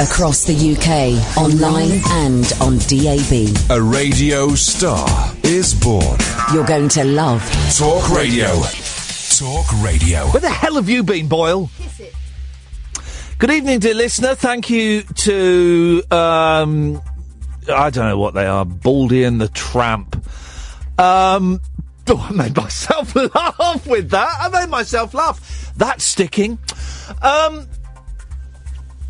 Across the UK, online and on DAB. A radio star is born. You're going to love Talk Radio. Talk Radio. Where the hell have you been, Boyle? Kiss it. Good evening, dear listener. Thank you to, um, I don't know what they are, Baldy and the Tramp. Um, oh, I made myself laugh with that. I made myself laugh. That's sticking. Um,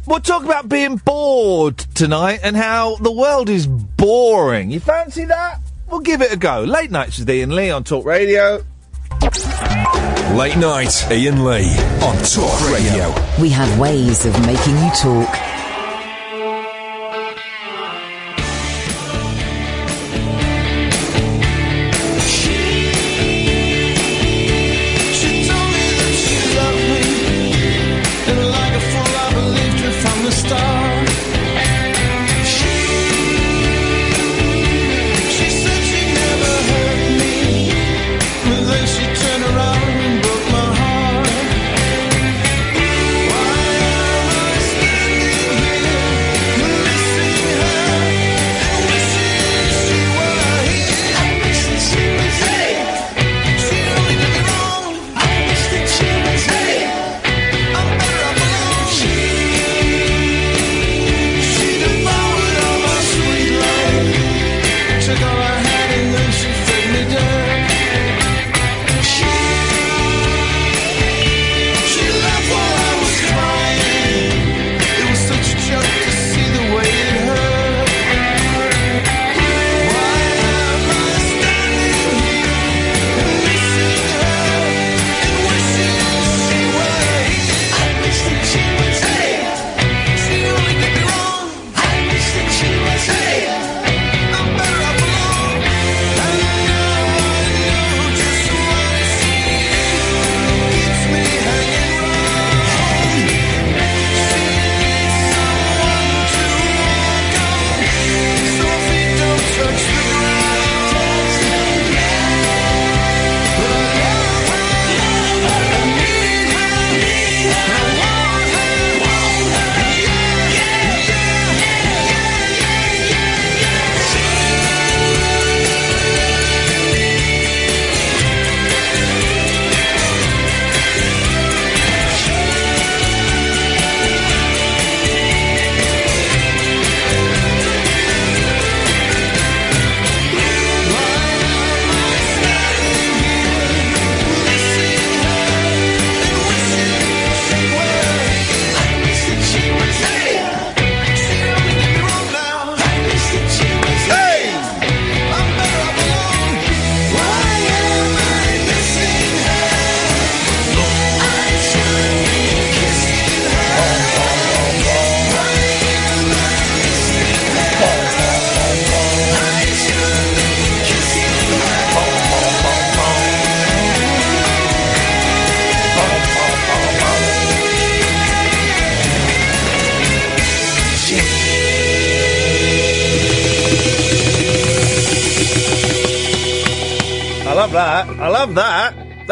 we'll talk about being bored tonight and how the world is boring. You fancy that? We'll give it a go. Late nights with Iain Lee on Talk Radio. Late night, Iain Lee on Talk Radio. We have ways of making you talk.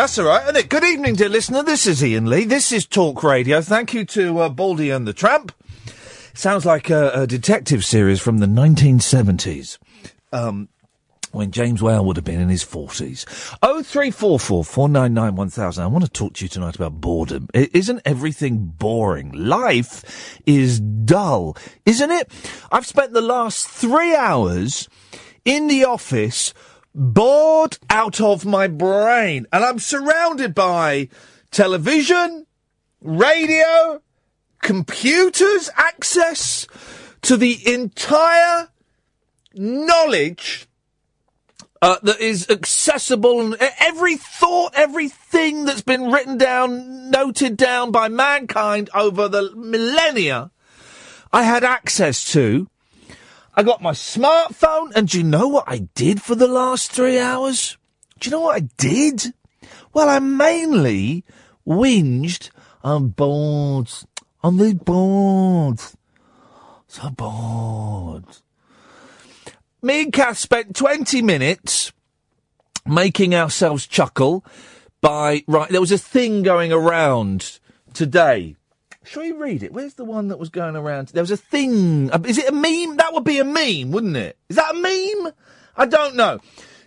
That's all right, isn't it? Good evening, dear listener. This is Iain Lee. This is Talk Radio. Thank you to uh, Baldy and the Tramp. Sounds like a, a detective series from the 1970s. Um, when James Whale would have been in his 40s. 0344 499 1000. I want to talk to you tonight about boredom. Isn't everything boring? Life is dull, isn't it? I've spent the last three hours in the office bored out of my brain. And I'm surrounded by television, radio, computers, access to the entire knowledge uh, that is accessible and every thought, everything that's been written down, noted down by mankind over the millennia, I had access to. I got my smartphone, and do you know what I did for the last three hours? Do you know what I did? Well, I mainly whinged. I'm bored. I'm really bored. So bored. Me and Kath spent 20 minutes making ourselves chuckle by, right, there was a thing going around today. Shall we read it? Where's the one that was going around? There was a thing. uh, Is it a meme? That would be a meme, wouldn't it? Is that a meme? I don't know.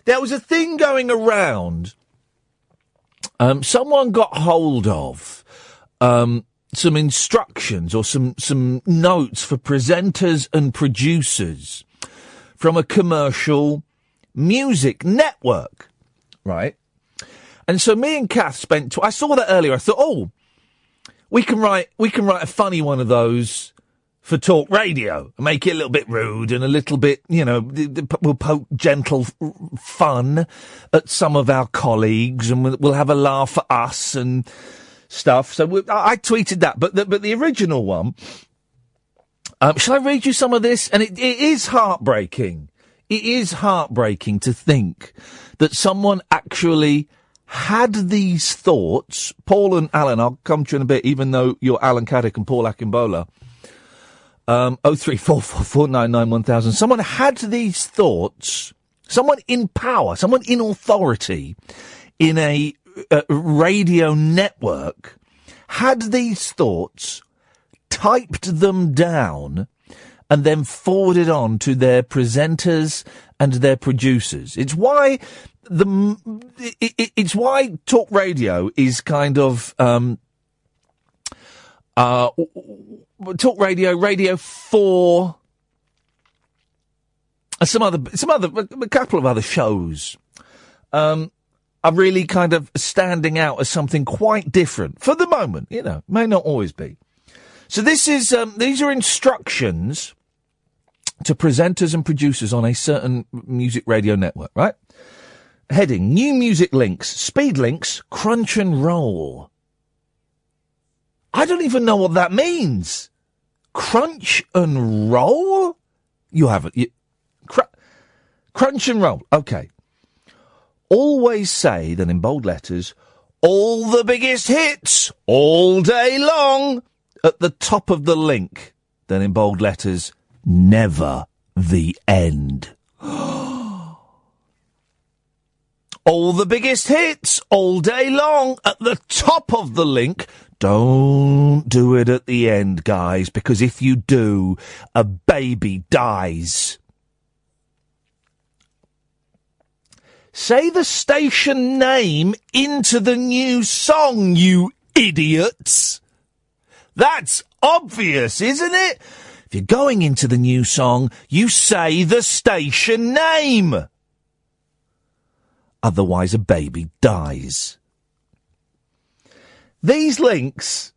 There was a thing going around. Um, someone got hold of um, some instructions or some some notes for presenters and producers from a commercial music network, right? And so me and Kath spent. I saw that earlier. I thought, oh, we can write we can write a funny one of those for talk radio and make it a little bit rude and a little bit you know we'll poke gentle fun at some of our colleagues and we'll, we'll have a laugh at us and stuff. So we, I, I tweeted that but the, but the original one um, shall I read you some of this? And it, it is heartbreaking. It is heartbreaking to think that someone actually had these thoughts. Paul and Alan, I'll come to you in a bit, even though you're Alan Caddick and Paul Akimbola. Um, 03444991000. Someone had these thoughts, someone in power, someone in authority in a, uh radio network had these thoughts, typed them down, and then forwarded on to their presenters and their producers. It's why the it, it, it's why talk radio is kind of um uh talk radio radio 4 and some other some other a couple of other shows um are really kind of standing out as something quite different for the moment you know may not always be so this is um, these are instructions to presenters and producers on a certain music radio network, right? Heading, new music links, speed links, crunch and roll. I don't even know what that means. Crunch and roll? You haven't. You, cr- crunch and roll. Okay. Always say, then in bold letters, all the biggest hits, all day long, at the top of the link. Then in bold letters, never the end. all the biggest hits all day long at the top of the link. Don't do it at the end, guys, because if you do, a baby dies. Say the station name into the new song, you idiots. That's obvious, isn't it? If you're going into the new song, you say the station name. Otherwise, a baby dies. These links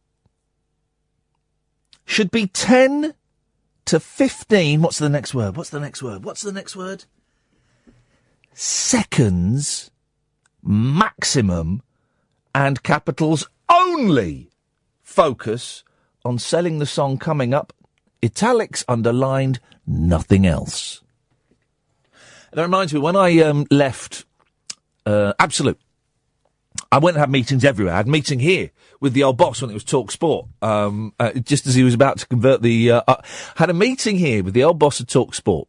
should be 10 to 15. What's the next word? What's the next word? What's the next word? Seconds maximum and capitals only focus on selling the song coming up. Italics underlined, nothing else. That reminds me, when I um, left uh, Absolute, I went and had meetings everywhere. I had a meeting here with the old boss when it was Talk Sport, um, uh, just as he was about to convert the. Uh, uh, had a meeting here with the old boss of Talk Sport.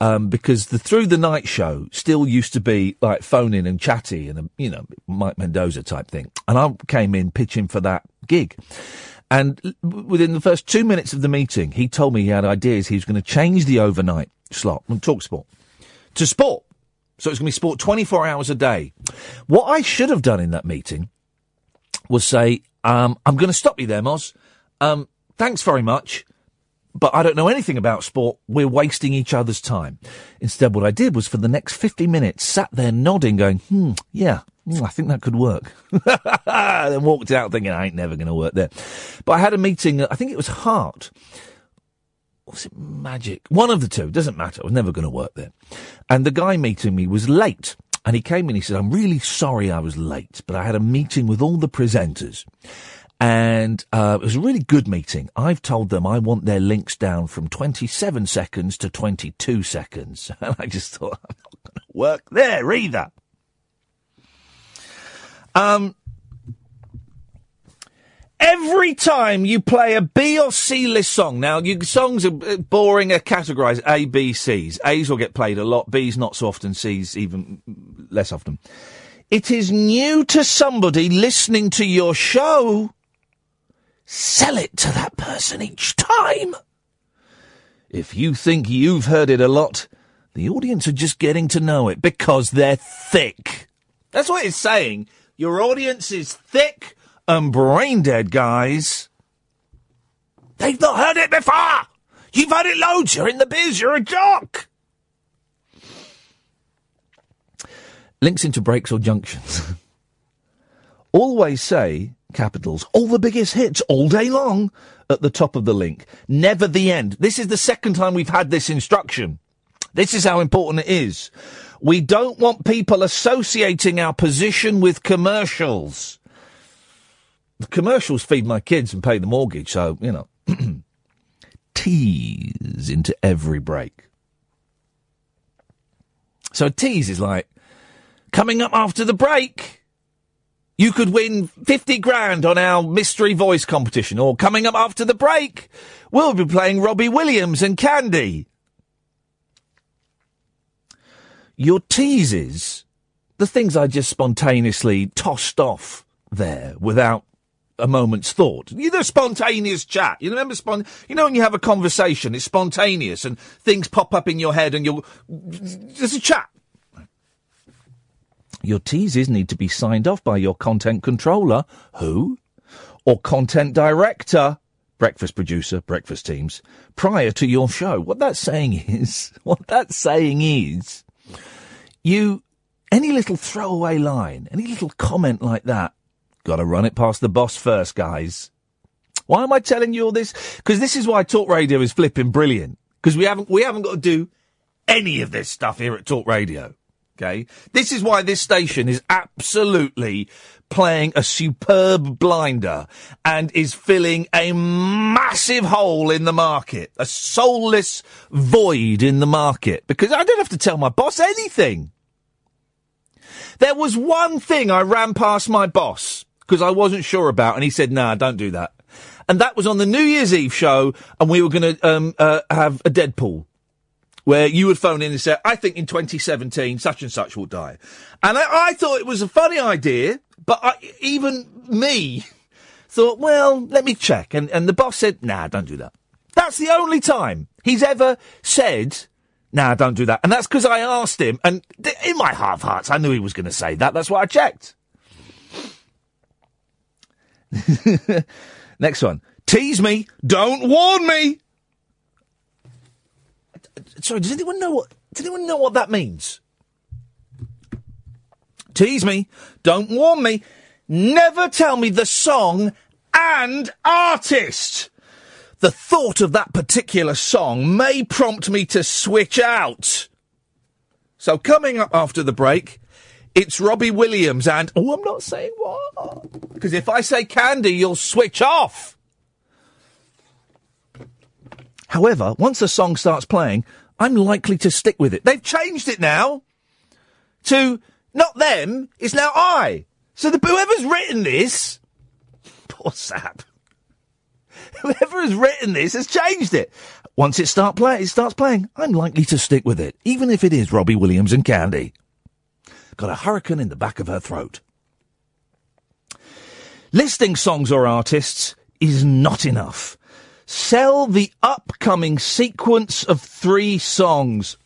Um, because the through the night show still used to be like phoning and chatty and you know Mike Mendoza type thing, and I came in pitching for that gig. And within the first two minutes of the meeting, he told me he had ideas. He was going to change the overnight slot from Talk Sport to sport. So it's going to be sport 24 hours a day. What I should have done in that meeting was say, um, I'm going to stop you there, Moz. Um, thanks very much. But I don't know anything about sport. We're wasting each other's time. Instead, what I did was for the next 50 minutes, sat there nodding, going, hmm, yeah, hmm, I think that could work. then walked out thinking, I ain't never going to work there. But I had a meeting, I think it was Heart. Was it Magic? One of the two, doesn't matter. I was never going to work there. And the guy meeting me was late. And he came in, he said, I'm really sorry I was late, but I had a meeting with all the presenters. And uh, it was a really good meeting. I've told them I want their links down from 27 seconds to 22 seconds. And I just thought, I'm not going to work there either. Um, every time you play a B or C list song, now your songs are uh, boring, are categorised A, B, C's. A's will get played a lot, B's not so often, C's even less often. It is new to somebody listening to your show. Sell it to that person each time. If you think you've heard it a lot, the audience are just getting to know it because they're thick. That's what it's saying. Your audience is thick and brain dead, guys. They've not heard it before. You've heard it loads. You're in the biz. You're a jock. Links into breaks or junctions. Always say capitals, all the biggest hits all day long at the top of the link. Never the end. This is the second time we've had this instruction. This is how important it is. We don't want people associating our position with commercials. The commercials feed my kids and pay the mortgage, so, you know. tease into every break. So tease is like, coming up after the break, you could win 50 grand on our mystery voice competition, or coming up after the break, we'll be playing Robbie Williams and Candy. Your teases, the things I just spontaneously tossed off there without a moment's thought. You know, spontaneous chat. You remember spon- You know, when you have a conversation, it's spontaneous and things pop up in your head and you're just a chat. Your teases need to be signed off by your content controller, who, or content director, breakfast producer, breakfast teams, prior to your show. What that's saying is, what that's saying is, you, any little throwaway line, any little comment like that, gotta run it past the boss first, guys. Why am I telling you all this? Because this is why Talk Radio is flipping brilliant. Because we haven't, we haven't got to do any of this stuff here at Talk Radio. Okay. This is why this station is absolutely playing a superb blinder and is filling a massive hole in the market, a soulless void in the market, because I don't have to tell my boss anything. There was one thing I ran past my boss because I wasn't sure about, and he said, "Nah, don't do that." And that was on the New Year's Eve show, and we were going to um, uh, have a Deadpool where you would phone in and say, I think in 2017 such and such will die. And I, I thought it was a funny idea, but I, even me thought, well, let me check. And, and the boss said, nah, don't do that. That's the only time he's ever said, nah, don't do that. And that's because I asked him, and th- in my heart of hearts, I knew he was going to say that. That's why I checked. Next one. Tease me, don't warn me. Sorry, does anyone know what? Does anyone know what that means? Tease me, don't warn me, never tell me the song and artist. The thought of that particular song may prompt me to switch out. So coming up after the break, it's Robbie Williams and oh, I'm not saying what because if I say Candy, you'll switch off. However, once the song starts playing, I'm likely to stick with it. They've changed it now to not them, it's now I. So the, whoever's written this, poor sap, whoever has written this has changed it. Once it start play, it starts playing, I'm likely to stick with it, even if it is Robbie Williams and Candy. Got a hurricane in the back of her throat. Listing songs or artists is not enough. Sell the upcoming sequence of three songs.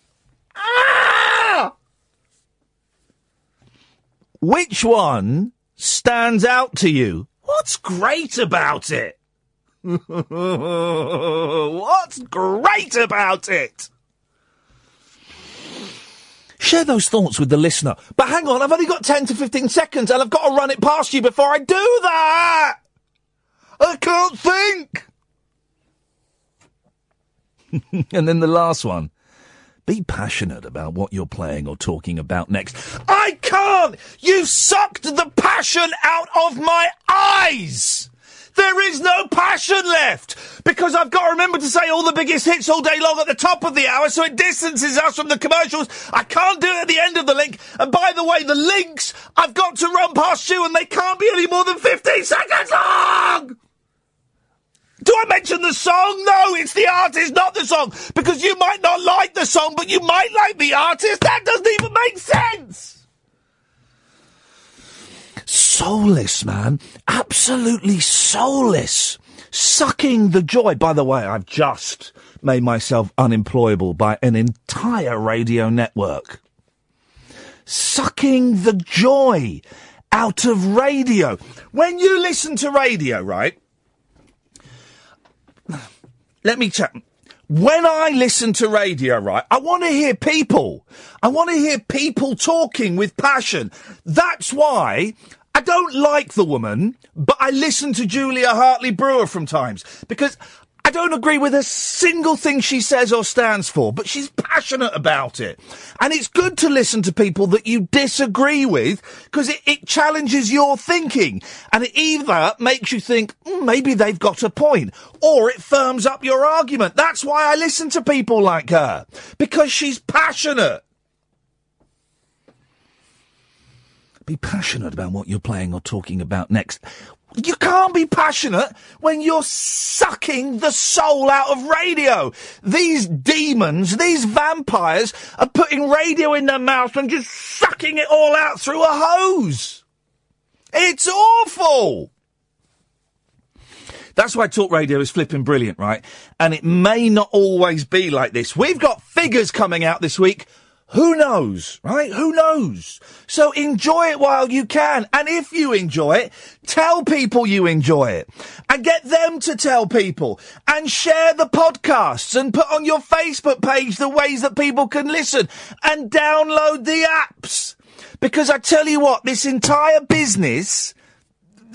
Ah! Which one stands out to you? What's great about it? What's great about it? Share those thoughts with the listener. But hang on, I've only got 10 to 15 seconds and I've got to run it past you before I do that! I can't think! and then the last one. Be passionate about what you're playing or talking about next. I can't! You sucked the passion out of my eyes! There is no passion left! Because I've got to remember to say all the biggest hits all day long at the top of the hour so it distances us from the commercials. I can't do it at the end of the link. And by the way, the links I've got to run past you and they can't be any more than 15 seconds long! Do I mention the song? No, it's the artist, not the song. Because you might not like the song, but you might like the artist. That doesn't even make sense. Soulless, man. Absolutely soulless. sucking the joy. By the way, I've just made myself unemployable by an entire radio network. Sucking the joy out of radio. When you listen to radio, right? Let me check. When I listen to radio, right, I want to hear people. I want to hear people talking with passion. That's why I don't like the woman, but I listen to Julia Hartley Brewer from times because I don't agree with a single thing she says or stands for, but she's passionate about it. And it's good to listen to people that you disagree with because it, it challenges your thinking. And it either makes you think, "Mm, maybe they've got a point, or it firms up your argument. That's why I listen to people like her because she's passionate. Be passionate about what you're playing or talking about next. You can't be passionate when you're sucking the soul out of radio. These demons, these vampires are putting radio in their mouth and just sucking it all out through a hose. It's awful. That's why talk radio is flipping brilliant, right? And it may not always be like this. We've got figures coming out this week. Who knows, right? Who knows? So enjoy it while you can. And if you enjoy it, tell people you enjoy it. And get them to tell people. And share the podcasts and put on your Facebook page the ways that people can listen. And download the apps. Because I tell you what, this entire business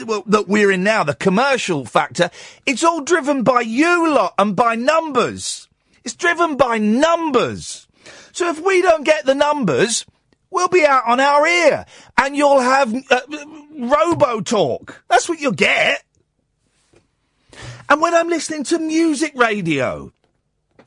well, that we're in now, the commercial factor, it's all driven by you lot and by numbers. It's driven by numbers. So if we don't get the numbers, we'll be out on our ear and you'll have uh, robo talk. That's what you'll get. And when I'm listening to music radio,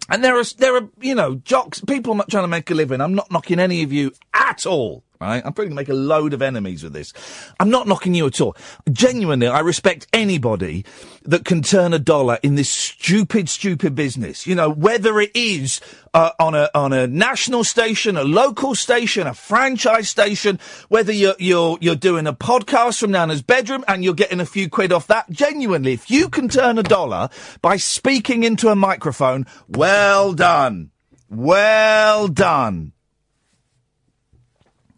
and there are, there are, you know, jocks, people trying to make a living. I'm not knocking any of you at all. Right? I'm probably going to make a load of enemies with this. I'm not knocking you at all. Genuinely, I respect anybody that can turn a dollar in this stupid, stupid business. You know, whether it is uh, on a on a national station, a local station, a franchise station, whether you're you're you're doing a podcast from Nana's bedroom and you're getting a few quid off that. Genuinely, if you can turn a dollar by speaking into a microphone, well done, well done.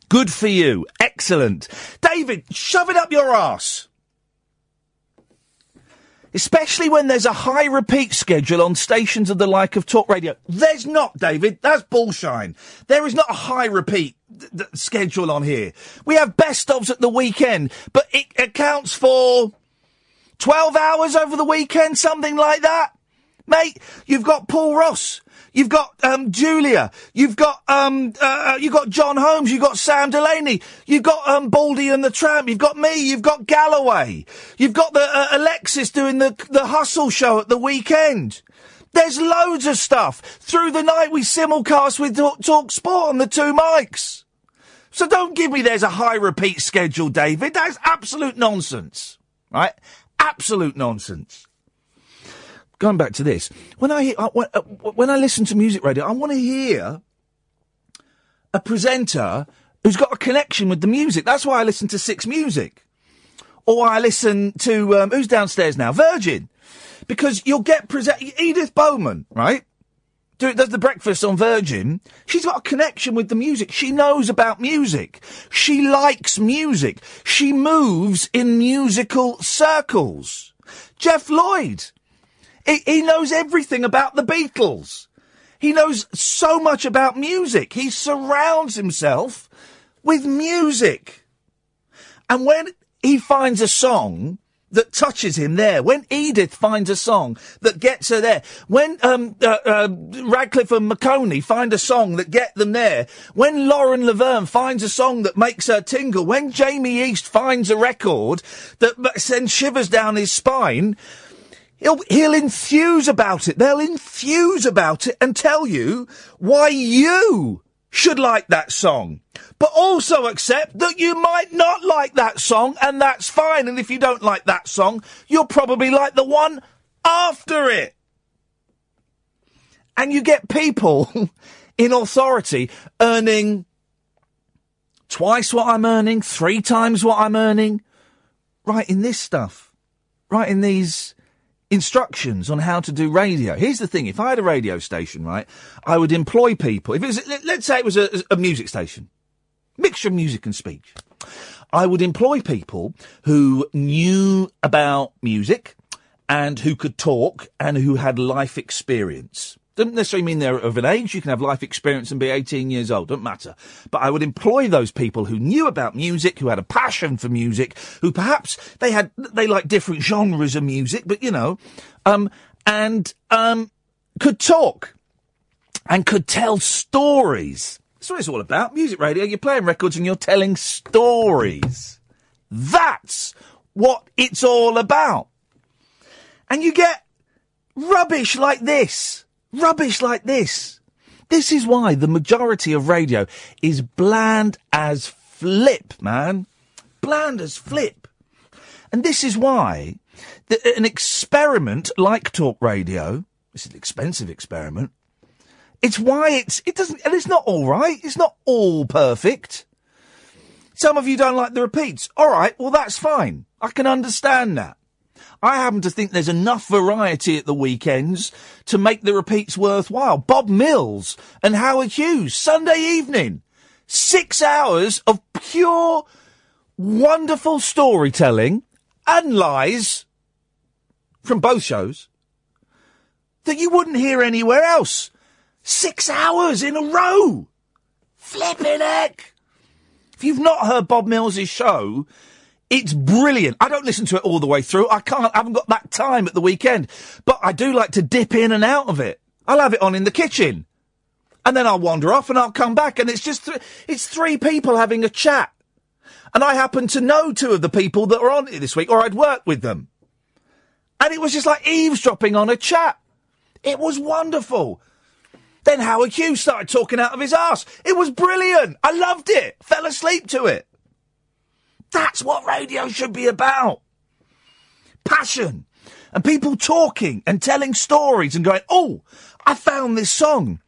Good for you. Excellent. David, shove it up your ass. Especially when there's a high repeat schedule on stations of the like of Talk Radio. There's not, David. That's bullshine. There is not a high repeat th- th- schedule on here. We have best ofs at the weekend, but it accounts for 12 hours over the weekend, something like that. Mate, you've got Paul Ross. You've got um, Julia. You've got um, uh, you've got Jon Holmes. You've got Sam Delaney. You've got um, Baldy and the Tramp. You've got me. You've got Galloway. You've got the uh, Alexis doing the the Hustle show at the weekend. There's loads of stuff through the night. We simulcast with Talk, Talk Sport on the two mics. So don't give me there's a high repeat schedule, David. That's absolute nonsense, right? Absolute nonsense going back to this, when I uh, when, uh, when I listen to music radio, I want to hear a presenter who's got a connection with the music. That's why I listen to Six Music, or I listen to um, who's downstairs now, Virgin, because you'll get present Edith Bowman, right? Do, does the breakfast on Virgin? She's got a connection with the music. She knows about music. She likes music. She moves in musical circles. Geoff Lloyd. He, he knows everything about the Beatles. He knows so much about music. He surrounds himself with music. And when he finds a song that touches him there, when Edith finds a song that gets her there, when um, uh, uh, Radcliffe and Maconie find a song that get them there, when Lauren Laverne finds a song that makes her tingle, when Jamie East finds a record that sends shivers down his spine, He'll, he'll enthuse about it. They'll enthuse about it and tell you why you should like that song. But also accept that you might not like that song and that's fine. And if you don't like that song, you'll probably like the one after it. And you get people in authority earning twice what I'm earning, three times what I'm earning, right in this stuff, right in these instructions on how to do radio. Here's the thing: if I had a radio station, right, I would employ people. If it was, let- let's say it was a, a music station, mixture of music and speech. I would employ people who knew about music and who could talk and who had life experience. Doesn't necessarily mean they're of an age. You can have life experience and be 18 years old. Doesn't matter. But I would employ those people who knew about music, who had a passion for music, who perhaps they had, they like different genres of music, but you know, um, and, um, could talk and could tell stories. That's what it's all about. Music radio, you're playing records and you're telling stories. That's what it's all about. And you get rubbish like this. Rubbish like this. This is why the majority of radio is bland as flip, man. Bland as flip. And this is why the, an experiment like talk radio, this is an expensive experiment, it's why it's, it doesn't, and it's not all right. It's not all perfect. Some of you don't like the repeats. All right, well, that's fine. I can understand that. I happen to think there's enough variety at the weekends to make the repeats worthwhile. Bob Mills and Howard Hughes, Sunday evening. Six hours of pure, wonderful storytelling and lies from both shows that you wouldn't hear anywhere else. Six hours in a row. Flipping heck. If you've not heard Bob Mills' show, it's brilliant. I don't listen to it all the way through. I can't, I haven't got that time at the weekend. But I do like to dip in and out of it. I'll have it on in the kitchen. And then I'll wander off and I'll come back and it's just, th- it's three people having a chat. And I happen to know two of the people that are on it this week, or I'd worked with them. And it was just like eavesdropping on a chat. It was wonderful. Then Howard Hughes started talking out of his ass. It was brilliant. I loved it. Fell asleep to it. That's what radio should be about. Passion. And people talking and telling stories and going, oh, I found this song.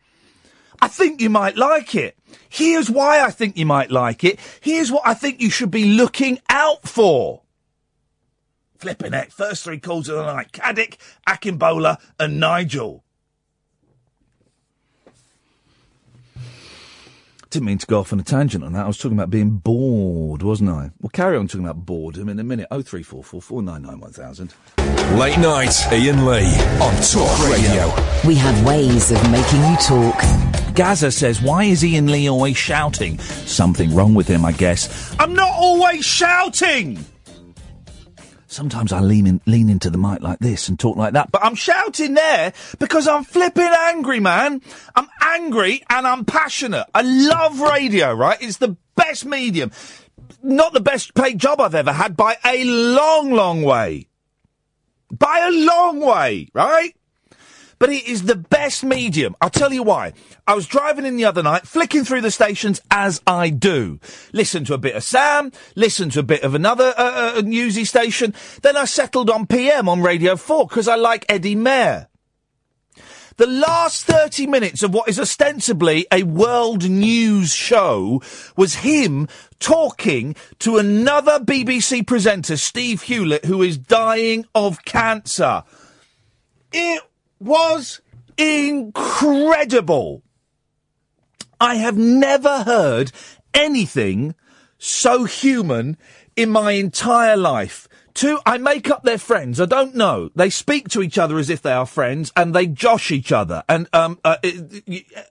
I think you might like it. Here's why I think you might like it. Here's what I think you should be looking out for. Flipping it. First three calls of the night. Caddick, Akimbola and Nigel. Didn't mean to go off on a tangent on that. I was talking about being bored, wasn't I? We'll carry on talking about boredom in a minute. Oh three four four four nine nine one thousand. Late night, Iain Lee on Talk Radio. We have ways of making you talk. Gaza says, why is Iain Lee always shouting? Something wrong with him, I guess. I'm not always shouting! Sometimes I lean, in, lean into the mic like this and talk like that, but I'm shouting there because I'm flipping angry, man. I'm angry and I'm passionate. I love radio, right? It's the best medium. Not the best paid job I've ever had by a long, long way. By a long way, right? But it is the best medium. I'll tell you why. I was driving in the other night, flicking through the stations as I do. Listen to a bit of Sam, listen to a bit of another uh, uh, newsy station. Then I settled on PM on Radio 4 because I like Eddie Mair. The last 30 minutes of what is ostensibly a world news show was him talking to another BBC presenter, Steve Hewlett, who is dying of cancer. It was incredible. I have never heard anything so human in my entire life. Two, I make up their friends. I don't know. They speak to each other as if they are friends, and they josh each other. And um, uh,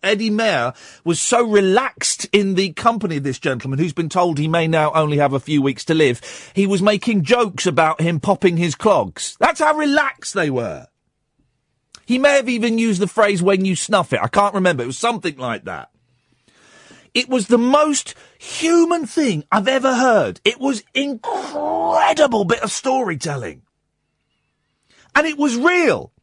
Eddie Mair was so relaxed in the company of this gentleman, who's been told he may now only have a few weeks to live. He was making jokes about him popping his clogs. That's how relaxed they were. He may have even used the phrase when you snuff it. I can't remember. It was something like that. It was the most human thing I've ever heard. It was incredible bit of storytelling. And it was real.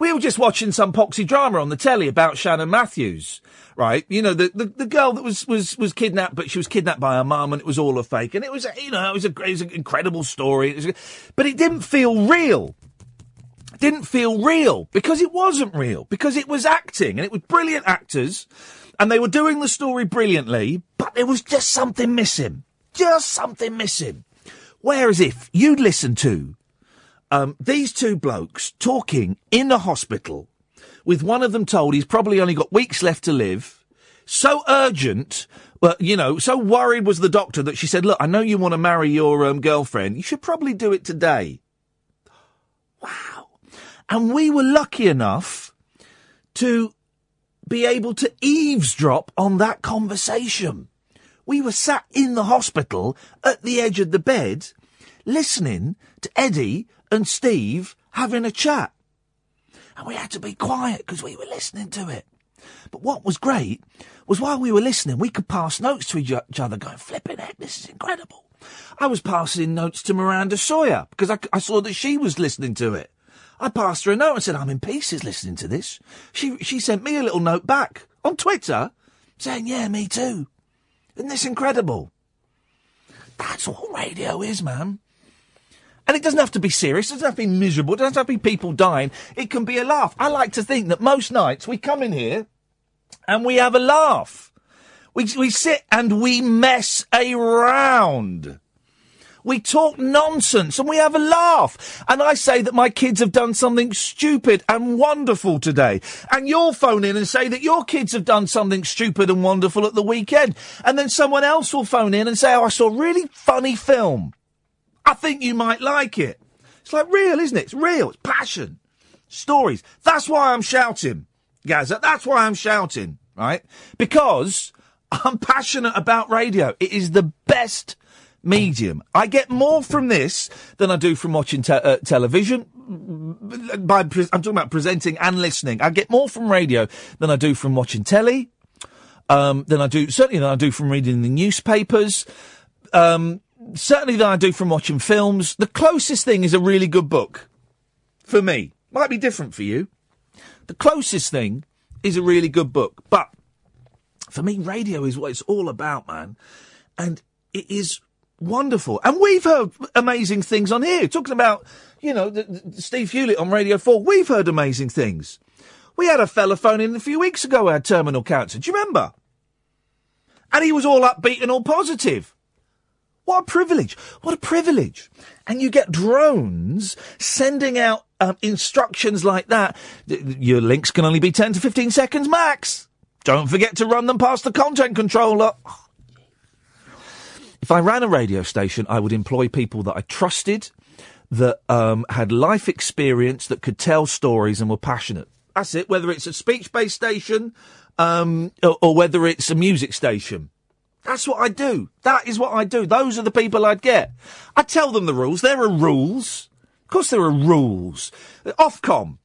We were just watching some poxy drama on the telly about Shannon Matthews, right? You know, the, the, the girl that was, was, was kidnapped, but she was kidnapped by her mum and it was all a fake. And it was, you know, it was a, it was an incredible story. It was, but it didn't feel real didn't feel real because it wasn't real because it was acting and it was brilliant actors and they were doing the story brilliantly, but there was just something missing. Just something missing. Whereas if you'd listen to um, these two blokes talking in a hospital with one of them told he's probably only got weeks left to live. So urgent, but you know, so worried was the doctor that she said, "Look, I know you want to marry your um, girlfriend. You should probably do it today." Wow! And we were lucky enough to be able to eavesdrop on that conversation. We were sat in the hospital at the edge of the bed, listening to Eddie and Steve having a chat. And we had to be quiet because we were listening to it. But what was great was while we were listening, we could pass notes to each other going, flipping heck, this is incredible. I was passing notes to Miranda Sawyer because I, I saw that she was listening to it. I passed her a note and said, I'm in pieces listening to this. She, she sent me a little note back on Twitter saying, yeah, me too. Isn't this incredible? That's what radio is, man. And it doesn't have to be serious. It doesn't have to be miserable. It doesn't have to be people dying. It can be a laugh. I like to think that most nights we come in here and we have a laugh. We, we sit and we mess around. We talk nonsense and we have a laugh. And I say that my kids have done something stupid and wonderful today. And you'll phone in and say that your kids have done something stupid and wonderful at the weekend. And then someone else will phone in and say, oh, I saw a really funny film. I think you might like it. It's like real, isn't it? It's real. It's passion. Stories. That's why I'm shouting, Gaza. That's why I'm shouting, right? Because I'm passionate about radio. It is the best medium. I get more from this than I do from watching te- uh, television. By pre- I'm talking about presenting and listening. I get more from radio than I do from watching telly. Um, than I do certainly than I do from reading the newspapers. Um, certainly than I do from watching films. The closest thing is a really good book. For me. Might be different for you. The closest thing is a really good book. But for me, radio is what it's all about, man. And it is wonderful. And we've heard amazing things on here. Talking about, you know, the, the Steve Hewlett on Radio 4. We've heard amazing things. We had a fella phone in a few weeks ago who had terminal cancer. Do you remember? And he was all upbeat and all positive. What a privilege. What a privilege. And you get drones sending out um, instructions like that. Your links can only be 10 to 15 seconds max. Don't forget to run them past the content controller. If I ran a radio station, I would employ people that I trusted, that um, had life experience, that could tell stories and were passionate. That's it. Whether it's a speech-based station um, or, or whether it's a music station. That's what I do. That is what I do. Those are the people I'd get. I tell them the rules. There are rules. Of course there are rules. Ofcom.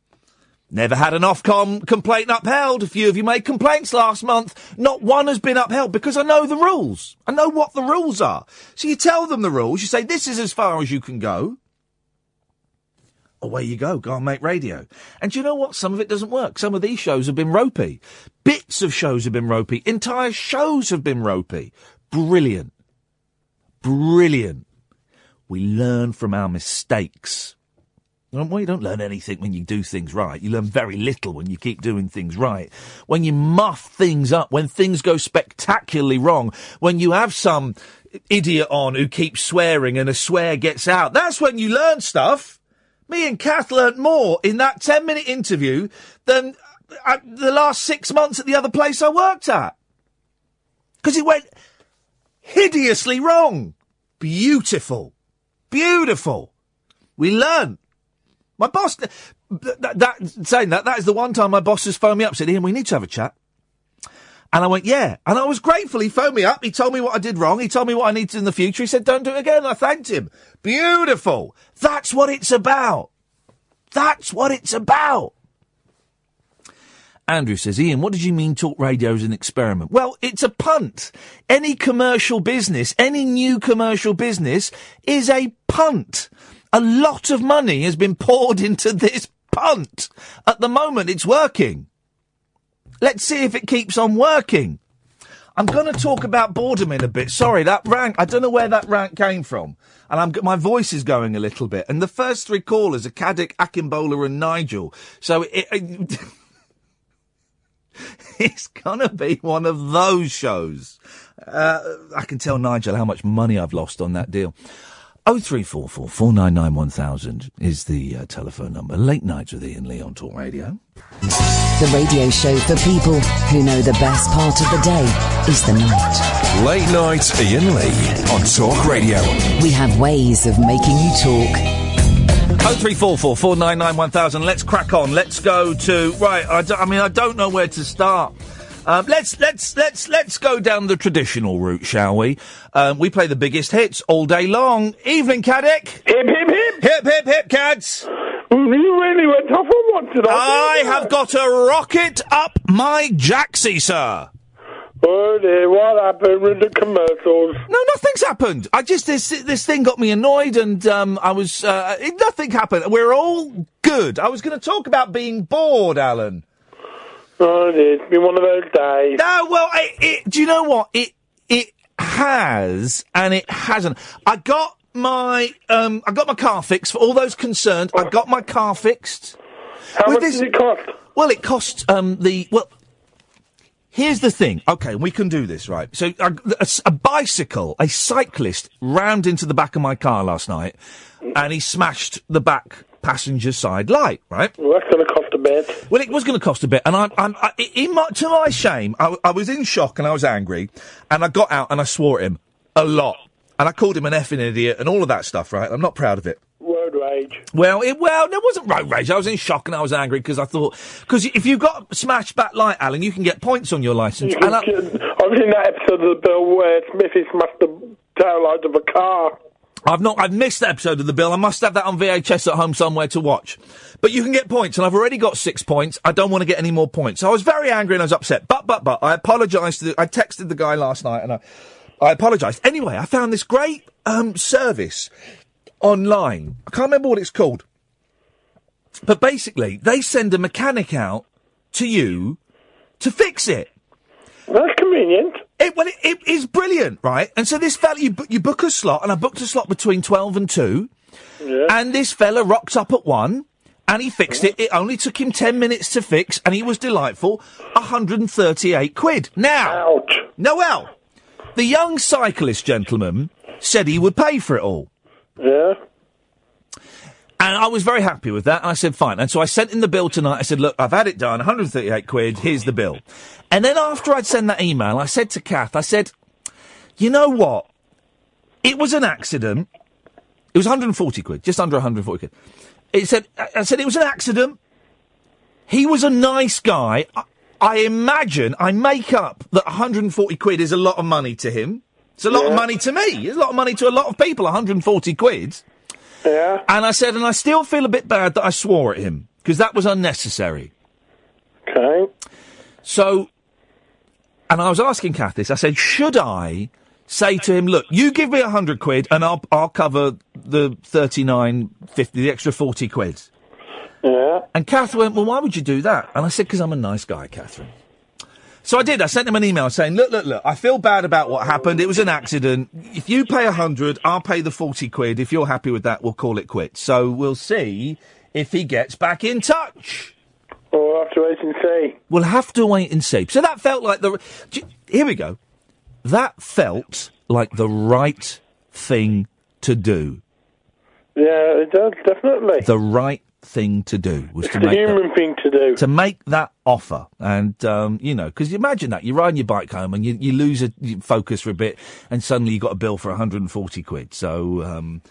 Never had an Ofcom complaint upheld. A few of you made complaints last month. Not one has been upheld because I know the rules. I know what the rules are. So you tell them the rules. You say, this is as far as you can go. Away you go. Go and make radio. And you know what? Some of it doesn't work. Some of these shows have been ropey. Bits of shows have been ropey. Entire shows have been ropey. Brilliant. Brilliant. We learn from our mistakes. Well, you don't learn anything when you do things right. You learn very little when you keep doing things right. When you muff things up, when things go spectacularly wrong, when you have some idiot on who keeps swearing and a swear gets out, that's when you learn stuff. Me and Kath learnt more in that 10 minute interview than uh, the last six months at the other place I worked at. Because it went hideously wrong. Beautiful. Beautiful. We learn. My boss, that, that, saying that, that is the one time my boss has phoned me up, said, Iain, we need to have a chat. And I went, yeah. And I was grateful. He phoned me up. He told me what I did wrong. He told me what I needed in the future. He said, don't do it again. I thanked him. Beautiful. That's what it's about. That's what it's about. Andrew says, Iain, what did you mean talk radio is an experiment? Well, it's a punt. Any commercial business, any new commercial business is a punt. A lot of money has been poured into this punt. At the moment, it's working. Let's see if it keeps on working. I'm going to talk about boredom in a bit. Sorry, that rant, I don't know where that rant came from. And I'm, my voice is going a little bit. And the first three callers are Caddick, Akimbola and Nigel. So it, it it's gonna be one of those shows. Uh, I can tell Nigel how much money I've lost on that deal. 0344 499 1000 is the uh, telephone number. Late nights with Iain Lee on Talk Radio. The radio show for people who know the best part of the day is the night. Late night Iain Lee on Talk Radio. We have ways of making you talk. 0344 499 1000. Let's crack on. Let's go to. Right, I, d- I mean, I don't know where to start. Um, let's let's let's let's go down the traditional route, shall we? Um, we play the biggest hits all day long. Evening, Caddick. Hip, hip, hip. Hip hip hip, Cads. You really went off on one tonight. I have got a rocket up my jacksy, sir. Oh dear, what happened with the commercials? No, nothing's happened. I just this this thing got me annoyed, and um, I was uh, nothing happened. We're all good. I was going to talk about being bored, Alan. Oh it's been one of those days. No, well, it, it, do you know what it it has and it hasn't. I got my um, I got my car fixed for all those concerned. I got my car fixed. How With much this- does it cost? Well, it cost um, the well. Here's the thing. Okay, we can do this, right? So, a, a, a bicycle, a cyclist, rammed into the back of my car last night, and he smashed the back passenger side light. Right? Well, that's going to cost bit. Well, it was going to cost a bit, and I, I'm, I, in my, to my shame, I, I was in shock and I was angry, and I got out and I swore at him a lot, and I called him an effing idiot and all of that stuff. Right? I'm not proud of it. Road rage. Well, it, well, there wasn't road rage. I was in shock and I was angry because I thought because if you've got smashed back light, Alan, you can get points on your license. You And I, I've seen that episode of the bill where Smithy smashed the tail light of a car. I've not, I've missed the episode of the bill. I must have that on VHS at home somewhere to watch. But you can get points, and I've already got six points. I don't want to get any more points. So I was very angry and I was upset. But, but, but, I apologised. To the, I texted the guy last night and I, I apologised. Anyway, I found this great um, service online. I can't remember what it's called. But basically, they send a mechanic out to you to fix it. That's convenient. It, well, it, it is brilliant, right? And so this fella, you, bu- you book a slot, and I booked a slot between 12 and 2. Yeah. And this fella rocked up at 1, and he fixed uh-huh. it. It only took him 10 minutes to fix, and he was delightful. 138 quid. Now, Ouch. Noel, the young cyclist gentleman said he would pay for it all. Yeah. And I was very happy with that. And I said, fine. And so I sent in the bill tonight. I said, look, I've had it done, 138 quid. Here's the bill. And then after I'd sent that email, I said to Kath, I said, you know what? It was an accident. It was 140 quid, just under 140 quid. It said, I said it was an accident. He was a nice guy. I, I imagine, I make up that 140 quid is a lot of money to him. It's a lot of money to me. It's a lot of money to a lot of people, 140 quid. Yeah. And I said, and I still feel a bit bad that I swore at him because that was unnecessary. Okay. So, and I was asking Kath this. I said, should I say to him, look, you give me a hundred quid and I'll I'll cover the thirty nine fifty, the extra forty quid. Yeah. And Kath went, well, why would you do that? And I said, because I'm a nice guy, Catherine. So I did. I sent him an email saying, look, look, look, I feel bad about what happened. It was an accident. If you pay a hundred, I'll pay the 40 quid. If you're happy with that, we'll call it quits. So we'll see if he gets back in touch. We'll have to wait and see. We'll have to wait and see. So that felt like the. Here we go. That felt like the right thing to do. Yeah, it does, definitely. The right thing to do was to It's make that, human thing to do. to make that offer. And um, you know, because you imagine that you're riding your bike home and you, you lose a you focus for a bit, and suddenly you got a bill for 140 quid. So. Um,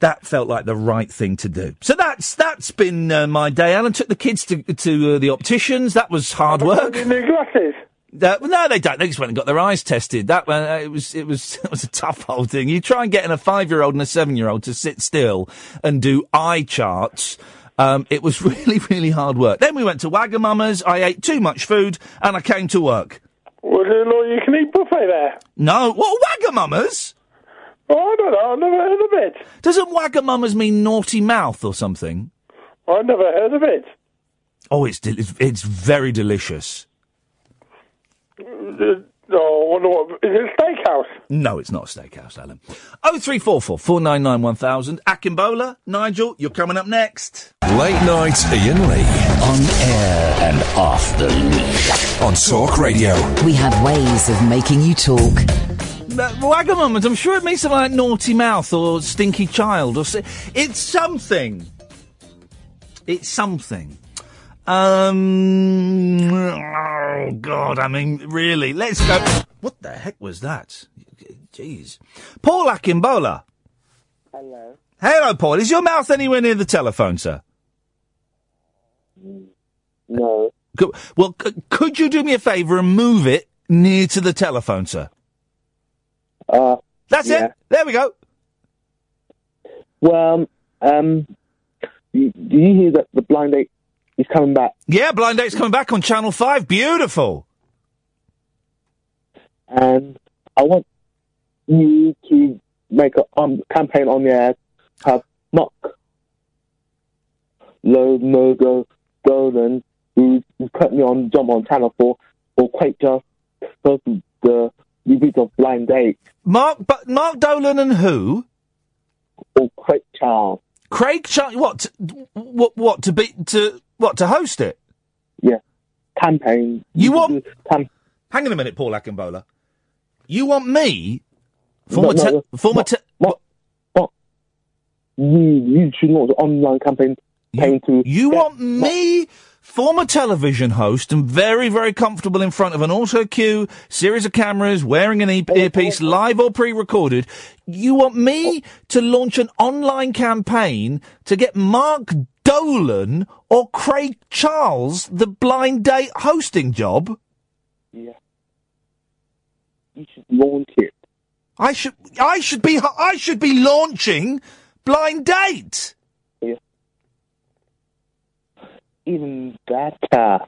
that felt like the right thing to do. So that's that's been uh, my day. Alan took the kids to to uh, the opticians. That was hard work. New glasses. Uh, no, they don't. They just went and got their eyes tested. That one, uh, it was, it was, it was a tough old thing. You try and getting a five-year-old and a seven-year-old to sit still and do eye charts. Um, it was really, really hard work. Then we went to Wagamama's. I ate too much food and I came to work. Was there an all-you-can-eat buffet there? No, what Wagamama's? Oh, I don't know. I've never heard of it. Doesn't Wagamama's mean naughty mouth or something? I've never heard of it. Oh, it's del- it's, it's very delicious. Uh, oh, I wonder what... Is it a steakhouse? No, it's not a steakhouse, Alan. Oh three four four four nine nine one thousand. Akimbola, Nigel, you're coming up next. Late night Iain Lee On air and off the leash. on Talk Radio. We have ways of making you talk. Uh, Wagamama's, I'm sure it means something like naughty mouth or stinky child or si- it's something. It's something. Um, oh God, I mean, really, let's go. What the heck was that? Jeez. Paul Akimbola. Hello. Hello, Paul. Is your mouth anywhere near the telephone, sir? No. Well, c- could you do me a favour and move it near to the telephone, sir? Uh, That's yeah. it. There we go. Well, um, do you hear that the blind date is coming back? Yeah, Blind Date's coming back on Channel 5. Beautiful. And I want you to make a um, campaign on the air, have Mark Lomogo Golden, who's who's currently on Jump on Channel 4, or Quake Just for the reviews of Blind Date, Mark, but Mark Dolan and who? or Craig Charles. Craig Char- what? t- What? What to be to what to host it? Yeah. Campaign. You want? Cam- Hang on a minute, Paul Ackenbola. You want me? Former, No, no, te- former, te- what, what? You, you should an online campaign to. You want me, former television host, and very, very comfortable in front of an auto cue, series of cameras, wearing an e- earpiece, live or pre-recorded. You want me to launch an online campaign to get Mark Dolan or Craig Charles the blind date hosting job? Yeah. You should launch it. I should, I should be, I should be launching blind date. Yeah. Even better.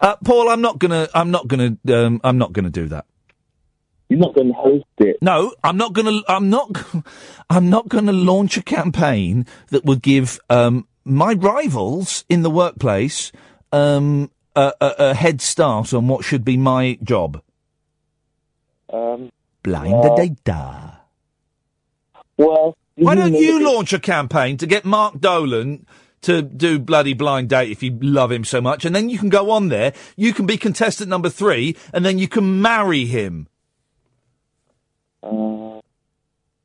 Uh, Paul, I'm not gonna, I'm not gonna, um, I'm not gonna do that. You're not going to host it. No, I'm not gonna, I'm not, I'm not gonna launch a campaign that would give um, my rivals in the workplace um, a, a, a head start on what should be my job. Um, Blind well, data. Well, Why don't you launch a campaign to get Mark Dolan to do bloody blind date if you love him so much, and then you can go on there. You can be contestant number three, and then you can marry him. Uh,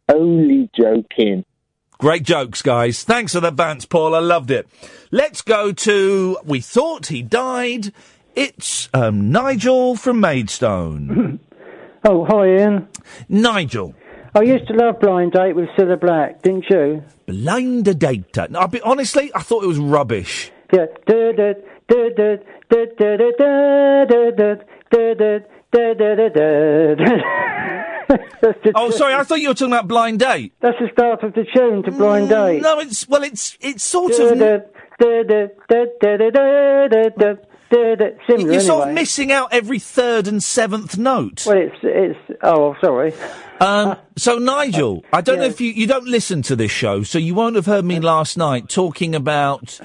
only joking. Great jokes, guys. Thanks for the bants, Paul. I loved it. Let's go to We Thought He Died. It's um, Nigel from Maidstone. Oh, hi, Iain. Nigel. I used to love Blind Date with Cilla Black, didn't you? Blind data. No, I'll be, honestly, I thought it was rubbish. Yeah. Da da da da da da da da da da da da da da da da. Oh, sorry, I thought you were talking about Blind Date. That's the start of the tune to Blind Date. No, it's, well, it's, it's sort of. da da da da da da da da Similar, You're sort of missing out every third and seventh note. Well, it's it's. Oh, sorry. Um, so Nigel, I don't know if you you don't listen to this show, so you won't have heard me last night talking about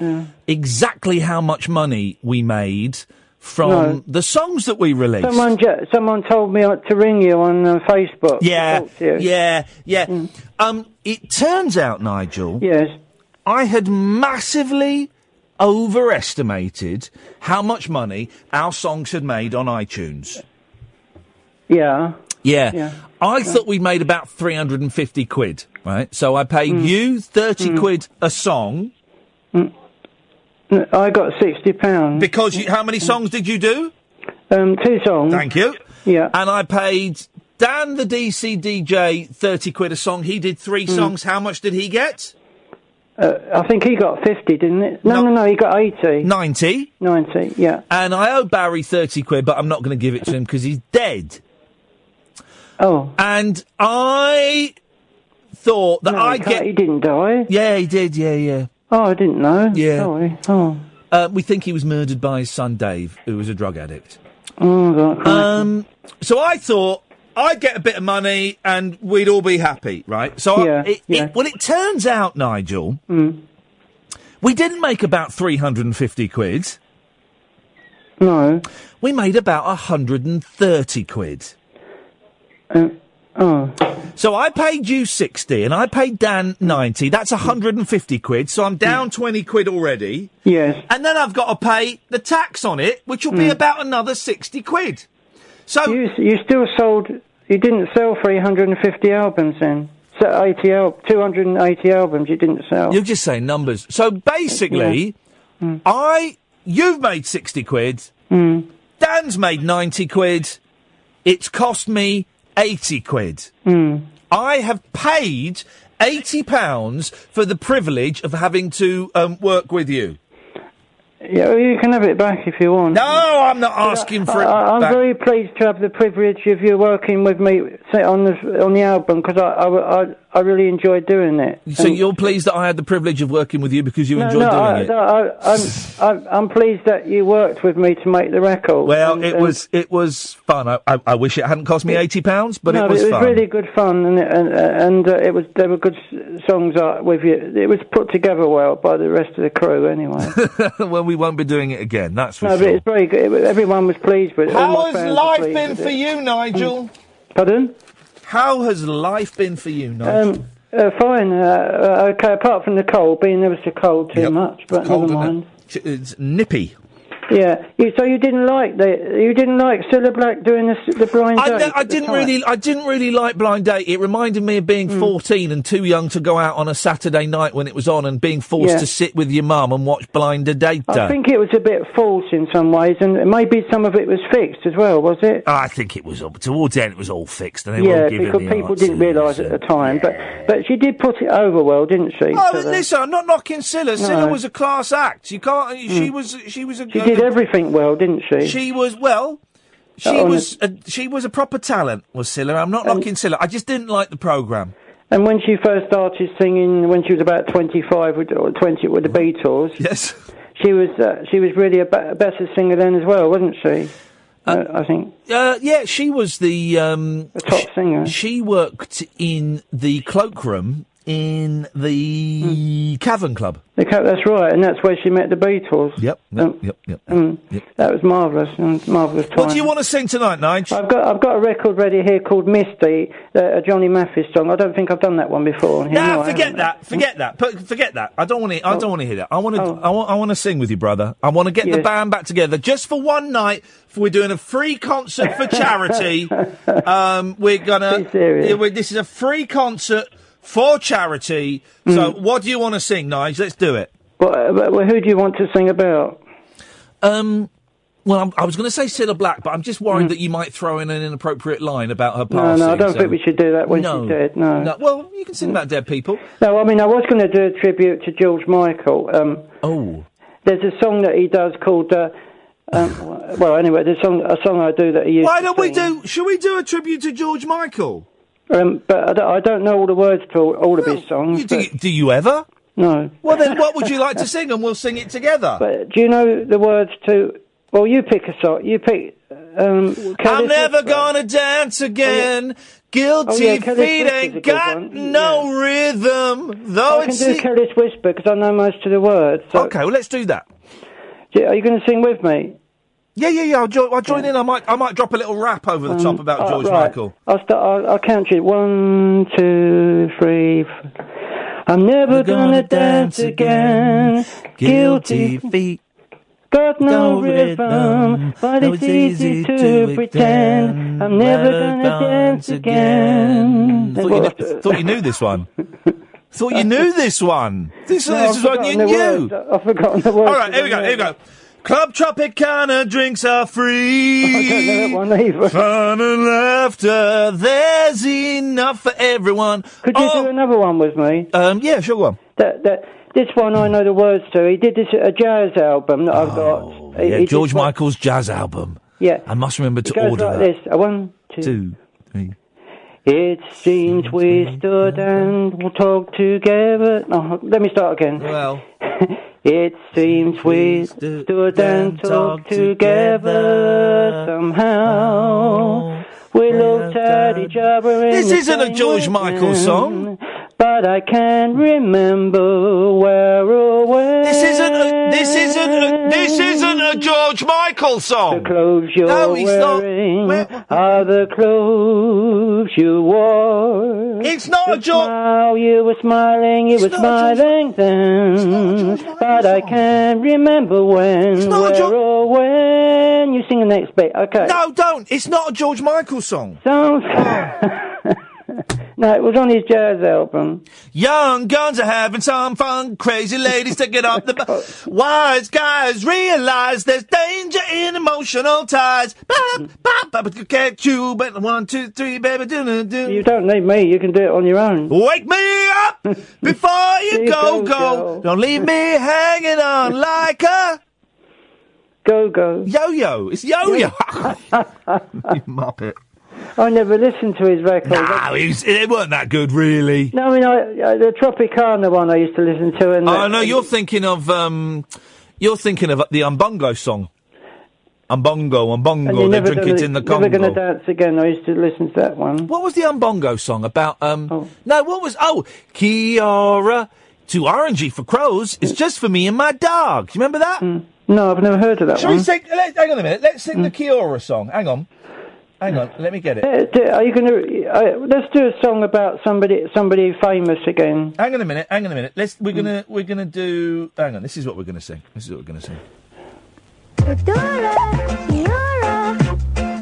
exactly how much money we made from No. the songs that we released. Someone ju- someone told me to ring you on uh, Facebook. yeah, talk to you. yeah, yeah. Um, it turns out, Nigel, Yes. I had massively overestimated how much money our songs had made on iTunes. Yeah. Yeah. Yeah. I thought we made about 350 quid, right? So I paid Mm. you 30 quid a song. I got sixty pounds. Because you, how many songs did you do? Um, two songs. Thank you. Yeah. And I paid Dan the DC DJ 30 quid a song. He did three Mm. songs. How much did he get? Uh, I think he got 50, didn't it? No, no, no, he got 80. 90. 90, yeah. And I owe Barry 30 quid, but I'm not going to give it to him because he's dead. Oh. And I thought that No, he can't- get. He didn't die. Yeah, he did. Yeah, yeah. Oh, I didn't know. Yeah. Sorry. Oh. Uh, we think he was murdered by his son Dave, who was a drug addict. Oh, right. Um, so I thought I'd get a bit of money and we'd all be happy, right? So I- it, yeah. It, well, it turns out, Nigel, Mm. we didn't make about 350 quid. No. We made about 130 quid. Uh, oh. So I paid you 60 and I paid Dan 90. That's 150 quid. So I'm down 20 quid already. Yes. And then I've got to pay the tax on it, which will be about another 60 quid. So you you still sold. You didn't sell 350 albums then. So 80 al- 280 albums you didn't sell. You're just saying numbers. So basically, I you've made sixty quid. Mm. Dan's made ninety quid. It's cost me eighty quid. Mm. I have paid eighty pounds for the privilege of having to um, work with you. Yeah, well, you can have it back if you want. No, I'm not asking for it I, I'm back. very pleased to have the privilege of you working with me on the on the album because I, I, I, I really enjoyed doing it. So And- you're pleased that I had the privilege of working with you because you no, enjoyed no, doing I, it. no, I, I'm, I'm I'm pleased that you worked with me to make the record. Well, And- it and- was it was fun. I, I, I wish it hadn't cost me eighty pounds, but no, it was fun. really good fun, and and, and uh, it was there were good songs uh, with you. It was put together well by the rest of the crew, anyway. well, we won't be doing it again. That's for no, sure. but it's very good. It everyone was pleased with it. How has life been for it. you, Nigel? Pardon? How has life been for you, Nigel? Um, uh, fine. Uh, uh, okay, apart from the cold, being there was the cold too Yep. much, but Cold never mind. It's nippy. Yeah. You, so you didn't like the you didn't like Cilla Black doing the the blind I, date. I at didn't really, I didn't really like Blind Date. It reminded me of being Hmm. 14 and too young to go out on a Saturday night when it was on, and being forced Yeah. to sit with your mum and watch Blind Date. I think it was a bit false in some ways, and maybe some of it was fixed as well. Was it? I think it was all, towards the end. It was all fixed, and they yeah, because people didn't realise at the time, but but she did put it over well, didn't she? Oh, the- listen, I'm not knocking. Cilla No. was a class act. You can't. She Mm. was. She was a. she did everything well, didn't she? She was well. She Oh, was. A, she was a proper talent. Was Cilla? I'm not knocking Cilla. I just didn't like the program. And when she first started singing, when she was about 25 with, or 20 with the Beatles, yes, she was uh, she was really a, better singer then as well, wasn't she? Uh, I think. Uh, yeah, she was the um, the top singer. She worked in the cloakroom in the Cavern Club. The ca- that's right, and that's where she met the Beatles. Yep, yep, yep, yep. Mm, That was marvellous, and marvellous time. What do you want to sing tonight, Nigel? I've got I've got a record ready here called Misty, uh, a Johnny Mathis song. I don't think I've done that one before. Nah, forget that. Forget that. Forget that. I don't want to. I Oh. don't want to hear that. I want to. I want. I want to sing with you, brother. I want to get the band back together just for one night. For we're doing a free concert for charity. um, we're gonna. yeah, we- this is a free concert for charity. So, Mm. what do you want to sing, Nigel? Let's do it. Well, uh, well, who do you want to sing about? Um. Well, I'm, I was going to say Cilla Black, but I'm just worried that you might throw in an inappropriate line about her Mm. No, no, I don't so- think we should do that when No. she's dead. No. No, well, you can sing about dead people. No, I mean, I was going to do a tribute to George Michael. Um, oh. There's a song that he does called. Uh, um, well, anyway, there's a song, a song I do that he used Why don't we do? Should we do a tribute to George Michael? Um, but I don't, I don't know all the words to all, all of his songs. do, you, do you ever? No. Well, then, what would you like to sing, and we'll sing it together. But do you know the words to? Well, you pick a song. You pick. Um, I'm never gonna dance again. Guilty Oh, yeah, feet ain't got one. no rhythm. Though I can it's do Careless Whisper because I know most of the words. So. okay. Well, let's do that. Are you going to sing with me? Yeah, yeah, yeah. I'll, jo- I'll join in. I might, I might drop a little rap over the Um, top about oh, George right. Michael. I'll start. I'll, I'll count you. One, two, three. F- I'm never gonna dance again. Guilty feet. Got no rhythm, but it's easy to pretend. I'm never gonna dance again. Thought you, knew, thought you knew this one. thought you knew this one. This, No, this I've is one you forgotten the knew. words. I've forgotten the words. All right, here we go. Here we go. Club Tropicana drinks are free. I don't know that one either. Fun and laughter, there's enough for everyone. Could you do another one with me? Um, yeah, sure, one. That, that, this one I know the words to. He did this a jazz album that I've got. He- Oh, Yeah, he did George one- Michael's jazz album. Yeah. I must remember to It goes order like that. this. A one, two. Two, three. It seems we stood and talked together. No, let me start again. Well. It seems we stood and talked together somehow. We looked at each other in This isn't a George Michael song. But I can't remember where or when. This isn't a, this isn't a, this isn't a George Michael song. The clothes you're No, not. wearing are the clothes you wore. It's not a George. Smile, you were smiling, you were smiling then, but I can't remember when, where or when you sing the next bit. Okay. No, don't. It's not a George Michael song. Sounds. no, it was on his jazz album. Young guns are having some fun. Crazy ladies taking off the. Bu- Wise guys realize there's danger in emotional ties. Bop, bop, bop, can't you? But one, two, three, baby, do do do. You don't need me. You can do it on your own. Wake me up before you go, go, go. Don't leave me hanging on like a Go go. yo-yo. It's yo-yo. you muppet. I never listened to his record. No, it, was, it weren't that good, really. No, I mean I, uh, the Tropicana one I used to listen to. And Oh no, you're thinking of um, you're thinking of the Umbongo song. Umbongo, and Umbongo, they never drink gonna, it in the Congo. never gonna dance again. I used to listen to that one. What was the Umbongo song about? Um, no, what was? Oh, Kia-Ora to orangey for crows. It's just for me and my dog. You remember that? No, I've never heard of that Shall one. we sing? Let, hang on a minute. Let's sing the Kia-Ora song. Hang on, hang on. Let me get it. Uh, Are you going to? Uh, let's do a song about somebody, somebody famous again. Hang on a minute. Hang on a minute. Let's. We're gonna. We're gonna do. Hang on. This is what we're gonna sing. This is what we're gonna sing.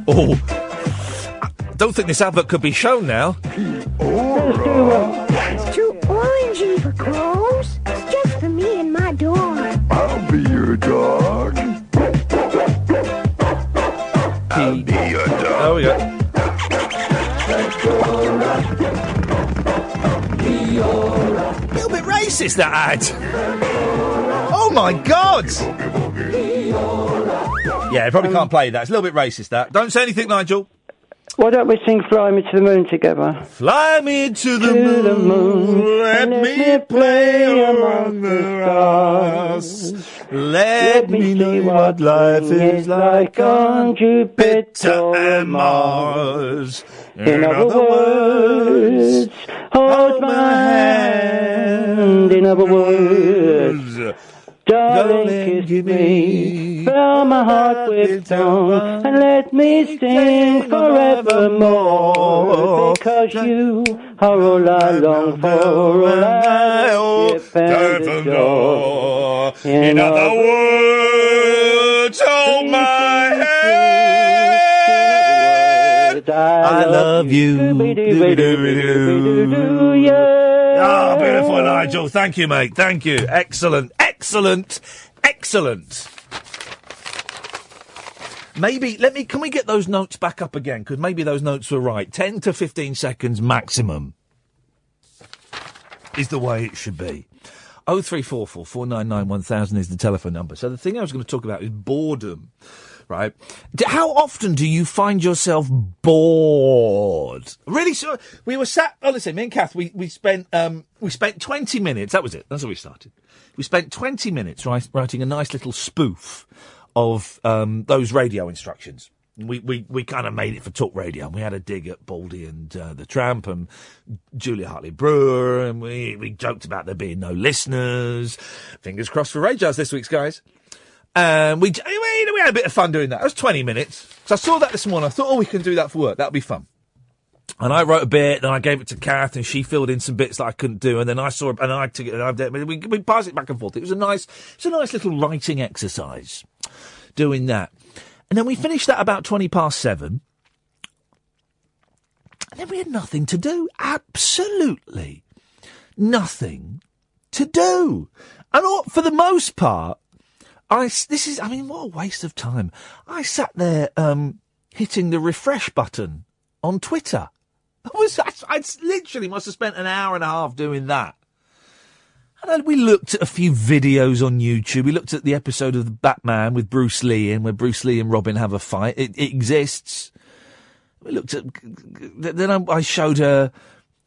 Oh. I don't think this advert could be shown now. Let's do It's too orangey for crows. It's just for me and my dog. I'll be your dog. I'll be your dog. Oh. A little bit racist, that ad. Oh my god! Yeah, probably can't play that. It's a little bit racist, that. Don't say anything, Nigel. Why don't we sing "Fly Me to the Moon" together? Fly me to the, To moon, the moon, let me play among the stars. Let me know what life is like on Jupiter and Mars. In other words, hold my hand. In other words, darling, kiss me. Fill my heart with song and let me sing forevermore. Because you are all I long for, all I skip and adore. In other words, hold my hand. I love you. Ah, beautiful, Nigel. Thank you, mate. Thank you. Excellent, excellent, excellent. Maybe let me. Can we get those notes back up again? Because maybe those notes were right. Ten to fifteen seconds maximum is the way it should be. Oh three four four four nine nine one thousand is the telephone number. So the thing I was going to talk about is boredom, right? How often do you find yourself bored? Really? So we were sat. Oh, listen, me and Kath, we we spent um we spent twenty minutes. That was it. That's how we started. We spent twenty minutes write, writing a nice little spoof of um those radio instructions. We, we, we kind of made it for talk radio and we had a dig at Baldy and uh, the Tramp and Julia Hartley Brewer and we, we joked about there being no listeners. Fingers crossed for Radios this week's guys. And we, we, we had a bit of fun doing that. It was 20 minutes. So I saw that this morning. I thought, oh, we can do that for work. That'll be fun. And I wrote a bit, and I gave it to Kath, and she filled in some bits that I couldn't do. And then I saw, and I took it, and I did, we, we passed it back and forth. It was a nice, it's a nice little writing exercise, doing that. And then we finished that about twenty past seven. And then we had nothing to do. Absolutely nothing to do. And all, for the most part, I this is I mean what a waste of time. I sat there um, hitting the refresh button on Twitter. I was I, I literally must have spent an hour and a half doing that. And we looked at a few videos on YouTube. We looked at the episode of the Batman with Bruce Lee in where Bruce Lee and Robin have a fight. It, it exists. We looked at. Then I, I showed her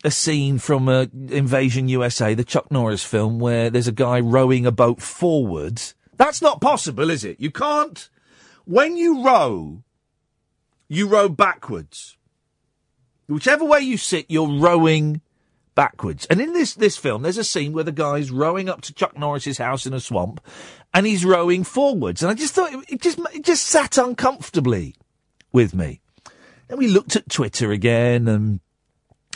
a scene from uh, Invasion USA, the Chuck Norris film, where there's a guy rowing a boat forwards. That's not possible, is it? You can't. When you row, you row backwards. Whichever way you sit, you're rowing backwards. And in this this film, there's a scene where the guy's rowing up to Chuck Norris's house in a swamp, and he's rowing forwards. And I just thought it, just it just sat uncomfortably with me. Then we looked at Twitter again, and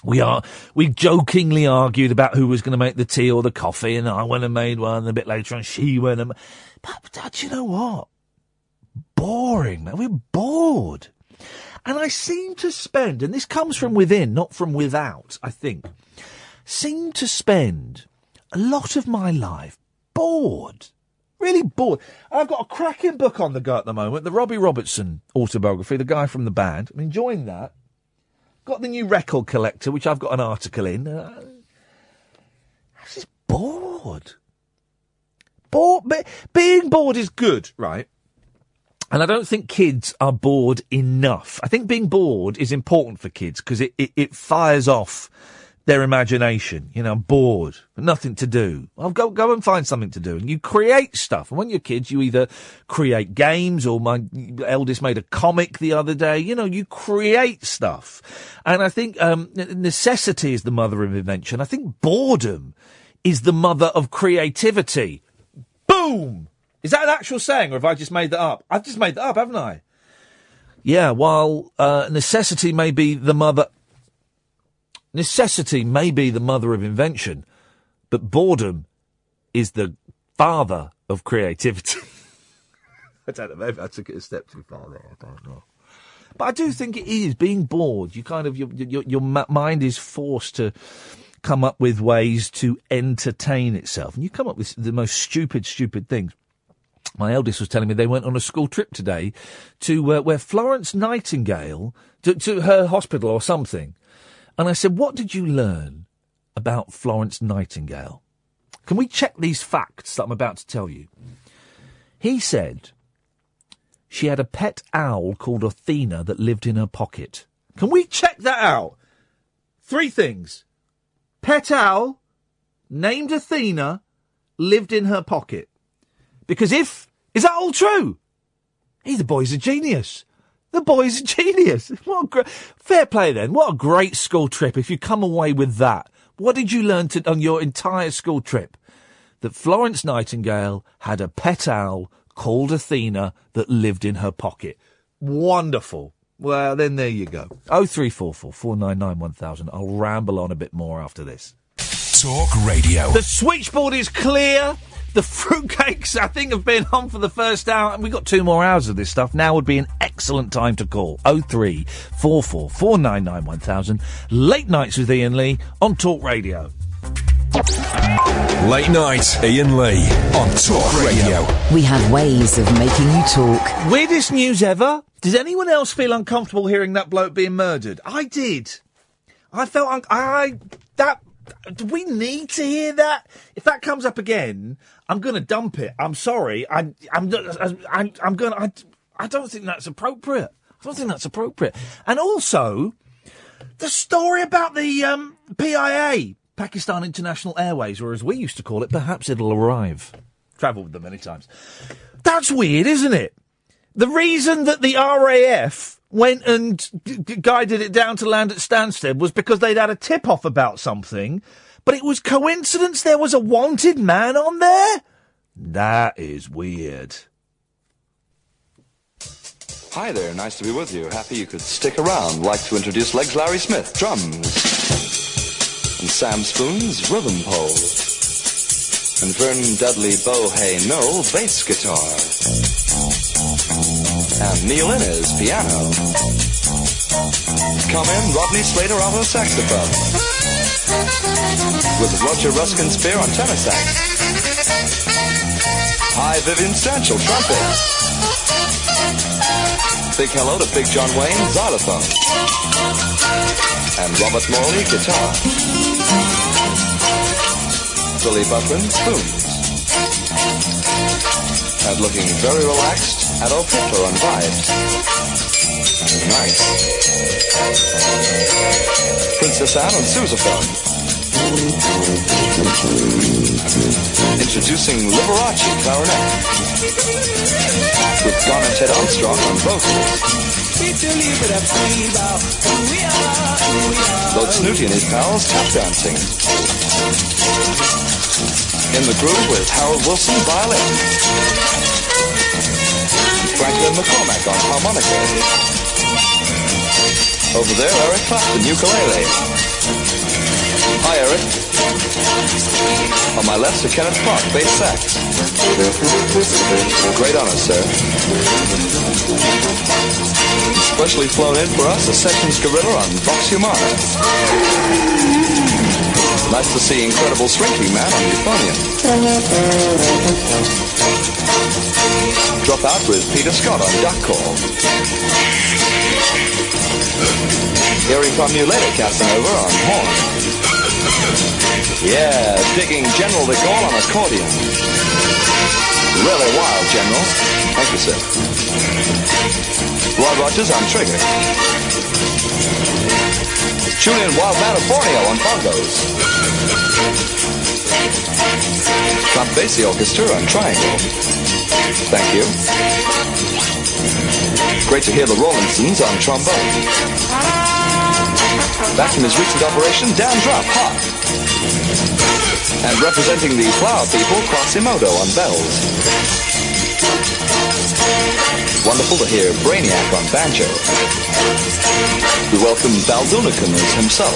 we are we jokingly argued about who was going to make the tea or the coffee, and I went and made one. A bit later on, she went and. But, do you know what? boring, man. We're bored. And I seem to spend, and this comes from within, not from without, I think, seem to spend a lot of my life bored. Really bored. I've got a cracking book on the go at the moment, the Robbie Robertson autobiography, the guy from the band. I'm enjoying that. Got the new record collector, which I've got an article in. Uh, I'm just bored. Bored. Be- being bored is good, right? And I don't think kids are bored enough. I think being bored is important for kids because it, it, it fires off their imagination. You know, I'm bored, nothing to do. Well, go go and find something to do, and you create stuff. And when you're kids, you either create games, or my eldest made a comic the other day. You know, you create stuff, and I think um, necessity is the mother of invention. I think boredom is the mother of creativity. Boom! Is that an actual saying, or have I just made that up? I've just made that up, haven't I? Yeah, while uh, necessity may be the mother. Necessity may be the mother of invention, but boredom is the father of creativity. I don't know, maybe I took it a step too far there, I don't know. But I do think it is being bored. You kind of, your, your, your mind is forced to come up with ways to entertain itself. And you come up with the most stupid, stupid things. My eldest was telling me they went on a school trip today to uh, where Florence Nightingale, to, to her hospital or something. And I said, What did you learn about Florence Nightingale? Can we check these facts that I'm about to tell you? He said she had a pet owl called Athena that lived in her pocket. Can we check that out? Three things. Pet owl, named Athena, lived in her pocket. Because if, is that all true? He, the boy's a genius. The boy's a genius. What a great, fair play then. What a great school trip if you come away with that. What did you learn to, on your entire school trip? That Florence Nightingale had a pet owl called Athena that lived in her pocket. Wonderful. Well, then there you go. Oh three four four four nine nine one thousand. I'll ramble on a bit more after this. Talk Radio. The switchboard is clear. The fruitcakes, I think, have been on for the first hour, and we've got two more hours of this stuff. Now would be an excellent time to call. 03 44 499 1000. Late nights with Iain Lee on Talk Radio. Late night, Iain Lee on Talk Radio. We have ways of making you talk. Weirdest news ever? Did anyone else feel uncomfortable hearing that bloke being murdered? I did. I felt un- I that. Do we need to hear that? If that comes up again, I'm going to dump it. I'm sorry. I, I'm. I'm. I'm going. I. I don't think that's appropriate. I don't think that's appropriate. And also, the story about the um, PIA, Pakistan International Airways, or as we used to call it, perhaps it'll arrive. Travelled with them many times. That's weird, isn't it? The reason that the RAF went and g- g- guided it down to land at Stansted was because they'd had a tip off about something, but it was coincidence there was a wanted man on there? That is weird. Hi there, nice to be with you. Happy you could stick around. Like to introduce Legs Larry Smith, drums. And Sam Spoons, rhythm pole. And Vern Dudley Bohay-Nowell, bass guitar. And Neil Innes, piano. Come in, Rodney Slater, alto saxophone. With Roger Ruskin Spear on tenor sax. Hi, Vivian Stanshall, trumpet. Big hello to Big John Wayne, xylophone. And Robert Morley, guitar. Billy Butlin, spoons. And looking very relaxed, Adolf Hitler on vibes. Nice. Princess Anne on sousaphone. Introducing Liberace clarinet. With Garner Ted Armstrong on vocals. Lord Snooty and his pals tap dancing. In the groove with Harold Wilson violin. Franklin McCormack on harmonica. Over there, Eric Clapton, ukulele. Hi, Eric. On my left, Sir Kenneth Clark, bass sax. Great honor, sir. especially flown in for us a Sessions Gorilla on Vox Humana. Nice to see Incredible Shrinking Man on Euphonium. Drop out with Peter Scott on Duck Call. Hearing from you later, Casanova on Horn. Yeah, digging General de Gaulle on accordion. Really wild, General. Thank you, sir. Roy Rogers on Trigger. In Wild Man of Borneo on bongos. Trump Basie Orchestra on Triangle. Thank you. Great to hear the Rollinsons on trombone. Back from his recent operation, Dan Drop, hot. And representing the Flower People, Quasimodo on bells. Wonderful to hear Brainiac on banjo. We welcome Baldunicum as himself.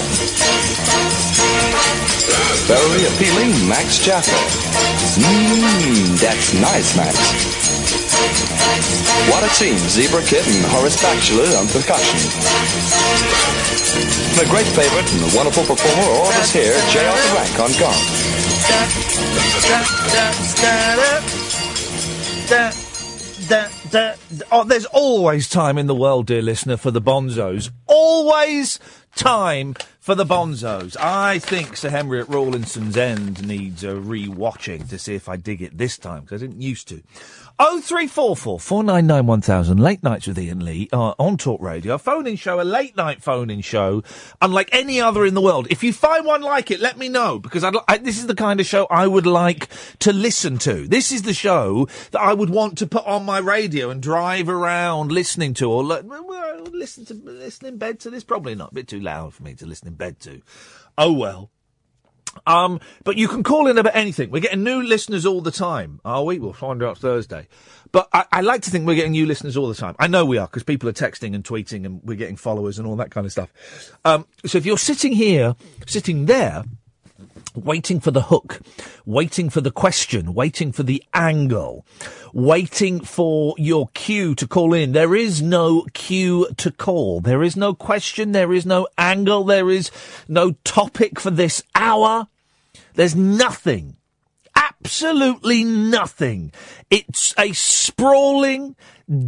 Very appealing, Max Jaffa. Mmm, that's nice, Max. What a team, Zebra and Horace Batchelor on percussion. A great favorite and a wonderful performer, all of us here, J. Arthur Rank on gong. Oh, there's always time in the world, dear listener, for the bonzos. Always time for the bonzos. I think Sir Henry at Rawlinson's End needs a re-watching to see if I dig it this time, because I didn't used to. Oh three four four four nine nine one thousand. Late nights with Iain Lee uh, on Talk Radio. A phone-in show, a late night phone-in show, unlike any other in the world. If you find one like it, let me know because I'd, I, this is the kind of show I would like to listen to. This is the show that I would want to put on my radio and drive around listening to, or li- listen to listen in bed to. This probably not a bit too loud for me to listen in bed to. Oh well. Um, but you can call in about anything. We're getting new listeners all the time, are we? We'll find out Thursday. But I, I like to think we're getting new listeners all the time. I know we are because people are texting and tweeting and we're getting followers and all that kind of stuff. Um, so if you're sitting here, sitting there, waiting for the hook, waiting for the question, waiting for the angle, waiting for your cue to call in. There is no cue to call. There is no question. There is no angle. There is no topic for this hour. There's nothing. Absolutely nothing. It's a sprawling,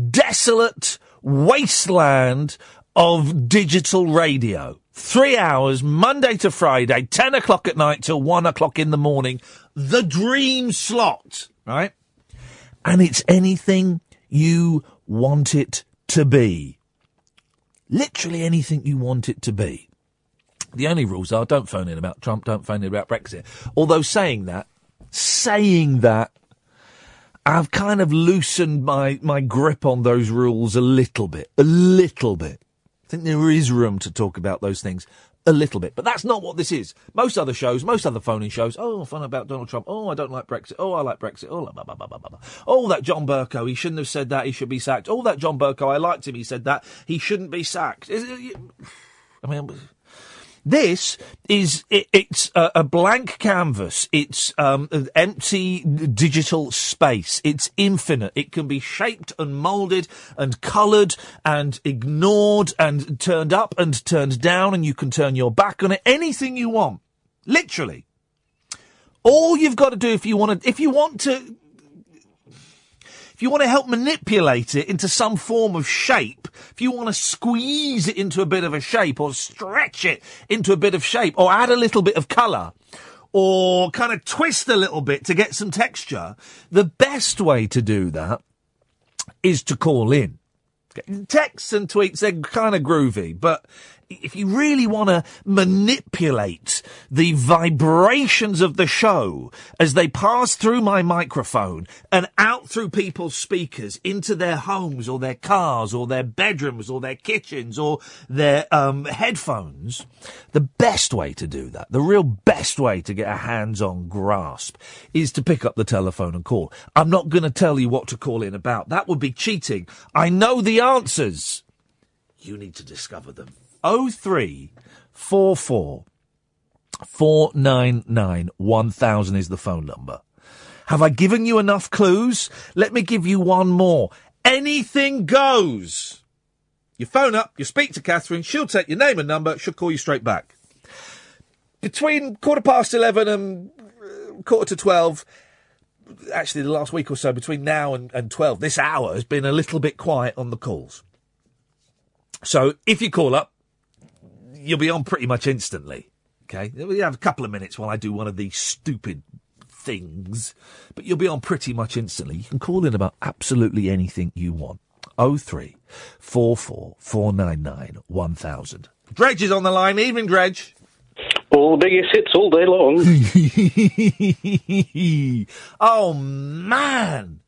desolate wasteland of digital radio. Three hours, Monday to Friday, 10 o'clock at night till 1 o'clock in the morning. The dream slot, right? And it's anything you want it to be. Literally anything you want it to be. The only rules are don't phone in about Trump, don't phone in about Brexit. Although saying that, saying that, I've kind of loosened my, my grip on those rules a little bit. A little bit. I think there is room to talk about those things a little bit. But that's not what this is. Most other shows, most other phoning shows, oh, fun about Donald Trump. Oh, I don't like Brexit. Oh, I like Brexit. Oh, blah, blah, blah, blah, blah. oh that John Bercow, he shouldn't have said that. He should be sacked. Oh, that John Bercow, I liked him. He said that. He shouldn't be sacked. It, I mean, this is it, it's a, a blank canvas. It's um, an empty digital space. It's infinite. It can be shaped and molded and coloured and ignored and turned up and turned down, and you can turn your back on it. Anything you want, literally. All you've got to do if you want to, if you want to if you want to help manipulate it into some form of shape, if you want to squeeze it into a bit of a shape or stretch it into a bit of shape or add a little bit of colour or kind of twist a little bit to get some texture, the best way to do that is to call in. Texts and tweets, they're kind of groovy, but if you really want to manipulate the vibrations of the show as they pass through my microphone and out through people's speakers into their homes or their cars or their bedrooms or their kitchens or their um, headphones, the best way to do that, the real best way to get a hands-on grasp is to pick up the telephone and call. I'm not going to tell you what to call in about. That would be cheating. I know the answers. You need to discover them. 0344 499 1000 is the phone number. Have I given you enough clues? Let me give you one more. Anything goes. You phone up, you speak to Catherine, she'll take your name and number, she'll call you straight back. Between quarter past 11 and uh, quarter to 12, actually the last week or so, between now and, and 12, this hour has been a little bit quiet on the calls. So if you call up, you'll be on pretty much instantly. Okay, we have a couple of minutes while I do one of these stupid things, but you'll be on pretty much instantly. You can call in about absolutely anything you want. Oh three four four four nine nine one thousand. Dredge is on the line. Evening, Dredge. All the biggest hits all day long. oh man.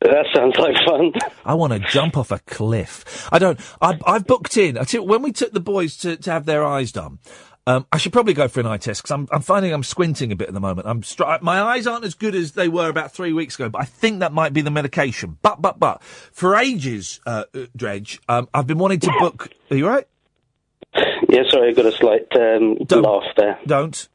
That sounds like fun. I want to jump off a cliff. I don't. I, I've booked in. I tell you, when we took the boys to, to have their eyes done, um, I should probably go for an eye test because I'm, I'm finding I'm squinting a bit at the moment. I'm str- my eyes aren't as good as they were about three weeks ago, but I think that might be the medication. But but but for ages, uh, uh, Dredge, um, I've been wanting to book. Are you right? Yeah, sorry, I got a slight um, laugh there. Don't.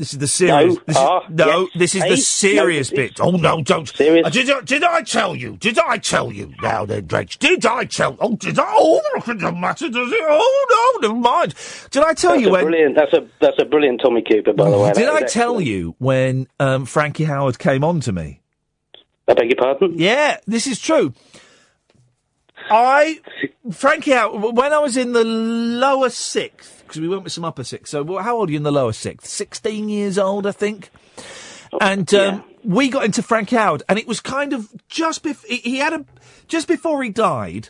This is the serious. No. this is, no, yes. this is Hey, the serious no, bit. Oh no, don't. Serious? Uh, Did, I- did I tell you? Did I tell you? Now then, Dredge. Did I tell? Oh, did I? Oh, it doesn't matter, does it? Oh no, never mind. Did I tell That's you a when? brilliant. That's a that's a brilliant Tommy Cooper, by the way. Did I tell excellent. you when um, Frankie Howerd came on to me? I beg your pardon. Yeah, this is true. I, Frankie Howerd, when I was in the lower sixth, because we went with some upper sixth. So, well, how old are you in the lower sixth? Sixteen years old, I think. And um, we got into Frank Howerd, and it was kind of just before he, had a just before he died.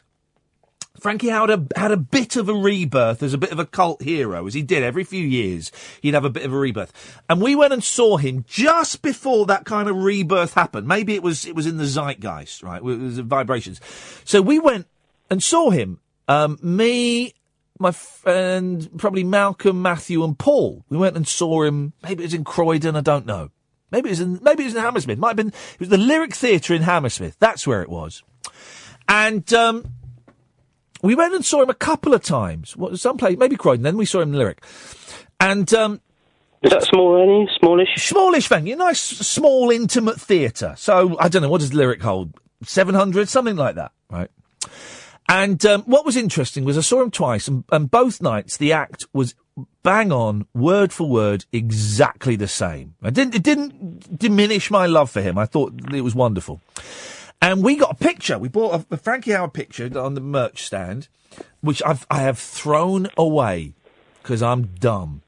Frankie Howerd had a, bit of a rebirth as a bit of a cult hero, as he did every few years. He'd have a bit of a rebirth, and we went and saw him just before that kind of rebirth happened. Maybe it was it was in the zeitgeist, right? It was the vibrations. So we went and saw him. Um, me, my friend, probably Malcolm, Matthew, and Paul. We went and saw him. Maybe it was in Croydon. I don't know. Maybe it was in maybe it was in Hammersmith. Might have been it was the Lyric Theatre in Hammersmith. That's where it was. And um, we went and saw him a couple of times. What some place maybe Croydon. Then we saw him in Lyric. And um, Is that small venue? Smallish? Smallish venue, nice small intimate theatre. So I don't know what does Lyric hold, seven hundred, something like that, right? And um, what was interesting was I saw him twice, and, and both nights the act was bang on, word for word, exactly the same. I didn't, it didn't diminish my love for him. I thought it was wonderful. And we got a picture. We bought a, a Frankie Howerd picture on the merch stand, which I've, I have thrown away because I'm dumb.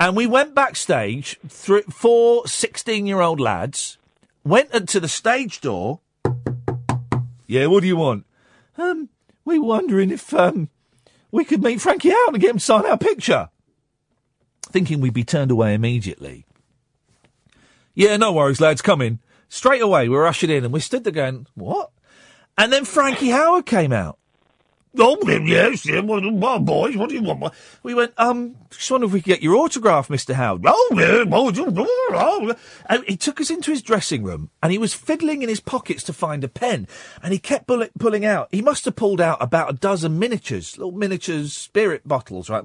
And we went backstage, thr four 16 year old lads, went to the stage door. Yeah, what do you want? Um, we were wondering if, um, we could meet Frankie out and get him to sign our picture. Thinking we'd be turned away immediately. Yeah, no worries, lads, come in. Straight away, we were ushered in and we stood there going, what? And then Frankie Howerd came out. Oh, yes, yeah, well, well, boys, what do you want? We went, um, just wonder if we could get your autograph, Mr. Howerd. Oh, yeah, oh. And he took us into his dressing room and he was fiddling in his pockets to find a pen and he kept pull- pulling out. He must have pulled out about a dozen miniatures, little miniatures spirit bottles, right?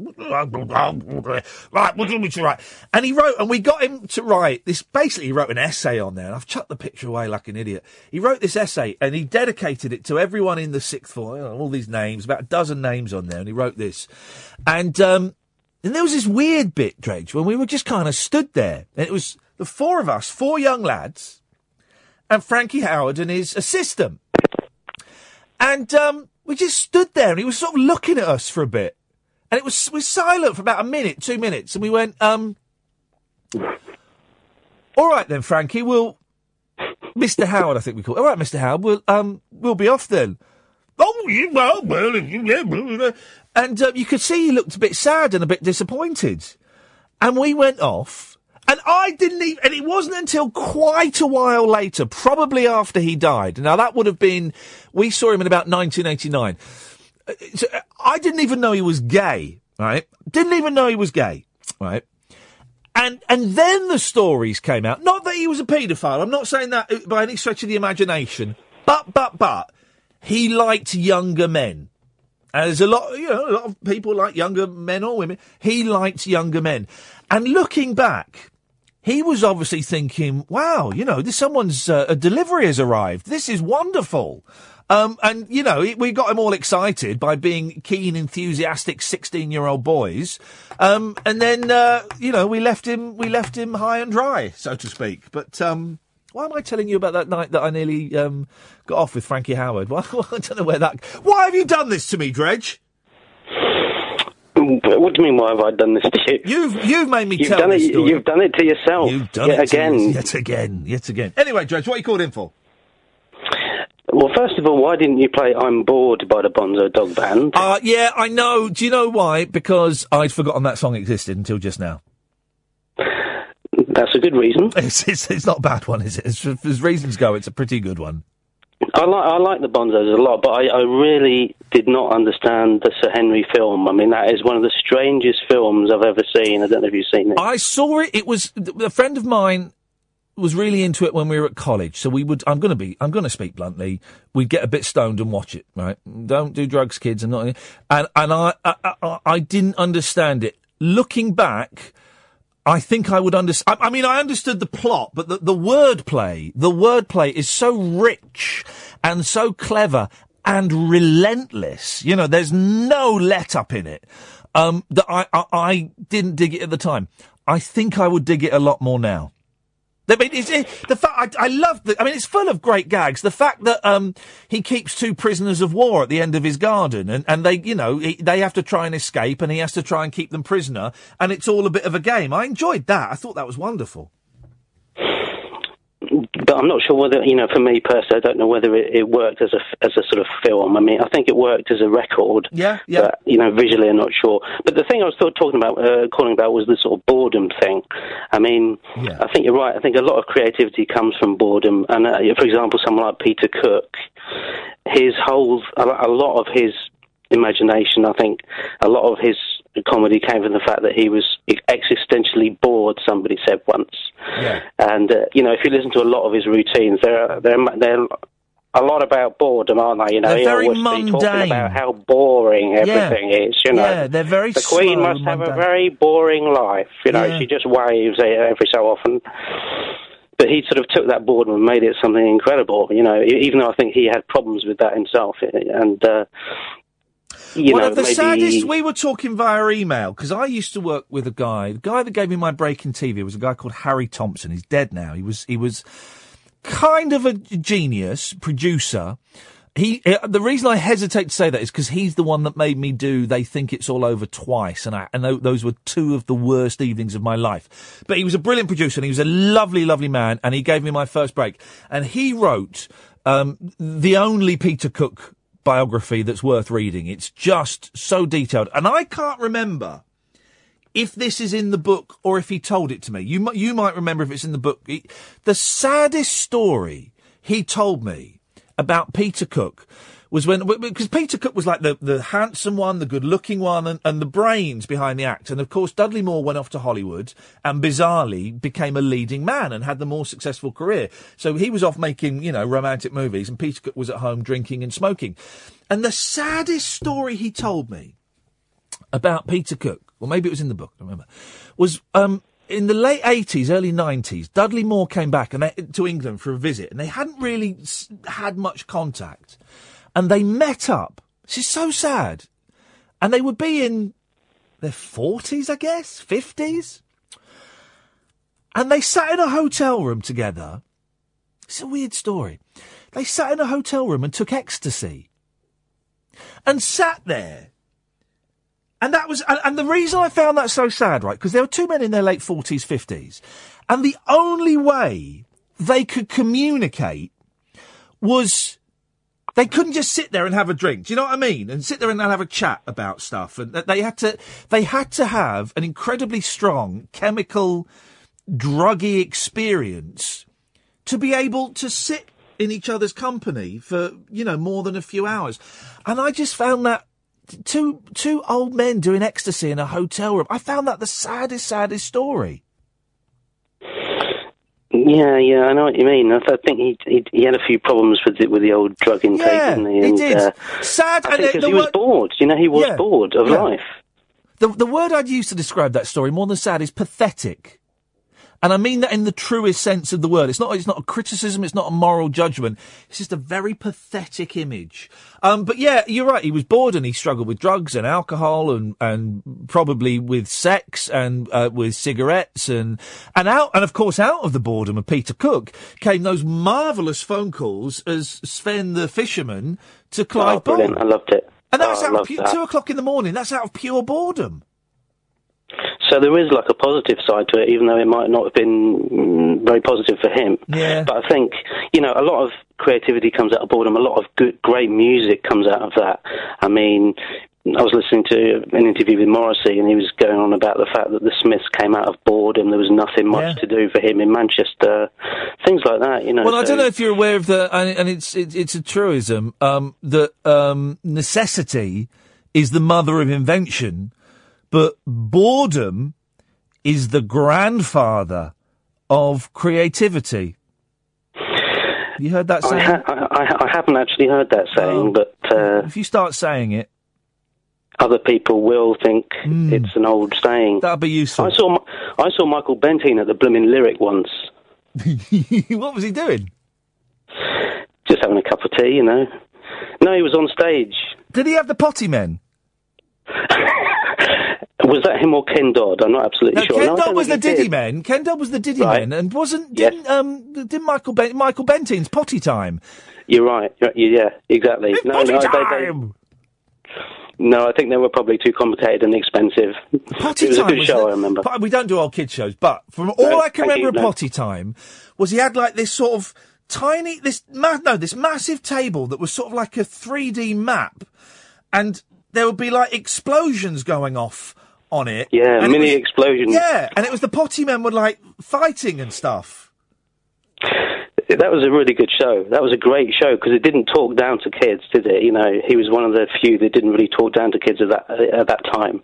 Right, what do you want to write? And he wrote, and we got him to write this. Basically, he wrote an essay on there, and I've chucked the picture away like an idiot. He wrote this essay, and he dedicated it to everyone in the sixth form. all these names, about a dozen names on there, and he wrote this. And um, and there was this weird bit, Dredge, when we were just kind of stood there, and it was the four of us, four young lads, and Frankie Howerd and his assistant. And um, we just stood there, and he was sort of looking at us for a bit. And it was was silent for about a minute, two minutes, and we went, um, "All right then, Frankie. We'll, Mr. Howerd, I think we call. It. All right, Mr. Howerd. We'll um, we'll be off then." Oh, you- well, well, yeah, uh," and uh, you could see he looked a bit sad and a bit disappointed. And we went off, and I didn't even, and it wasn't until quite a while later, probably after he died. Now that would have been, we saw him in about 1989. Uh, so, uh, I didn't even know he was gay, right? Didn't even know he was gay, right? And and then the stories came out. Not that he was a paedophile. I'm not saying that uh, by any stretch of the imagination. But but but he liked younger men. And there's a lot, you know, a lot of people like younger men or women. He liked younger men. And looking back, he was obviously thinking, wow, you know, this someone's uh, a delivery has arrived. This is wonderful. Um, and you know, we got him all excited by being keen, enthusiastic sixteen-year-old boys. Um, and then, uh, you know, we left him, we left him high and dry, so to speak. But um, why am I telling you about that night that I nearly um, got off with Frankie Howerd? Well, I don't know where that. Why have you done this to me, Dredge? What do you mean? Why have I done this to you? You've you've made me You've tell done it. story. You've done it to yourself. You've done yet it again. you- yet again, yet again. Anyway, Dredge, what are you called in for? Well, first of all, why didn't you play "I'm Bored" by the Bonzo Dog Band? Uh, yeah, I know. Do you know why? Because I'd forgotten that song existed until just now. That's a good reason. It's, it's, it's not a bad one, is it? As, as reasons go, it's a pretty good one. I like I like the Bonzos a lot, but I, I really did not understand the Sir Henry film. I mean, that is one of the strangest films I've ever seen. I don't know if you've seen it. I saw it. It was a friend of mine was really into it when we were at college. So we would. I'm going to be. I'm going to speak bluntly. We'd get a bit stoned and watch it. Right. Don't do drugs, kids. And not. And and I I, I, I didn't understand it. Looking back. I think I would understand. I, I mean, I understood the plot, but the, the wordplay, the wordplay is so rich and so clever and relentless. You know, there's no let up in it. Um, that I, I, I didn't dig it at the time. I think I would dig it a lot more now. I mean, it's, it, the fact I, I love the. I mean, it's full of great gags. The fact that um, he keeps two prisoners of war at the end of his garden, and, and they, you know, he, they have to try and escape, and he has to try and keep them prisoner, and it's all a bit of a game. I enjoyed that. I thought that was wonderful. But I'm not sure whether you know. For me personally, I don't know whether it, it worked as a as a sort of film. I mean, I think it worked as a record. Yeah, yeah. But, you know, visually, I'm not sure. But the thing I was of talking about, uh, calling about, was the sort of boredom thing. I mean, I think you're right. I think a lot of creativity comes from boredom. And uh, for example, someone like Peter Cook, his whole a lot of his imagination. I think a lot of his comedy came from the fact that he was existentially bored. Somebody said once. Yeah. And uh, you know, if you listen to a lot of his routines, they're they're they're a lot about boredom, aren't they? You know, They're very always be talking mundane. about how boring everything is. You know, Yeah, they're very the Queen must have a very boring life. You know, Yeah. she just waves every so often. But he sort of took that boredom and made it something incredible. You know, even though I think he had problems with that himself, and. Uh, you One know, of the maybe saddest. We were talking via email because I used to work with a guy. The guy that gave me my break in TV was a guy called Harry Thompson. He's dead now. He was he was kind of a genius producer. He uh, the reason I hesitate to say that is because he's the one that made me do "They Think It's All Over" twice, and I and those were two of the worst evenings of my life. But he was a brilliant producer, and he was a lovely, lovely man, and he gave me my first break, and he wrote um, the only Peter Cook biography that's worth reading. It's just so detailed, and I can't remember if this is in the book or if he told it to me. You you might remember if it's in the book. The saddest story he told me about Peter Cook was when because Peter Cook was like the the handsome one, the good looking one, and, and the brains behind the act. And of course, Dudley Moore went off to Hollywood and bizarrely became a leading man and had the more successful career. So he was off making you know romantic movies, and Peter Cook was at home drinking and smoking. And the saddest story he told me about Peter Cook, or maybe it was in the book, I don't remember, was um, in the late 80s, early 90s, Dudley Moore came back and they, to England for a visit, and they hadn't really had much contact. And they met up. This is so sad. And they would be in their 40s, I guess, 50s. And they sat in a hotel room together. It's a weird story. They sat in a hotel room and took ecstasy. And sat there and that was, and, and the reason I found that so sad, right? Because there were two men in their late forties, fifties, and the only way they could communicate was they couldn't just sit there and have a drink. Do you know what I mean? And sit there and have a chat about stuff. And they had to, they had to have an incredibly strong chemical, druggy experience to be able to sit in each other's company for, you know, more than a few hours. And I just found that two two old men doing ecstasy in a hotel room. I found that the saddest, saddest story. Yeah, yeah, I know what you mean. I, th- I think he, he he had a few problems with the, with the old drug intake, Yeah, didn't he? he did. Uh, Sad, I and think 'cause the he was bored. You know, he was Yeah, bored of yeah. life. The the word I'd use to describe that story more than sad is pathetic. And I mean that in the truest sense of the word. It's not, it's not a criticism, it's not a moral judgment. It's just a very pathetic image. Um, but yeah, you're right. He was bored and he struggled with drugs and alcohol and, and probably with sex and, uh, with cigarettes and, and out, and of course out of the boredom of Peter Cook came those marvellous phone calls as Sven the fisherman to Clive oh. I loved it. And that Oh, was out of pu- two o'clock in the morning. That's out of pure boredom. So there is like a positive side to it, even though it might not have been mm, very positive for him. Yeah. But I think you know a lot of creativity comes out of boredom. A lot of good, great music comes out of that. I mean. I was listening to an interview with Morrissey, and he was going on about the fact that the Smiths came out of boredom. There was nothing much Yeah. to do for him in Manchester, things like that. You know. Well, I don't know if you're aware of the, and, and it's it, it's a truism um, that um, necessity is the mother of invention, but boredom is the grandfather of creativity. You heard that I, saying? ha- I, I, I haven't actually heard that saying, but uh, if you start saying it, other people will think it's an old saying. That'll be useful. I saw I saw Michael Bentine at the Blooming Lyric once, what was he doing? just having a cup of tea, you know. No, he was on stage. Did he have the potty men? Was that him or Ken Dodd? I'm not absolutely No, sure. Ken No, Dodd was the Diddy did. Men. Ken Dodd was the Diddy Right. Men, and wasn't didn't um didn't Michael ben- Michael Bentine's potty time? You're right. Yeah, exactly. no, potty no, they- they- no, I think they were probably too complicated and expensive. Potty it was time a good was show, the- I remember. We don't do old kid shows, but from all No, I can remember of potty time was he had like this sort of tiny this ma- no this massive table that was sort of like a 3D map, and there would be like explosions going off on it. Yeah, and it mini was- explosions. Yeah, and it was the potty men were like fighting and stuff. That was a really good show. That was a great show because it didn't talk down to kids, did it? You know, he was one of the few that didn't really talk down to kids at that at that time.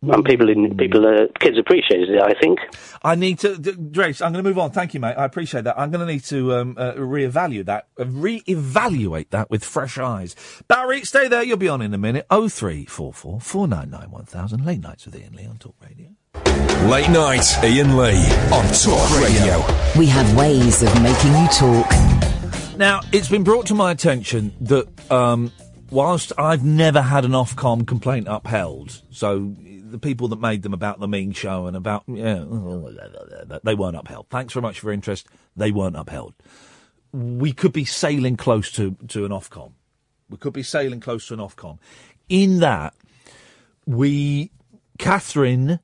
And people, in, people, uh, kids appreciated it. I think. I need to, Grace. I'm going to move on. Thank you, mate. I appreciate that. I'm going to need to um, uh, reevaluate that, uh, reevaluate that with fresh eyes. Barry, stay there. You'll be on in a minute. Oh three four four four nine nine one thousand. Late nights with Iain Lee on Talk Radio. Late night, Iain Lee on Talk Radio. We have ways of making you talk. Now, it's been brought to my attention that um, whilst I've never had an Ofcom complaint upheld, so the people that made them about the mean show and about yeah, they weren't upheld. Thanks very much for your interest. They weren't upheld. We could be sailing close to, to an Ofcom. We could be sailing close to an Ofcom. In that, we, Catherine,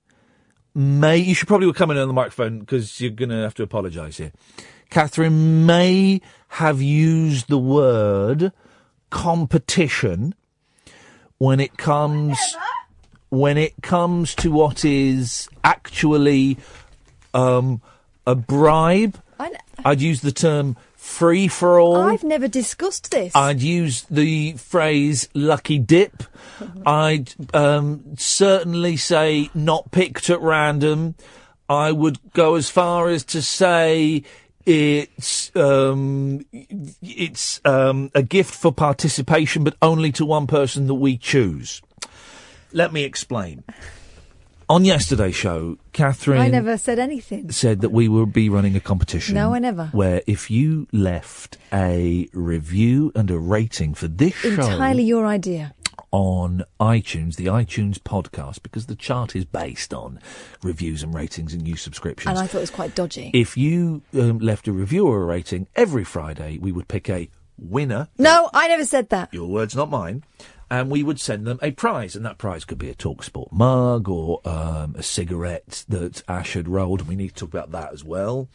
may you should probably come in on the microphone because you're going to have to apologise here. Catherine may have used the word competition when it comes when it comes to what is actually um, a bribe. I'd use the term free for all. I've never discussed this. I'd use the phrase lucky dip. I'd um, certainly say not picked at random. I would go as far as to say it's um, it's um, a gift for participation, but only to one person that we choose. Let me explain. On yesterday's show, Catherine I never said anything. said that we will be running a competition. No, I never. Where if you left a review and a rating for this show Entirely your idea. on iTunes, the iTunes podcast, because the chart is based on reviews and ratings and new subscriptions. And I thought it was quite dodgy. if you um, left a review or a rating every Friday, we would pick a winner. No, I never said that. Your words, not mine. And we would send them a prize, and that prize could be a Talksport mug or um, a cigarette that Ash had rolled. And we need to talk about that as well.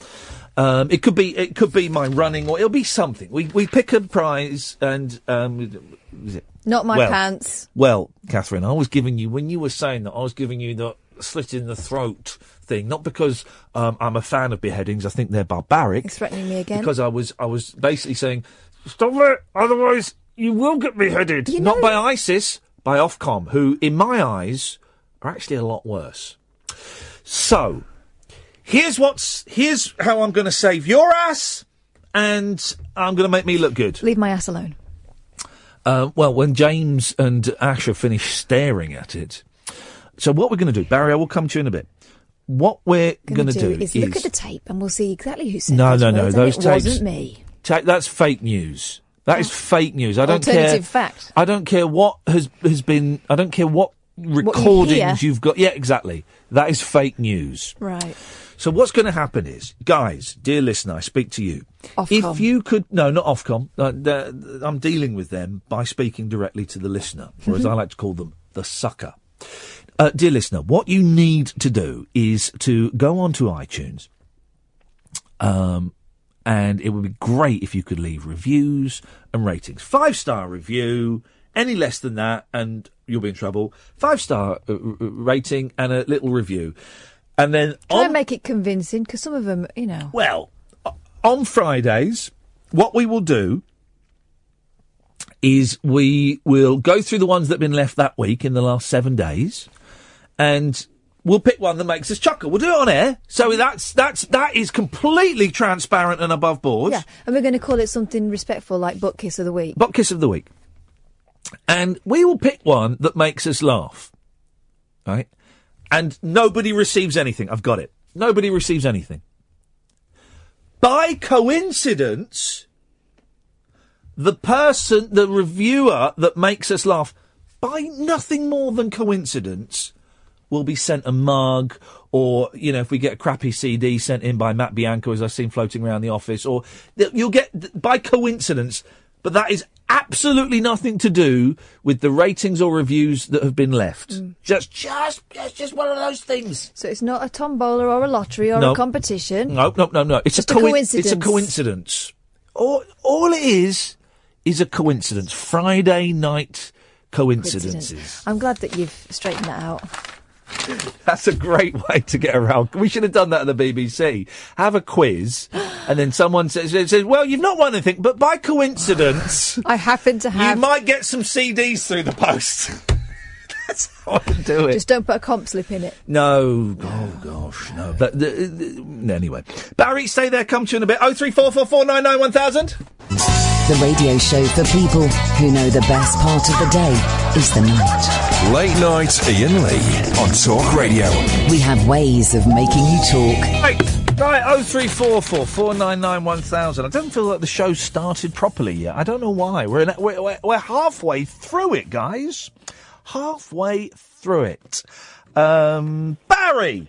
Um, it could be it could be my running, or it'll be something. We we pick a prize, and um, is it Not my Well, pants. well, Catherine, I was giving you when you were saying that I was giving you the slit in the throat thing, not because um, I'm a fan of beheadings. I think they're barbaric. Threatening me again. Because I was I was basically saying, stop it, otherwise you will get beheaded. Not by ISIS, by Ofcom, who, in my eyes, are actually a lot worse. So, here's what's here's how I'm going to save your ass, and I'm going to make me look good. Leave my ass alone. Uh, well, when James and Ash have finished staring at it. So what we're going to do, Barry, I will come to you in a bit. what we're Going to do is look at the tape and we'll see exactly who said No, those no, no, words, those and it tapes- wasn't me. Ta- that's fake news. That is fake news. I don't care. Alternative fact. I don't care what has has been. I don't care what recordings hear. you've got. Yeah, exactly. That is fake news. Right. So what's going to happen is, guys, dear listener, I speak to you. Ofcom. If you could, no, not Ofcom. Uh, I'm dealing with them by speaking directly to the listener, or as I like to call them, the sucker. Uh, dear listener, what you need to do is to go onto iTunes, um, and it would be great if you could leave reviews and ratings. Five star review, any less than that, and you'll be in trouble. Five star uh, rating and a little review, and then Try on and make it convincing because some of them, you know. well, on Fridays, what we will do is we will go through the ones that have been left that week in the last seven days, and we'll pick one that makes us chuckle. We'll do it on air, so mm-hmm. that's that's that is completely transparent and above board. Yeah, and we're going to call it something respectful like Butt Kiss of the Week. Butt kiss of the week, and we will pick one that makes us laugh, right? And nobody receives anything. I've got it. Nobody receives anything. By coincidence, the person, the reviewer that makes us laugh, by nothing more than coincidence, will be sent a mug, or you know, if we get a crappy CD sent in by Matt Bianco, as I've seen floating around the office, or you'll get by coincidence. But that is absolutely nothing to do with the ratings or reviews that have been left. Mm. Just, just, just, just one of those things. So it's not a tombola or a lottery or No. a competition. No, no, no, no. It's Just a, a coincidence. It's a coincidence. All, all it is is a coincidence. Friday night coincidences. I'm glad that you've straightened that out. That's a great way to get around. We should have done that at the BBC. Have a quiz, and then someone says, says "Well, you've not won anything, but by coincidence, I happen to have. you might get some CDs through the post." That's how I do it. Just don't put a comp slip in it. No, oh gosh, no. But the, the, anyway, Barry, stay there. Come to you in a bit. Oh three four four four nine nine one thousand. The radio show for people who know the best part of the day is the night. Late night Iain Lee on Talk Radio. We have ways of making you talk. Right, right. Oh three four four four nine nine one thousand. I don't feel like the show started properly yet. I don't know why. We're in, we're, we're, we're halfway through it, guys. Halfway through it. Um, Barry.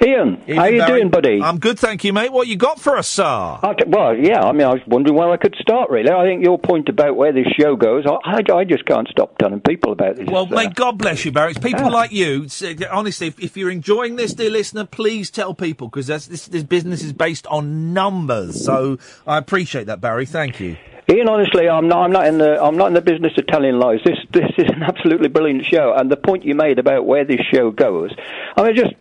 Iain, how are you Barry. doing, buddy? I'm good, thank you, mate. What you got for us, sir? Well, yeah, I mean, I was wondering where I could start, really. I think your point about where this show goes, I, I, I just can't stop telling people about this. Well, uh, may God bless you, Barry. It's people Yeah. like you. uh, Honestly, if, if you're enjoying this, dear listener, please tell people because this, this business is based on numbers. So I appreciate that, Barry. Thank you. Iain, honestly, I'm not. I'm not in the. I'm not in the business of telling lies. This. This is an absolutely brilliant show, and the point you made about where this show goes. I mean, just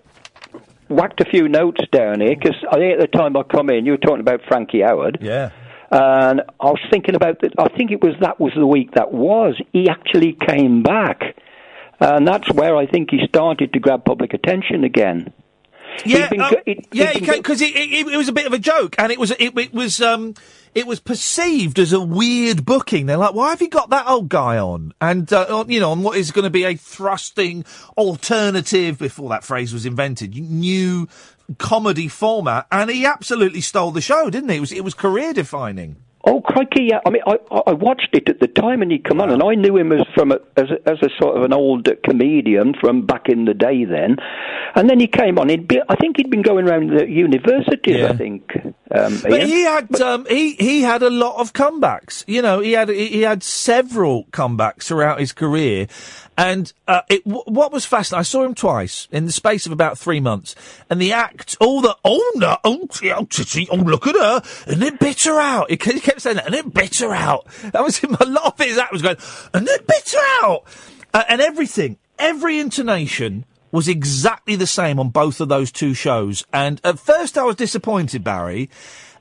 whacked a few notes down here because I think at the time I come in, you were talking about Frankie Howerd. Yeah. And I was thinking about that. I think it was that was the week that was. He actually came back, and that's where I think he started to grab public attention again. Yeah, He'd been go- he'd- yeah, because it, it, it was a bit of a joke, and it was it, it was um it was perceived as a weird booking. They're like, why have you got that old guy on? And uh, on, you know, on what is going to be a thrusting alternative before that phrase was invented, new comedy format, and he absolutely stole the show, didn't he? It was it was career defining. Oh crikey! Yeah, I mean, I, I I watched it at the time, and he come on, and I knew him as from a, as a, as a sort of an old comedian from back in the day. Then, and then he came on. He'd be, I think he'd been going around the universities. I think. Um, But Iain. he had um, he he had a lot of comebacks. You know, he had he had several comebacks throughout his career, and uh, it, w- what was fascinating. I saw him twice in the space of about three months, and the act, all the oh no, oh, oh, oh look at her, and it bit her out. He he kept saying that, and it bit her out. That was him. A lot of his act was going, and it bit her out, uh, and everything, every intonation was exactly the same on both of those two shows. And at first I was disappointed, Barry.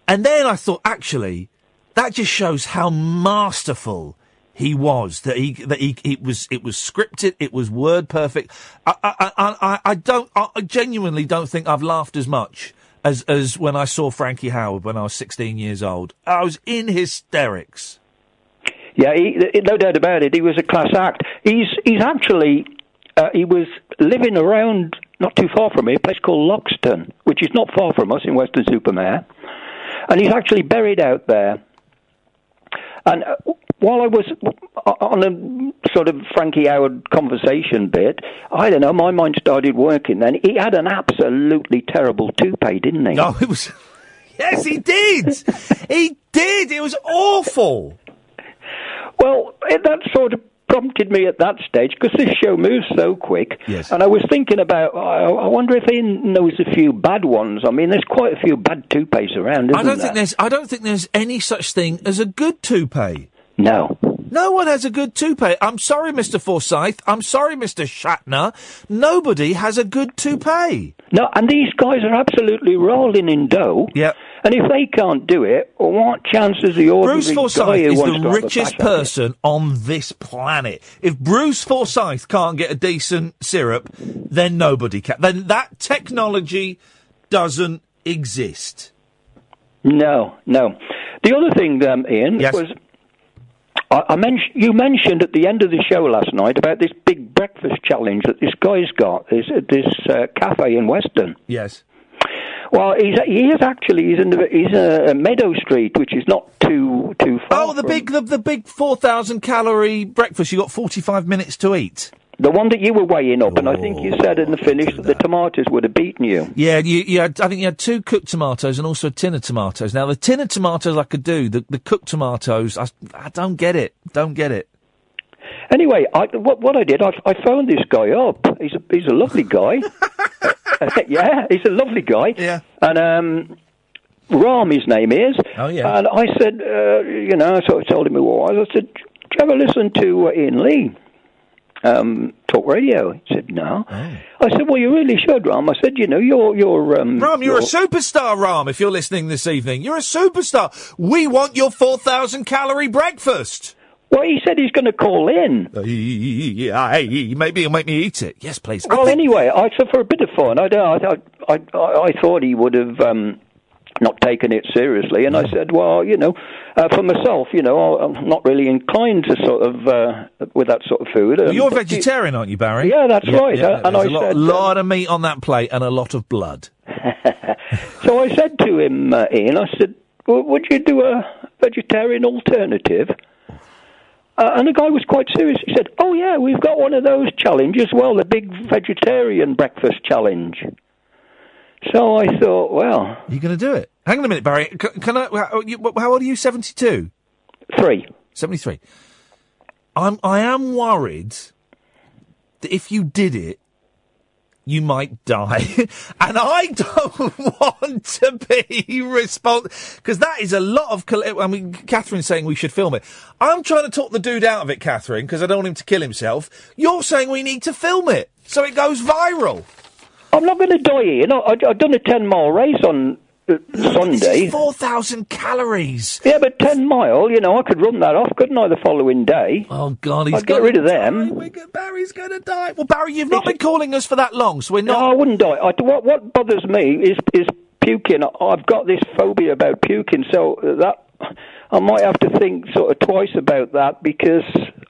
And then I thought, actually, that just shows how masterful he was. That he, that he, it was, it was scripted. It was word perfect. I, I, I, I, don't, I genuinely don't think I've laughed as much as, as when I saw Frankie Howerd when I was 16 years old. I was in hysterics. Yeah, he, no doubt about it. He was a class act. He's he's actually uh, he was living around not too far from here, a place called Loxton, which is not far from us in Weston-super-Mare. And he's actually buried out there. And uh, while I was on a sort of Frankie Howerd conversation bit, I don't know, my mind started working then. He had an absolutely terrible toupee, didn't he? No, it was. Yes, he did. he did. It was awful. Well, that sort of prompted me at that stage because this show moves so quick. Yes. And I was thinking about, I, I wonder if Iain knows a few bad ones. I mean, there's quite a few bad toupees around, isn't I don't there? think there's. I don't think there's any such thing as a good toupee. No. No one has a good toupee. I'm sorry, Mr. Forsyth. I'm sorry, Mr. Shatner. Nobody has a good toupee. No, and these guys are absolutely rolling in dough. Yeah. And if they can't do it, well, what chances the ordinary Bruce guy Forsyth who is the to have a richest bash at it? person on this planet. If Bruce Forsyth can't get a decent syrup, then nobody can. Then that technology doesn't exist. No, no. The other thing, um, Iain, was I, I mentioned you mentioned at the end of the show last night about this big breakfast challenge that this guy's got. This this uh, cafe in Weston. Yes. Well, he's he is actually he's in the, he's uh, a, Meadow Street, which is not too too far. Oh, the big, the, the big four thousand calorie breakfast. You got forty five minutes to eat. The one that you were weighing up, and I think you oh, said in the finish that the tomatoes would have beaten you. Yeah, you, you had, I think you had two cooked tomatoes and also a tin of tomatoes. Now, the tin of tomatoes I could do. The, the cooked tomatoes, I, I don't get it. Don't get it. Anyway, I, what, what I did, I, I phoned this guy up. He's a, he's a lovely guy. yeah, he's a lovely guy. Yeah. And um, Ram, his name is. Oh, yeah. And I said, uh, you know, I told him who I was. I said, "Do you ever listen to uh, Iain Lee? Um, talk radio. He said, no. Oh. I said, well, you really should, Ram. I said, you know, you're, you're, um, Ram, you're a you're- superstar, Ram, if you're listening this evening. You're a superstar. We want your 4,000 calorie breakfast. Well, he said he's going to call in. Yeah, maybe he'll make me eat it. Yes, please. Well, anyway, I, so for a bit of fun, I, don't- I, I, I, I thought he would have um, not taken it seriously, and I said, well, you know, uh, for myself, you know, I'm not really inclined to sort of uh, with that sort of food. Well, um, you're a but you- vegetarian, aren't you, Barry? Yeah, that's right. Uh, and I a lot, said, um, lot of meat on that plate and a lot of blood. So I said to him, uh, Iain, I said, well, would you do a vegetarian alternative? Uh, and the guy was quite serious. He said, "Oh yeah, we've got one of those challenges. Well, the big vegetarian breakfast challenge." So I thought, well, You're going to do it. Hang on a minute, Barry. C- can I? How, you, how old are you? Seventy-two. Three. Seventy-three. I'm. I am worried that if you did it, you might die, and I don't want to be responsible because that is a lot of. coll- I mean, Catherine's saying we should film it. I'm trying to talk the dude out of it, Catherine, because I don't want him to kill himself. You're saying we need to film it so it goes viral. I'm not going to die here. You know, I've done a ten mile race on Sunday. Four thousand calories. Yeah, but ten mile. You know, I could run that off, couldn't I? The following day. Oh God, he's I'd get gonna rid of them. Barry's going to die. Well, Barry, you've not been calling us for that long, so we're not. No, I wouldn't die. I, what what bothers me is is puking. I've got this phobia about puking, so that I might have to think sort of twice about that because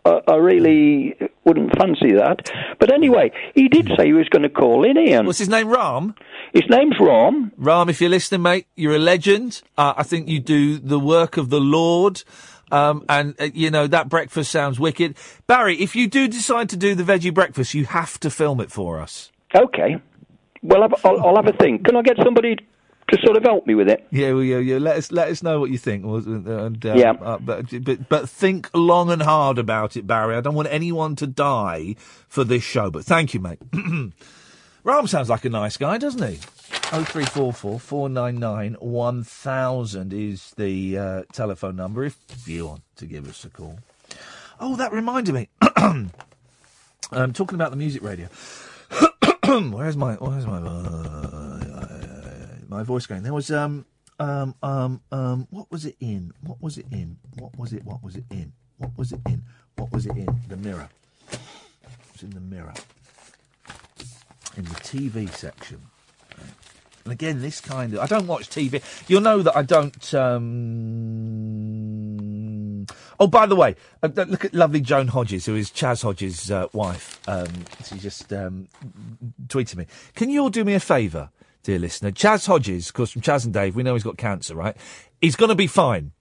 I, I really wouldn't fancy that. But anyway, he did say he was going to call in, Iain. What's his name? Ram. His name's Ram. Ram, if you're listening, mate, you're a legend. Uh, I think you do the work of the Lord. Um, and, uh, you know, that breakfast sounds wicked. Barry, if you do decide to do the veggie breakfast, you have to film it for us. Okay. Well, I'll, I'll, I'll have a think. Can I get somebody to sort of help me with it? Yeah, well, yeah, yeah. Let us let us know what you think. And, uh, Yeah. uh, but, but but think long and hard about it, Barry. I don't want anyone to die for this show. But thank you, mate. Ram sounds like a nice guy, doesn't he? Oh three four four four nine nine one thousand is the uh, telephone number if you want to give us a call. Oh, that reminded me. um, talking about the music radio. where's my where's my uh, my voice going? There was um um um um what was it in? What was it in? What was it? What was it in? What was it in? What was it in? The mirror. It was in the mirror. In the TV section. And again, this kind of I don't watch TV. You'll know that I don't. um Oh, by the way, uh, look at lovely Joan Hodges, who is Chas Hodges' uh, wife. Um, she just um, tweeted me. Can you all do me a favour, dear listener? Chas Hodges, of course, from Chas and Dave, we know he's got cancer, right? He's going to be fine.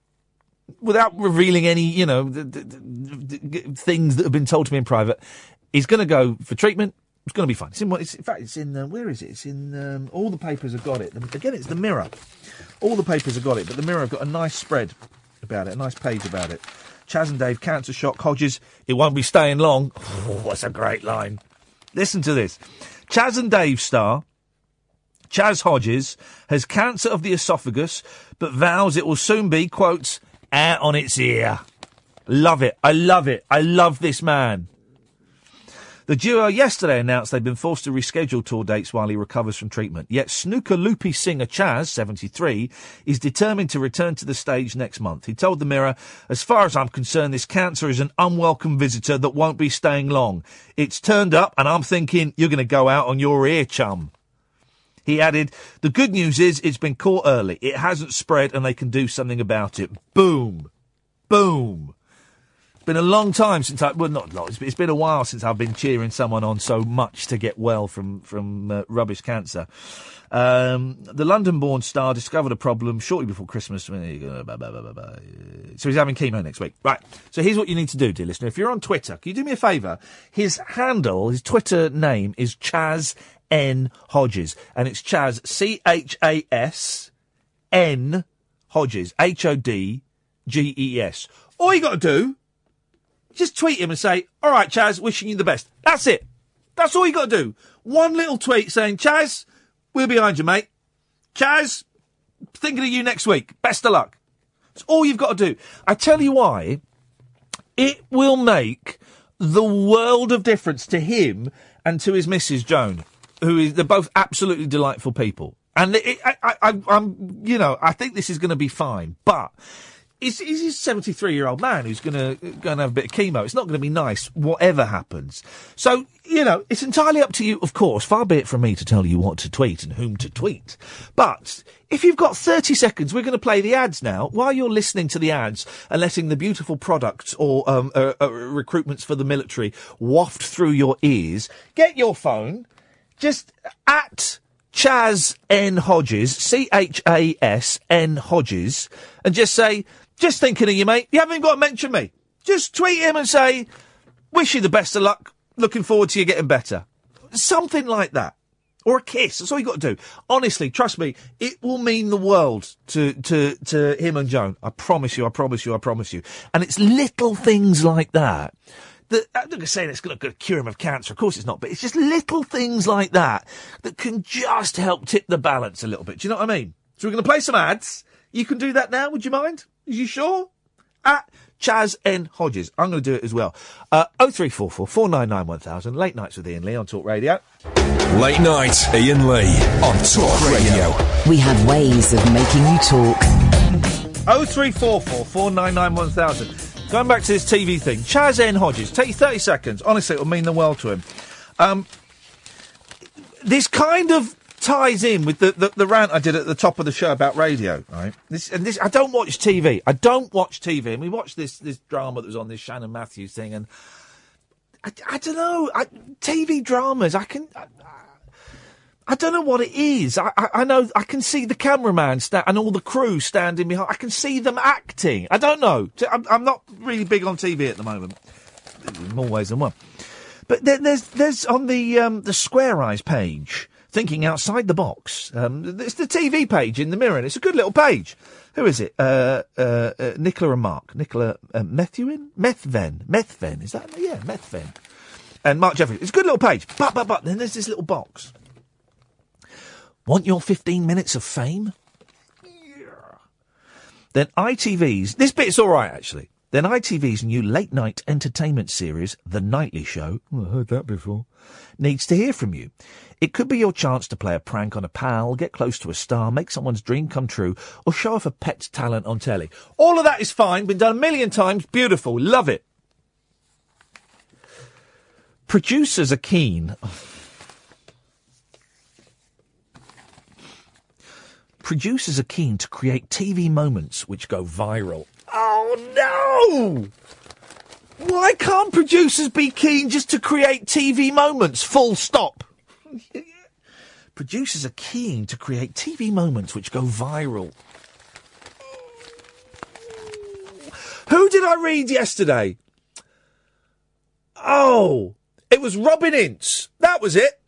Without revealing any, you know, th- th- th- th- things that have been told to me in private, he's going to go for treatment. It's going to be fine. It's in, it's, in fact, it's in, uh, where is it? It's in, um, all the papers have got it. Again, it's the Mirror. All the papers have got it, but the Mirror have got a nice spread about it, a nice page about it. Chas and Dave, cancer shock, Hodges, it won't be staying long. Oh, that's a great line. Listen to this. Chas and Dave star, Chas Hodges, has cancer of the esophagus, but vows it will soon be, quotes, out on its ear. Love it. I love it. I love this man. The duo yesterday announced they've been forced to reschedule tour dates while he recovers from treatment. Yet snooker loopy singer Chas, 73, is determined to return to the stage next month. He told The Mirror, as far as I'm concerned, this cancer is an unwelcome visitor that won't be staying long. It's turned up and I'm thinking you're going to go out on your ear, chum. He added, the good news is it's been caught early. It hasn't spread and they can do something about it. Boom. Boom. It's been a long time since I, well, not long, it's it's been a while since I've been cheering someone on so much to get well from, from uh, rubbish cancer. Um, the London-born star discovered a problem shortly before Christmas. So he's having chemo next week. Right. So here's what you need to do, dear listener. If you're on Twitter, can you do me a favour? His handle, his Twitter name is Chas N Hodges, and it's Chas C H A S N Hodges H O D G E S. All you got to do, just tweet him and say, "All right, Chas, wishing you the best." That's it. That's all you got to do. One little tweet saying, "Chas, we're behind you, mate." Chas, thinking of you next week. Best of luck. That's all you've got to do. I tell you why. It will make the world of difference to him and to his Mrs. Joan, who is they're both absolutely delightful people. And it, I, I, I'm, you know, I think this is going to be fine. But he's, he's a 73 year old man who's going to go and have a bit of chemo. It's not going to be nice, whatever happens. So, you know, it's entirely up to you, of course. Far be it from me to tell you what to tweet and whom to tweet. But if you've got 30 seconds, we're going to play the ads now. While you're listening to the ads and letting the beautiful products or um, uh, uh, recruitments for the military waft through your ears, get your phone, just at Chas N Hodges, C H A S N Hodges, and just say, just thinking of you, mate. You haven't got to mention me. Just tweet him and say, wish you the best of luck. Looking forward to you getting better. Something like that. Or a kiss. That's all you got to do. Honestly, trust me, it will mean the world to, to, to him and Joan. I promise you, I promise you, I promise you. And it's little things like that. That, I'm not going to say that's going to cure him of cancer. Of course it's not. But it's just little things like that that can just help tip the balance a little bit. Do you know what I mean? So we're going to play some ads. You can do that now. Would you mind? Are you sure? At Chas N Hodges. I'm going to do it as well. Uh, 0344 499 1000. Late nights with Iain Lee on Talk Radio. Late night, Iain Lee on Talk Radio. We have ways of making you talk. 0344 499 1000. Going back to this TV thing, Chas N. Hodges, take 30 seconds. Honestly, it will mean the world to him. Um, this kind of ties in with the, the, the rant I did at the top of the show about radio, right? This, and this, I don't watch TV. I don't watch TV. And we watched this, this drama that was on this Shannon Matthews thing, and I, I don't know. I, TV dramas, I can. I don't know what it is. I, I, I know I can see the cameraman sta- and all the crew standing behind. I can see them acting. I don't know. I'm, I'm not really big on TV at the moment. In more ways than one. But there, there's there's on the um, the Square Eyes page, thinking outside the box. Um, it's the TV page in the mirror, and it's a good little page. Who is it? Uh, uh, uh, Nicola and Mark. Nicola uh, Methuen? Methven. Methven. Is that? Yeah, Methven. And Mark Jefferies. It's a good little page. But, but, but, then there's this little box. Want your 15 minutes of fame? Then ITV's, this bit's alright actually. Then ITV's new late night entertainment series, The Nightly Show, oh, I heard that before, needs to hear from you. It could be your chance to play a prank on a pal, get close to a star, make someone's dream come true, or show off a pet's talent on telly. All of that is fine, been done a million times, beautiful, love it. Producers are keen. Producers are keen to create TV moments which go viral. Oh no! Why can't producers be keen just to create TV moments? Full stop. producers are keen to create TV moments which go viral. Who did I read yesterday? Oh, it was Robin Ince. That was it.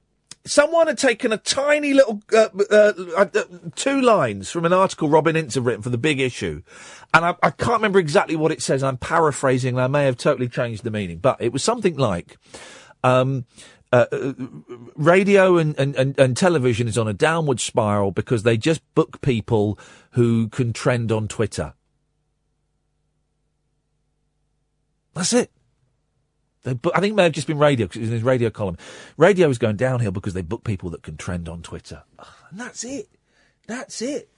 Someone had taken a tiny little uh, uh, uh, two lines from an article Robin Ince had written for the big issue, and I, I can't remember exactly what it says. I'm paraphrasing, and I may have totally changed the meaning, but it was something like. Um, uh, uh, radio and, and, and television is on a downward spiral because they just book people who can trend on Twitter. That's it. They book, I think it may have just been radio because it was in his radio column. Radio is going downhill because they book people that can trend on Twitter. And that's it. That's it.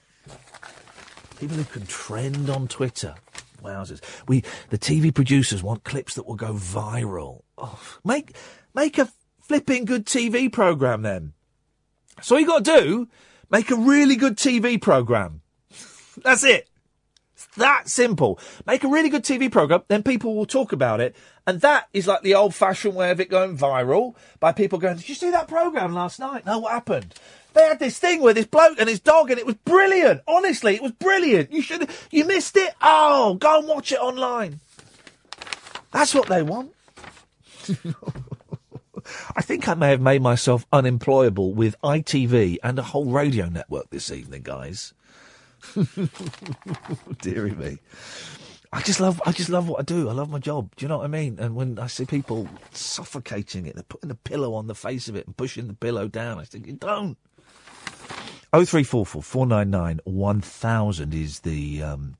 People who can trend on Twitter. Wowzers. We, the TV producers want clips that will go viral. Oh, make, make a flipping good TV program then. So you got to do, make a really good TV program. That's it. That simple. Make a really good TV program, then people will talk about it. And that is like the old fashioned way of it going viral by people going, Did you see that program last night? No, what happened? They had this thing with this bloke and his dog and it was brilliant. Honestly, it was brilliant. You should, you missed it. Oh, go and watch it online. That's what they want. I think I may have made myself unemployable with ITV and a whole radio network this evening, guys. Deary me. I just love, I just love what I do. I love my job. Do you know what I mean? And when I see people suffocating it, they're putting the pillow on the face of it and pushing the pillow down. I think, you don't. Oh three four four four nine nine one thousand is the um,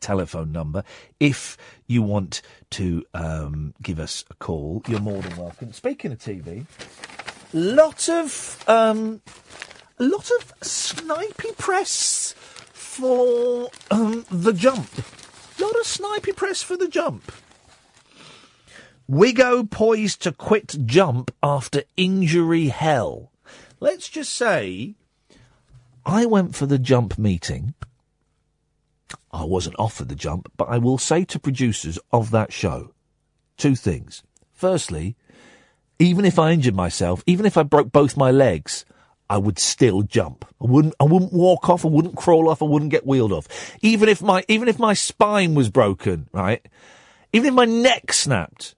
telephone number. If you want to um, give us a call, you're more than welcome. Speaking of TV, lot of um, a lot of snipey press for um, the jump. A Lot of snipey press for the jump. Wiggo poised to quit jump after injury hell. Let's just say I went for the jump meeting. I wasn't offered the jump, but I will say to producers of that show two things. Firstly, even if I injured myself, even if I broke both my legs, I would still jump. I wouldn't I wouldn't walk off, I wouldn't crawl off, I wouldn't get wheeled off. Even if my even if my spine was broken, right? Even if my neck snapped,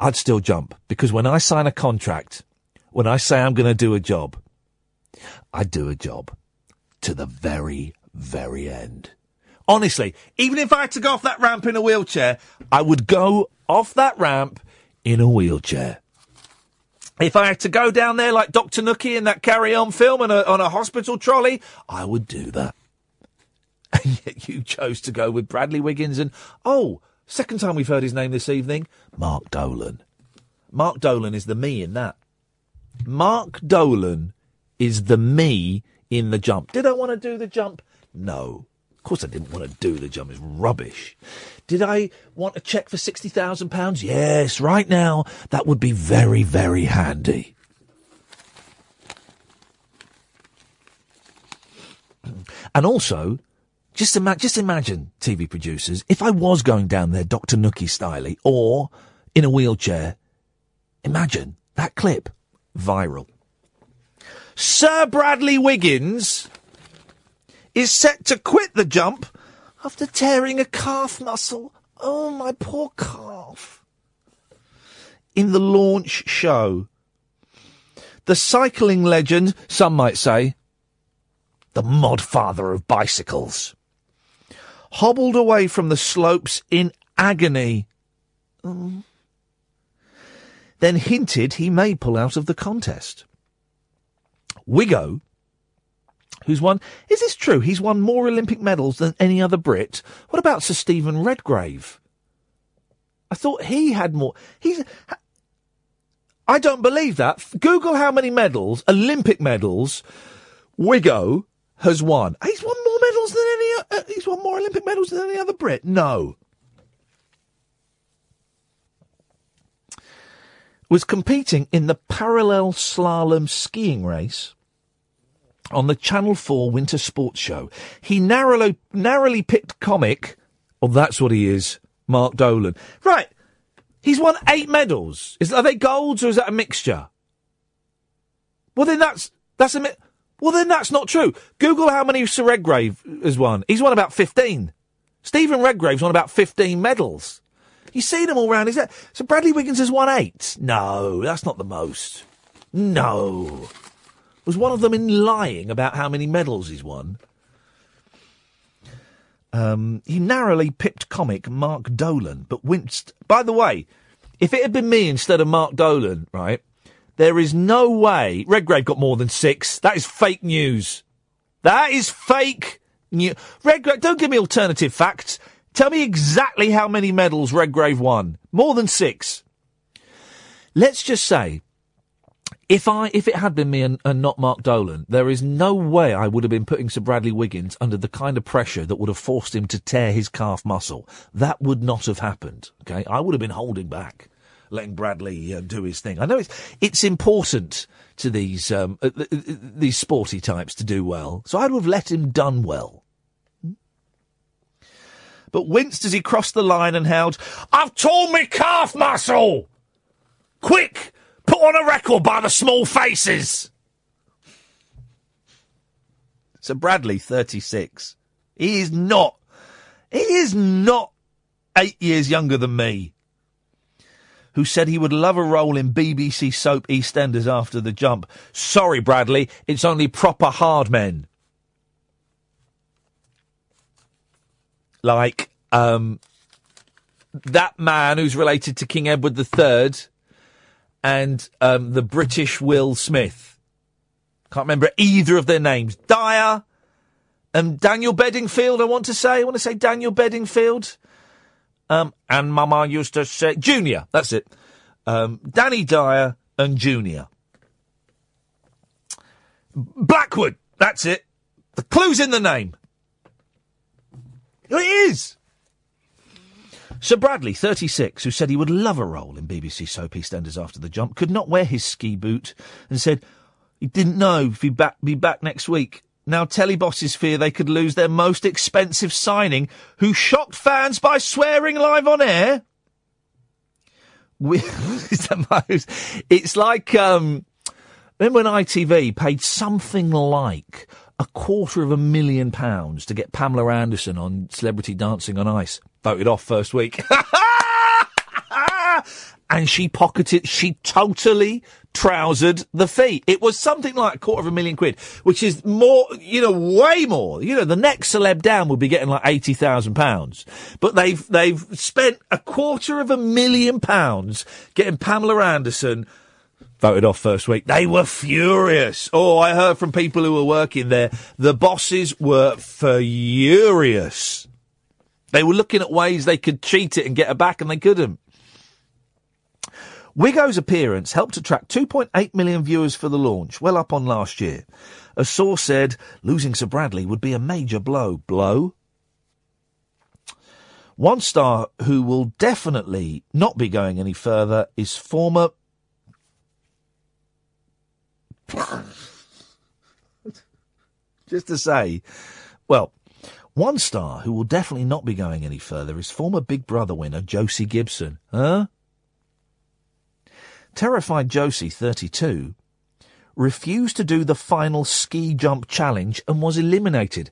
I'd still jump. Because when I sign a contract, when I say I'm gonna do a job, I do a job to the very, very end. Honestly, even if I had to go off that ramp in a wheelchair, I would go off that ramp in a wheelchair. If I had to go down there like Dr. Nookey in that Carry On film on a, on a hospital trolley, I would do that. And yet you chose to go with Bradley Wiggins and, oh, second time we've heard his name this evening, Mark Dolan. Mark Dolan is the me in that. Mark Dolan is the me in the jump. Did I want to do the jump? No. Course I didn't want to do the jump. It's rubbish. Did I want a cheque for £60,000? Yes, right now. That would be very, very handy. And also, just, ima- just imagine, TV producers, if I was going down there Dr. Nookey styley or in a wheelchair, imagine that clip viral. Sir Bradley Wiggins is set to quit the jump after tearing a calf muscle. Oh, my poor calf. In the launch show. The cycling legend, some might say, the mod father of bicycles, hobbled away from the slopes in agony. Mm. Then hinted he may pull out of the contest. Wiggo, who's won, is this true? He's won more Olympic medals than any other Brit. What about Sir Stephen Redgrave? I thought he had more. He's. I don't believe that. Google how many medals, Olympic medals, Wiggo has won. He's won more medals than any. Uh, he's won more Olympic medals than any other Brit. No. Was competing in the parallel slalom skiing race on the Channel 4 Winter Sports Show. He narrowly, narrowly picked comic, oh, that's what he is, Mark Dolan. Right. He's won eight medals. Is, are they golds or is that a mixture? Well, then that's, that's a, mi- well, then that's not true. Google how many Sir Redgrave has won. He's won about 15. Stephen Redgrave's won about 15 medals. You see them all round his head. So Bradley Wiggins has won eight. No, that's not the most. No. Was one of them in lying about how many medals he's won? Um, he narrowly pipped comic Mark Dolan, but winced. By the way, if it had been me instead of Mark Dolan, right, there is no way Redgrave got more than six. That is fake news. That is fake news. Redgrave, don't give me alternative facts. Tell me exactly how many medals Redgrave won. More than six. Let's just say, if I, if it had been me and, and not Mark Dolan, there is no way I would have been putting Sir Bradley Wiggins under the kind of pressure that would have forced him to tear his calf muscle. That would not have happened. Okay, I would have been holding back, letting Bradley uh, do his thing. I know it's it's important to these um, uh, th- th- these sporty types to do well, so I would have let him done well. But winced as he crossed the line and howled, "I've torn my calf muscle! Quick, put on a record by the small faces." So Bradley, 36. He is not, he is not eight years younger than me. Who said he would love a role in BBC soap EastEnders after the jump. Sorry, Bradley, it's only proper hard men. Like, um, that man who's related to King Edward III and, um, the British Will Smith. Can't remember either of their names. Dyer and Daniel Bedingfield, I want to say. I want to say Daniel Bedingfield. Um, and Mama used to say, Junior, that's it. Um, Danny Dyer and Junior. Blackwood, that's it. The clue's in the name. It is. Sir Bradley, 36, who said he would love a role in BBC soap EastEnders after the jump, could not wear his ski boot and said he didn't know if he'd back, be back next week. Now telly bosses fear they could lose their most expensive signing, who shocked fans by swearing live on air. It's like, um, remember when ITV paid something like a quarter of a million pounds to get Pamela Anderson on Celebrity Dancing on Ice? Voted off first week. and she pocketed, she totally trousered the fee. It was something like a quarter of a million quid, which is more, you know, way more. You know, the next celeb down would be getting like eighty thousand pounds, but they've they've spent a quarter of a million pounds getting Pamela Anderson voted off first week. They were furious. Oh, I heard from people who were working there. The bosses were furious. They were looking at ways they could cheat it and get her back, and they couldn't. Wiggo's appearance helped attract 2.8 million viewers for the launch, well up on last year. A source said losing Sir Bradley would be a major blow. Blow? One star who will definitely not be going any further is former. Just to say, well, one star who will definitely not be going any further is former Big Brother winner Josie Gibson. Huh? Terrified Josie, 32, refused to do the final ski jump challenge and was eliminated.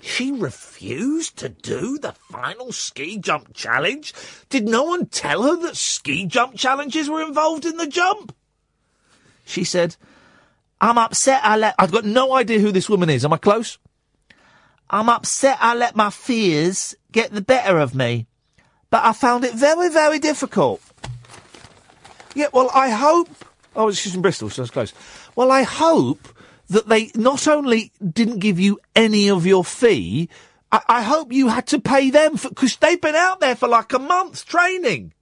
She refused to do the final ski jump challenge? Did no one tell her that ski jump challenges were involved in the jump? She said, I'm upset I let, I've got no idea who this woman is. Am I close? I'm upset I let my fears get the better of me, but I found it very, very difficult. Yeah, well, I hope. Oh, she's from Bristol, so that's close. Well, I hope that they not only didn't give you any of your fee, I, I hope you had to pay them because they've been out there for like a month training.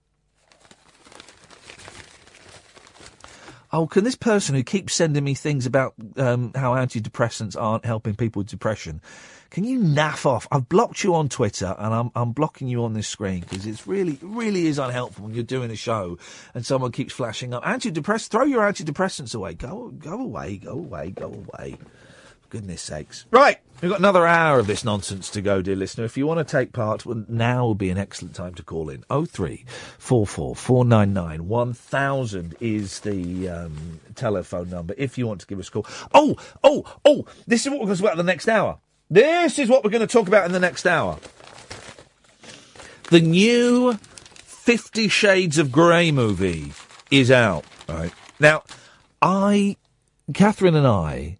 Oh, can this person who keeps sending me things about um, how antidepressants aren't helping people with depression, can you naff off? I've blocked you on Twitter and I'm, I'm blocking you on this screen because it's really, really is unhelpful when you're doing a show and someone keeps flashing up. Antidepressants, throw your antidepressants away. Go, go away, go away, go away. For Goodness sakes. Right, we've got another hour of this nonsense to go, dear listener. If you want to take part, well, now would be an excellent time to call in. 0344 499 1000 is the um, telephone number if you want to give us a call. Oh, oh, oh, this is what we're going to talk about the next hour. This is what we're going to talk about in the next hour. The new Fifty Shades of Grey movie is out. Right. Now, I, Catherine and I,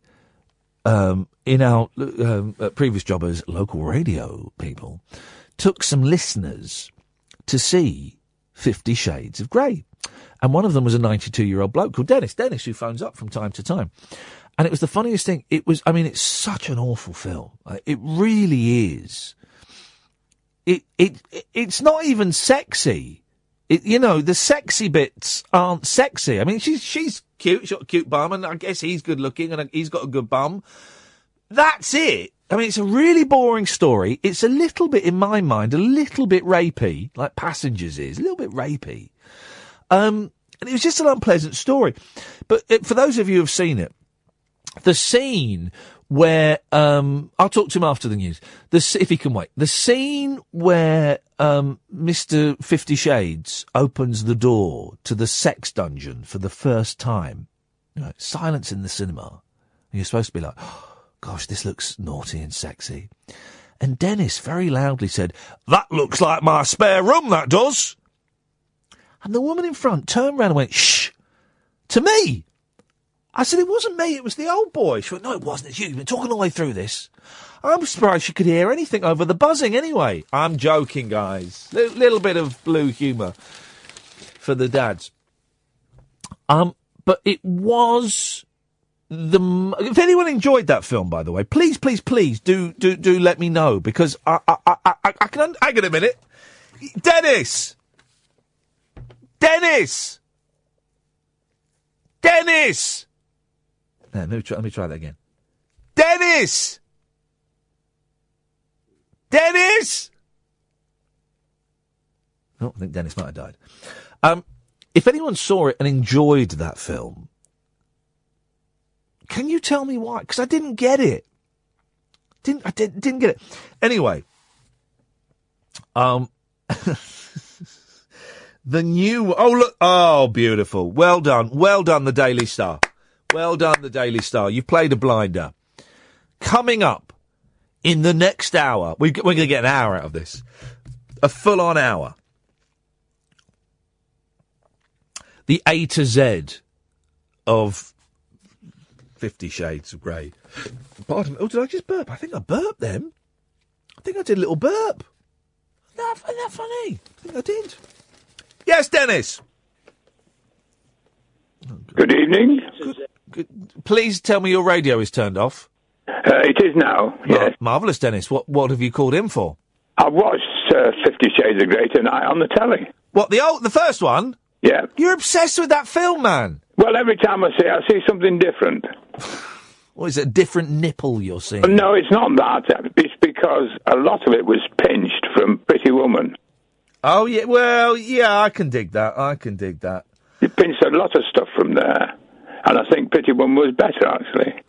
um, in our um, previous job as local radio people, took some listeners to see Fifty Shades of Grey. And one of them was a 92 year old bloke called Dennis. Dennis, who phones up from time to time. And it was the funniest thing. It was, I mean, it's such an awful film. It really is. It, it, it- it's not even sexy. It, you know, the sexy bits aren't sexy. I mean, she's, she's cute. She's got a cute bum and I guess he's good looking and he's got a good bum. That's it. I mean, it's a really boring story. It's a little bit, in my mind, a little bit rapey, like Passengers is, a little bit rapey. Um, and it was just an unpleasant story. But uh, for those of you who've seen it, the scene where um, I'll talk to him after the news. The if he can wait. The scene where um, Mister Fifty Shades opens the door to the sex dungeon for the first time. You know, silence in the cinema. And you're supposed to be like, "Gosh, this looks naughty and sexy." And Dennis very loudly said, "That looks like my spare room. That does." And the woman in front turned around and went, "Shh," to me. I said, it wasn't me, it was the old boy. She went, no, it wasn't, it's you. You've been talking all the way through this. I'm surprised she could hear anything over the buzzing anyway. I'm joking, guys. Little, little bit of blue humour for the dads. Um, but it was the. m- If anyone enjoyed that film, by the way, please, please, please do do do let me know because I I I, I, I can. Un- hang on a minute, Dennis. Dennis. Dennis. No, let me try, let me try that again. Dennis! Dennis! Oh, I think Dennis might have died. Um, if anyone saw it and enjoyed that film, can you tell me why? Because I didn't get it. Didn't I did, didn't get it. Anyway, um, the new oh look oh beautiful well done well done the Daily Star well done the Daily Star. You've played a blinder. Coming up in the next hour we, we're going to get an hour out of this. A full on hour. The A to Z of Fifty Shades of Grey. Pardon me. Oh did I just burp? I think I burped them I think I did a little burp. Isn't that, isn't that funny? I think I did. Yes, Dennis. Good evening. Please tell me your radio is turned off. Uh, it is now. Yes. marvelous, Dennis. What what have you called in for? I watched uh, Fifty Shades of Grey tonight on the telly. What the old the first one? Yeah. You're obsessed with that film, man. Well, every time I see it, I see something different. What is it? A different nipple you're seeing? No, it's not that. It's because a lot of it was pinched from Pretty Woman. Oh yeah. Well, yeah, I can dig that. I can dig that. You pinched a lot of stuff from there, and I think Pretty Woman was better actually.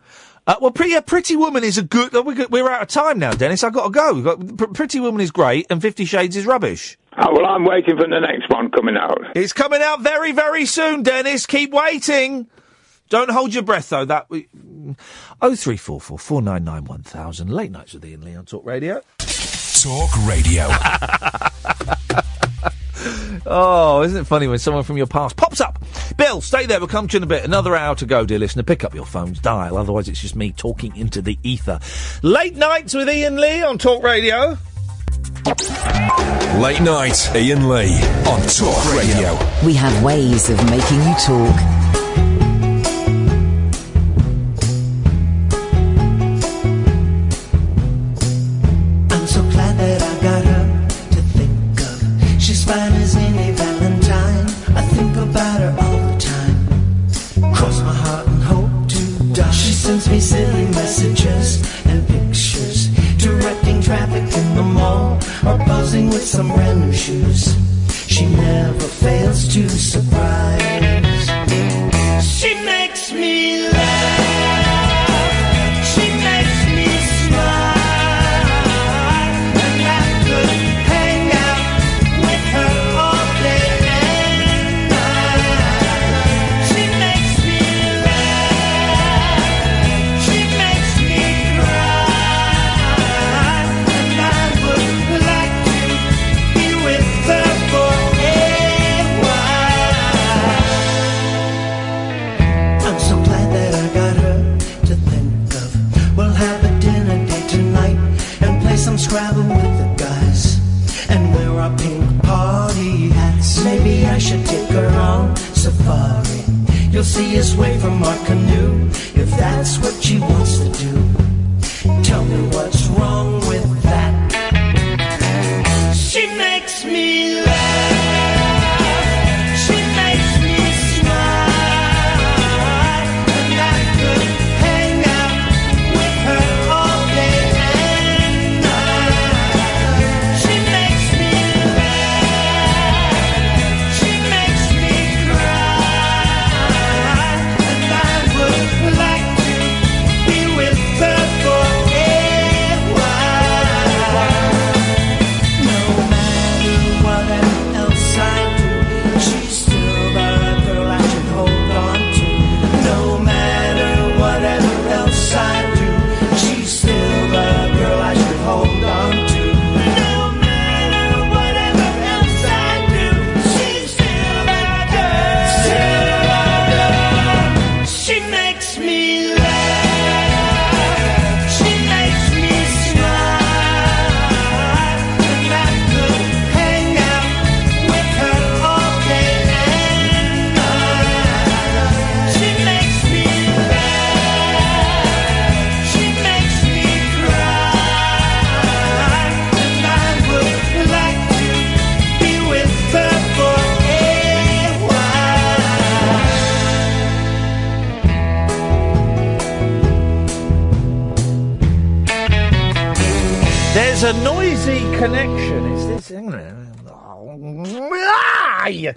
Uh, well, pretty, yeah, Pretty Woman is a good. We're, we're out of time now, Dennis. I've got to go. Got, Pr- Pretty Woman is great, and Fifty Shades is rubbish. Oh, well, I'm waiting for the next one coming out. It's coming out very, very soon, Dennis. Keep waiting. Don't hold your breath, though. That we... oh three four four four nine nine one thousand. Late nights with Iain Lee on Talk Radio. Talk Radio. Oh, isn't it funny when someone from your past pops up? Bill, stay there. We'll come to you in a bit. Another hour to go, dear listener. Pick up your phone's dial. Otherwise, it's just me talking into the ether. Late nights with Iain Lee on Talk Radio. Late night, Iain Lee on Talk Radio. We have ways of making you talk. Sends me silly messages and pictures, directing traffic in the mall or posing with some brand new shoes. She never fails to surprise. She makes me laugh. You'll see us wave from our canoe if that's what she wants to do. Tell me what's wrong with that.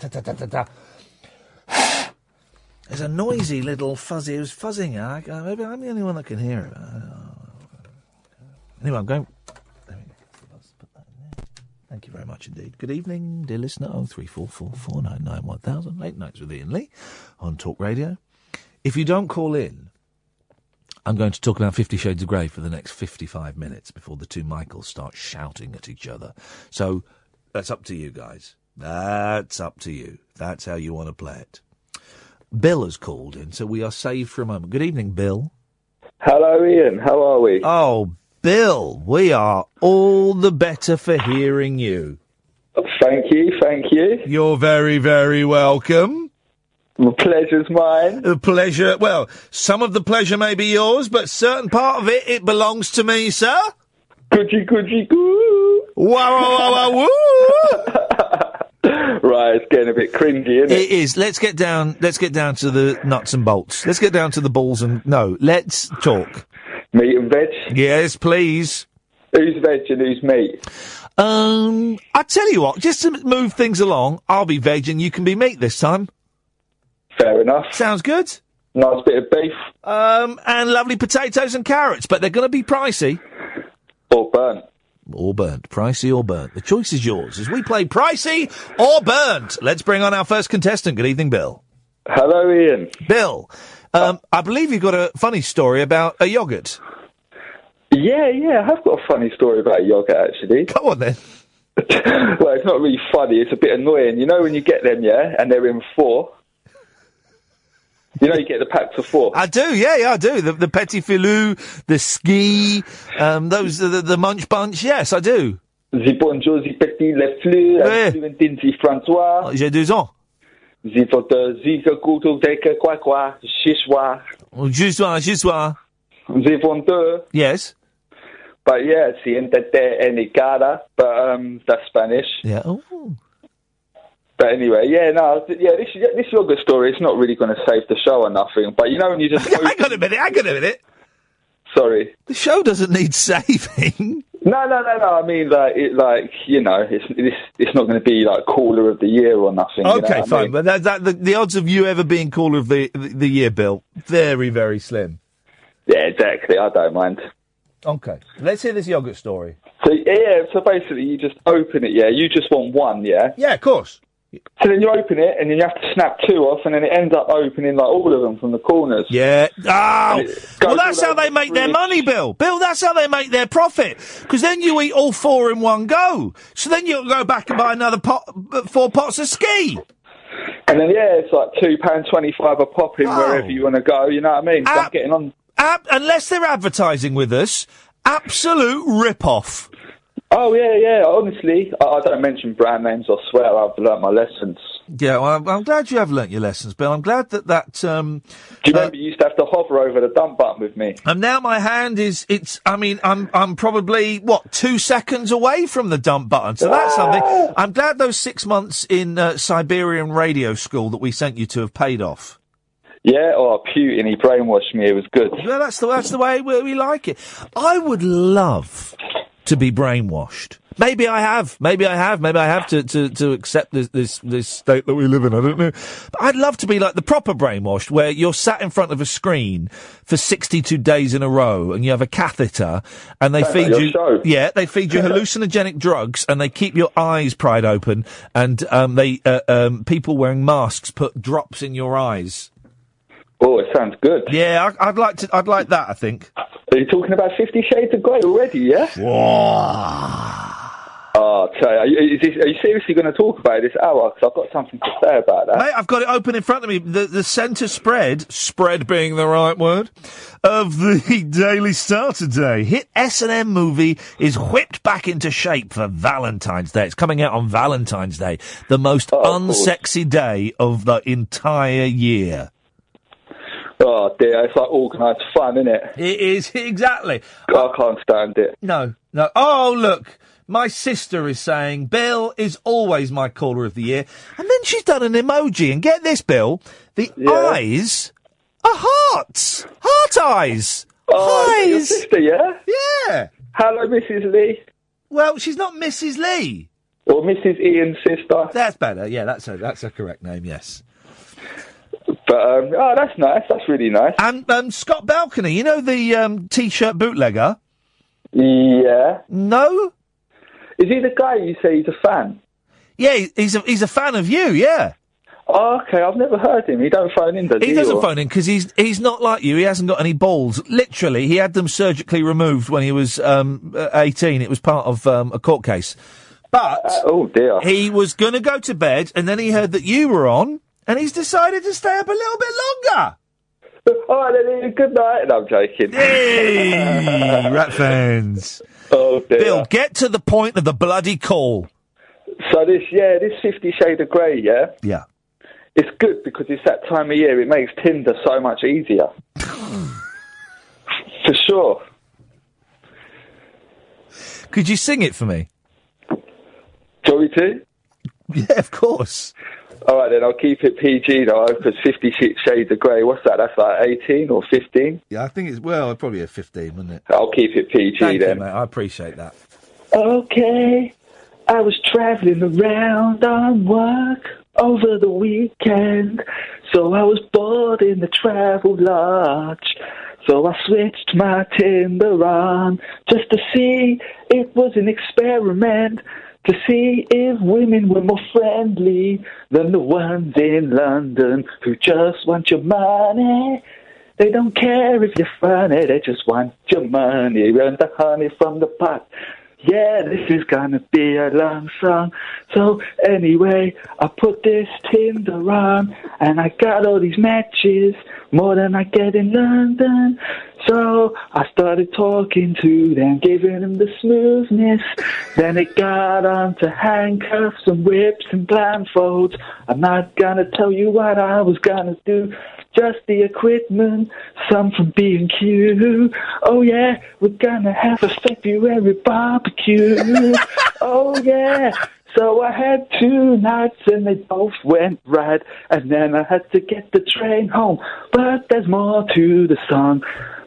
Ta. There's a noisy little fuzzy. Who's fuzzing? I, I, maybe I'm the only one that can hear it. Anyway, I'm going. Thank you very much indeed. Good evening, dear listener. Oh three four four four nine nine one thousand. Late nights with Iain Lee on Talk Radio. If you don't call in, I'm going to talk about Fifty Shades of Grey for the next 55 minutes before the two Michaels start shouting at each other. So that's up to you guys. That's up to you. That's how you want to play it. Bill has called in, so we are saved for a moment. Good evening, Bill. Hello, Iain. How are we? Oh, Bill, we are all the better for hearing you. Thank you, thank you. You're very, very welcome. The pleasure's mine. The pleasure. Well, some of the pleasure may be yours, but certain part of it, it belongs to me, sir. Goody, goo. Wow, wow, wow, wow, woo. it's getting a bit cringy, isn't it? It is. Let's get down. Let's get down to the nuts and bolts. Let's get down to the balls and no. Let's talk. Meat and veg. Yes, please. Who's veg and who's meat? Um, I tell you what. Just to move things along, I'll be veg and you can be meat this time. Fair enough. Sounds good. Nice bit of beef. Um, and lovely potatoes and carrots, but they're going to be pricey. Or burnt. Or burnt. Pricey or burnt. The choice is yours as we play pricey or burnt. Let's bring on our first contestant. Good evening, Bill. Hello, Iain. Bill, um, I believe you've got a funny story about a yogurt. Yeah, yeah, I have got a funny story about a yogurt, actually. Come on, then. well, it's not really funny. It's a bit annoying. You know when you get them, yeah, and they're in four? You know you get the packs for four? I do, yeah, yeah, I do. The, the petit filou, the ski, um, those, the, the munch bunch, yes, I do. The bonjour, the petit, les fleurs, Ouais. The François. J'ai deux ans. The the couteau, the quoi quoi, chichois. Juste soir, juste soir. The vendeur. Yes. But yeah, siéntate en mi cara, but um, that's Spanish. Yeah. Oh. But anyway, yeah, no, yeah, this this yogurt story. It's not really going to save the show or nothing. But you know when you just hang on a minute, hang on a minute. Sorry. The show doesn't need saving. No, no, no, no. I mean, like, it, like you know, it's it's, it's not going to be like caller of the year or nothing. you know Okay, I fine, mean? but that, that, the, the odds of you ever being caller of the, the the year, Bill, very, very slim. Yeah, exactly. I don't mind. Okay, let's hear this yogurt story. So yeah, so basically you just open it. Yeah, you just want one. Yeah. Yeah, of course. So then you open it, and then you have to snap two off, and then it ends up opening like all of them from the corners. Yeah. Oh, well, that's how they the make their money, Bill. Bill, that's how they make their profit. Because then you eat all four in one go. So then you'll go back and buy another pot, four pots of ski. And then yeah, it's like two pound twenty five a pop in wherever you want to go. You know what I mean? So I'm getting on. Ab- unless they're advertising with us, absolute rip-off. Oh yeah, yeah. Honestly, I, I don't mention brand names. I swear, I've learnt my lessons. Yeah, well, I'm, I'm glad you have learnt your lessons, Bill. I'm glad that that. Um, Do you remember you used to have to hover over the dump button with me? and now my hand is. It's. I mean, I'm. I'm probably what two seconds away from the dump button. So that's something. I'm glad those six months in uh, Siberian radio school that we sent you to have paid off. Yeah, oh, Putin, he brainwashed me. It was good. Well, that's the that's the way we, we like it. I would love to be brainwashed. Maybe I have. Maybe I have. Maybe I have to, to, to accept this, this this state that we live in. I don't know. But I'd love to be like the proper brainwashed, where you're sat in front of a screen for 62 days in a row, and you have a catheter, and they feed you. show. Yeah, they feed you hallucinogenic drugs, and they keep your eyes pried open, and um, they uh, um, people wearing masks put drops in your eyes. Oh, it sounds good. Yeah, I, I'd like to. I'd like that. I think. Are you talking about Fifty Shades of Grey already? Yeah. Oh, you, are you, is this, are you seriously going to talk about it this hour? Because I've got something to say about that. Mate, I've got it open in front of me. The the centre spread, spread being the right word, of the Daily Star today. Hit S and M movie is whipped back into shape for Valentine's Day. It's coming out on Valentine's Day, the most oh, unsexy day of the entire year. Oh dear, it's like organised fun, isn't it? It is exactly. I can't stand it. No, no. Oh, look. My sister is saying Bill is always my caller of the year. And then she's done an emoji. And get this, Bill. The eyes are hearts. Heart eyes. Oh, eyes. sister, yeah? Yeah. Hello, Mrs. Lee. Well, she's not Mrs. Lee. Or Mrs. Iain's sister. That's better. Yeah, that's a, that's a correct name, yes. But, um, oh, that's nice. That's really nice. And um, Scott Balcony, you know the um, t-shirt bootlegger? Yeah. No? Is he the guy you say he's a fan? Yeah, he- he's a, he's a fan of you, yeah. Oh, okay. I've never heard him. He don't phone in, does he? He doesn't or- phone in because he's he's not like you. He hasn't got any balls. Literally, he had them surgically removed when he was um, uh, eighteen. It was part of um, a court case. But oh dear, he was going to go to bed, and then he heard that you were on, and he's decided to stay up a little bit longer. All right, then. Iain, Good night. No, I'm joking. Hey, rat fans. Oh dear. Bill, get to the point of the bloody call. So this, yeah, this Fifty Shade of Grey, yeah, Yeah. it's good because it's that time of year. It makes Tinder so much easier. For sure. Could you sing it for me? Shall we to? Yeah, of course. All right, then I'll keep it PG though, because Fifty Shades of Grey. What's that? That's like eighteen or fifteen. Yeah, I think it's well, probably a fifteen, wouldn't it? I'll keep it PG Thank then. you, mate. I appreciate that. Okay, I was traveling around on work over the weekend, so I was bored in the travel lodge. So I switched my Tinder on just to see. It was an experiment to see if women were more friendly than the ones in London who just want your money. They don't care if you're funny, they just want your money and the honey from the pot. Yeah, this is gonna be a long song. So anyway, I put this Tinder on and I got all these matches, more than I get in London. So I started talking to them, giving them the smoothness. Then it got on to handcuffs and whips and blindfolds. I'm not gonna tell you what I was gonna do. Just the equipment, some from B&Q. Oh yeah, we're gonna have a February barbecue. oh yeah. So I had two nights and they both went right. And then I had to get the train home. But there's more to the song.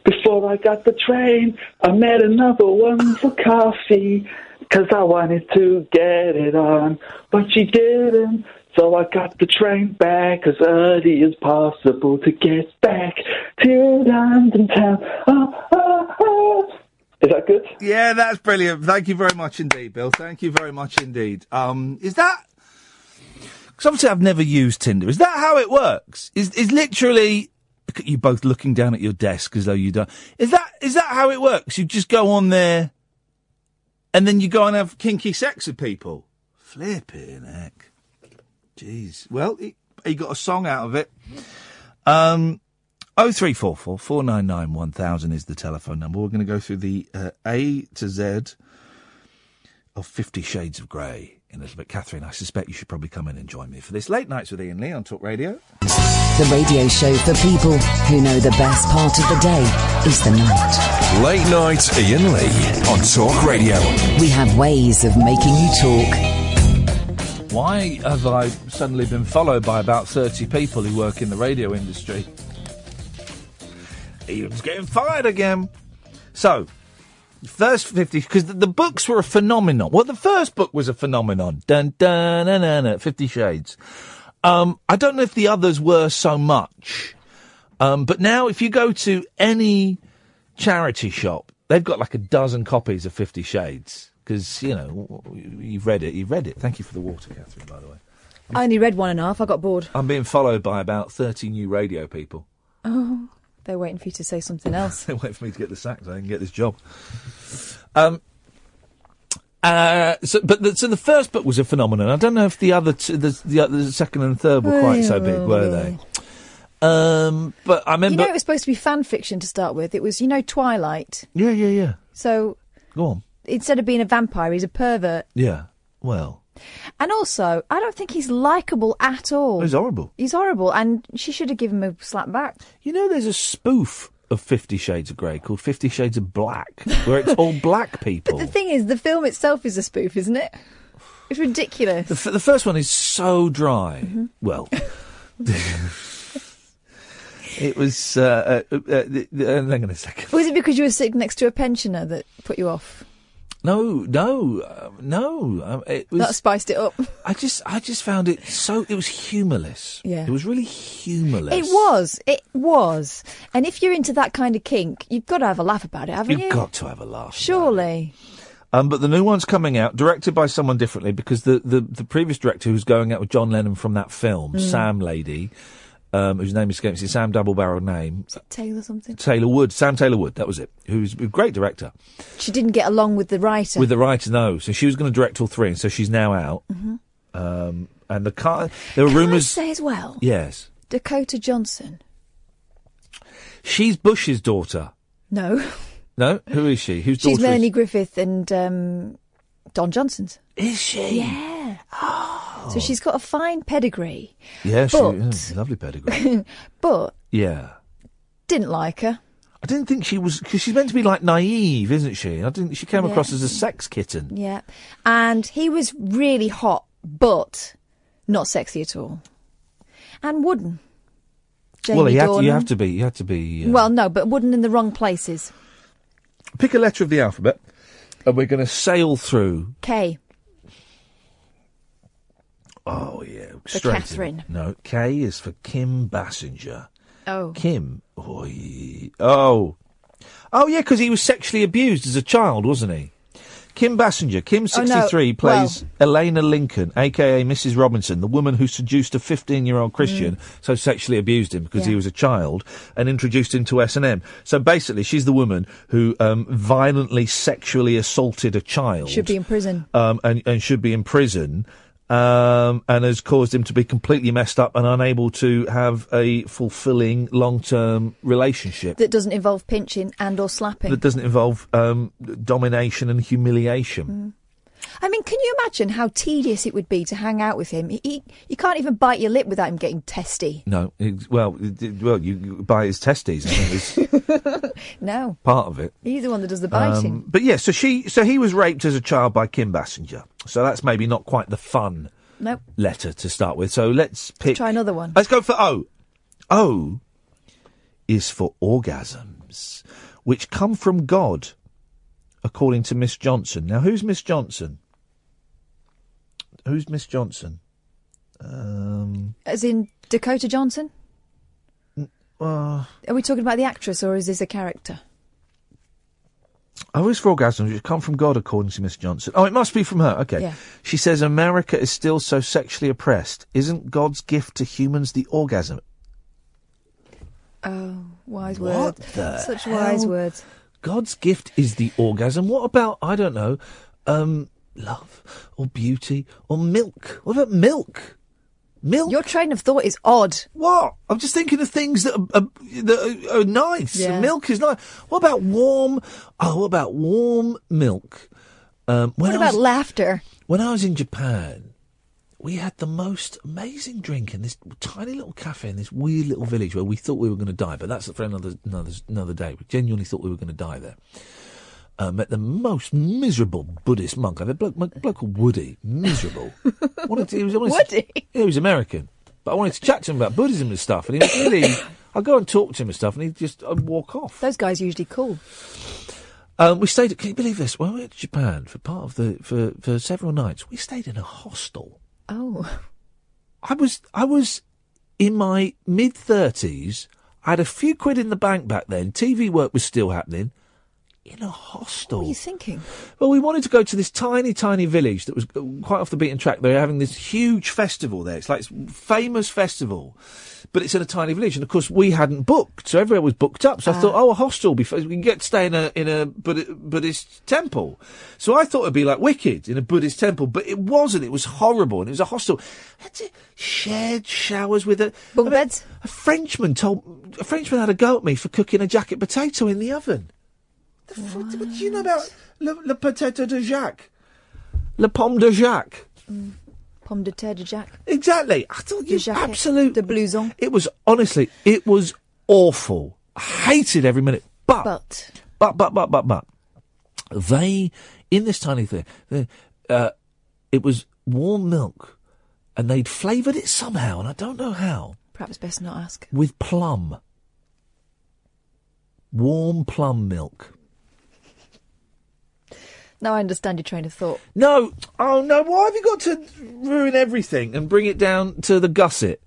Before I got the train, I met another one for coffee. Cause I wanted to get it on. But she didn't. So I got the train back as early as possible to get back to London town. Oh, oh, oh. Is that good? Yeah, that's brilliant. Thank you very much indeed, Bill. Thank you very much indeed. Um, is that? Because obviously I've never used Tinder. Is that how it works? Is is literally? You both looking down at your desk as though you don't. Is that is that how it works? You just go on there, and then you go and have kinky sex with people. Flipping heck. Jeez. Well, he, he got a song out of it. Um, oh three four four four nine nine one thousand is the telephone number. We're going to go through the uh, A to Z of Fifty Shades of Grey in a little bit. Catherine, I suspect you should probably come in and join me for this late nights with Iain Lee on Talk Radio. The radio show for people who know the best part of the day is the night. Late night Iain Lee on Talk Radio. We have ways of making you talk. Why have I suddenly been followed by about 30 people who work in the radio industry? Iain's getting fired again. So, first 50, because the, the books were a phenomenon. Well, the first book was a phenomenon. Dun, dun, dun, dun, dun, Fifty Shades. Um, I don't know if the others were so much. Um, but now, if you go to any charity shop, they've got like a dozen copies of Fifty Shades. Because, you know, you've read it, you've read it. Thank you for the water, Catherine, by the way. I only read one and a half. I got bored. I'm being followed by about 30 new radio people. Oh, they're waiting for you to say something else. they wait for me to get the sack so I can get this job. Um, uh, so, but the, so the first book was a phenomenon. I don't know if the other, two, the, the, the second and third were quite so big, were they? Um, but I You know, it was supposed to be fan fiction to start with. It was, you know, Twilight. yeah, yeah, yeah. So Go on. instead of being a vampire, he's a pervert. Yeah. Well, And also, I don't think he's likable at all. he's horrible. He's horrible, and she should have given him a slap back. You know, there's a spoof of Fifty Shades of Grey called Fifty Shades of Black, where it's all black people. But The thing is, the film itself is a spoof, isn't it? It's ridiculous. The, f- the first one is so dry. Mm-hmm. Well, it was. Uh, uh, uh, uh, hang on a second. Was it because you were sitting next to a pensioner that put you off? No, no, uh, no. Um, it was. That spiced it up. I just, I just found it so. It was humorless. Yeah. It was really humorless. It was. It was. And if you're into that kind of kink, you've got to have a laugh about it, haven't You've you? got to have a laugh. Surely. Um, but the new one's coming out, directed by someone differently, because the, the, the previous director who's going out with John Lennon from that film, Mm. Sam Lady, um, whose name escapes me, Sam Double Barrel name, Taylor something. Taylor Wood, Sam Taylor Wood, that was it, who's a great director. She didn't get along with the writer. With the writer, no. So she was going to direct all three, and so she's now out. Mhm. Um, and the car, there were Can rumours. say as well, Yes. Dakota Johnson. She's Bush's daughter. No, No? Who is she? Whose she's daughter Melanie is Griffith and um, Don Johnson's. Is she? Yeah. So she's got a fine pedigree, Yeah, she, But- yeah, lovely pedigree. but yeah. didn't like her. I didn't think she was because she's meant to be like naive, isn't she? I didn't. She came Yeah. across as a sex kitten. Yeah, and he was really hot, but not sexy at all, and wooden. Jamie well, to, you have to be. You have to be. Uh, Well, no, but wooden in the wrong places. pick a letter of the alphabet, and we're going to sail through. K. Oh yeah, For straight in. Catherine. No, K is for Kim Basinger. Oh. Kim. Oh, ye- oh, oh yeah, because he was sexually abused as a child, wasn't he? Kim Basinger, Kim Oh, no, 63, plays Elena Lincoln, aka Mrs. Robinson, the woman who seduced a 15 year old Christian, so sexually abused him because he Mm. Was a child, and introduced him to S&M. So basically, she's the woman who um, violently sexually assaulted a child. Should be in prison. um, and, and should be in prison, um, and has caused him to be completely messed up and unable to have a fulfilling long-term relationship That doesn't involve pinching and or slapping. that doesn't involve um, domination and humiliation. I mean, can you imagine how tedious it would be to hang out with him? He, he, you can't even bite your lip without him getting testy. No, it- well, it- well, you, you buy his testes. No, part of it. he's the one that does the biting. Um, but yeah, so she, so he was raped as a child by Kim Basinger. So that's maybe not quite the fun nope. letter to start with. So let's pick. Try another one. Let's go for O. O is for orgasms, which come from God, according to Miss Johnson. Now, who's Miss Johnson? Who's Miss Johnson? Um, As in Dakota Johnson? uh, Are we talking about the actress or is this a character? O is for orgasms, which come from God, according to Miss Johnson. Oh, it must be from her. Okay. Yeah. She says America is still so sexually oppressed. Isn't God's gift to humans the orgasm? Oh, wise What words. Such wise words. God's gift is the orgasm. What about, I don't know, um, love or beauty or milk? What about milk? Milk? Your train of thought is odd. What? I'm just thinking of things that are, are, that are, are nice. Yeah. Milk is nice. What about warm? Oh, what about warm milk? Um, when What about was, laughter? when I was in Japan, we had the most amazing drink in this tiny little cafe in this weird little village where we thought we were going to die, but that's for another another another day. We genuinely thought we were going to die there. Uh, met the most miserable Buddhist monk I've ever. Bloke, a bloke called Woody, miserable. wanted to, he was, wanted to- Woody? yeah, he was American, but I wanted to chat to him about Buddhism and stuff, and he was really. I go and talk to him and stuff, and he'd just I'd walk off. Those guys are usually cool. Um, we stayed. Can you believe this? When we went to Japan for part of the for for several nights, we stayed in a hostel. Oh. I was I was in my mid thirties. I had a few quid in the bank back then. TV work was still happening. In a hostel. What were you thinking? Well, we wanted to go to this tiny, tiny village that was uh, quite off the beaten track. They're having this huge festival there. It's like this famous festival, but it's in a tiny village. And of course, we hadn't booked, so everywhere was booked up. So I thought, oh, a hostel will be fun. We can get to stay in a in a Buddhist temple. So I thought it'd be like Wicked in a Buddhist temple, but it wasn't. It was horrible, and it was a hostel. Had to shared showers with a bunk beds. A Frenchman told a Frenchman had a go at me for cooking a jacket potato in the oven. The f- what do you know about le, le potato de Jacques? Le pomme de Jacques. Pomme de terre de Jacques. Exactly. I thought you absolute. de blouson. It was honestly, it was awful. I hated every minute. But But but but but but but they in this tiny thing, they, uh, it was warm milk, and they'd flavoured it somehow, and I don't know how, perhaps best not ask. with plum. Warm plum milk. Now I understand your train of thought. No, oh no! Why have you got to ruin everything and bring it down to the gusset?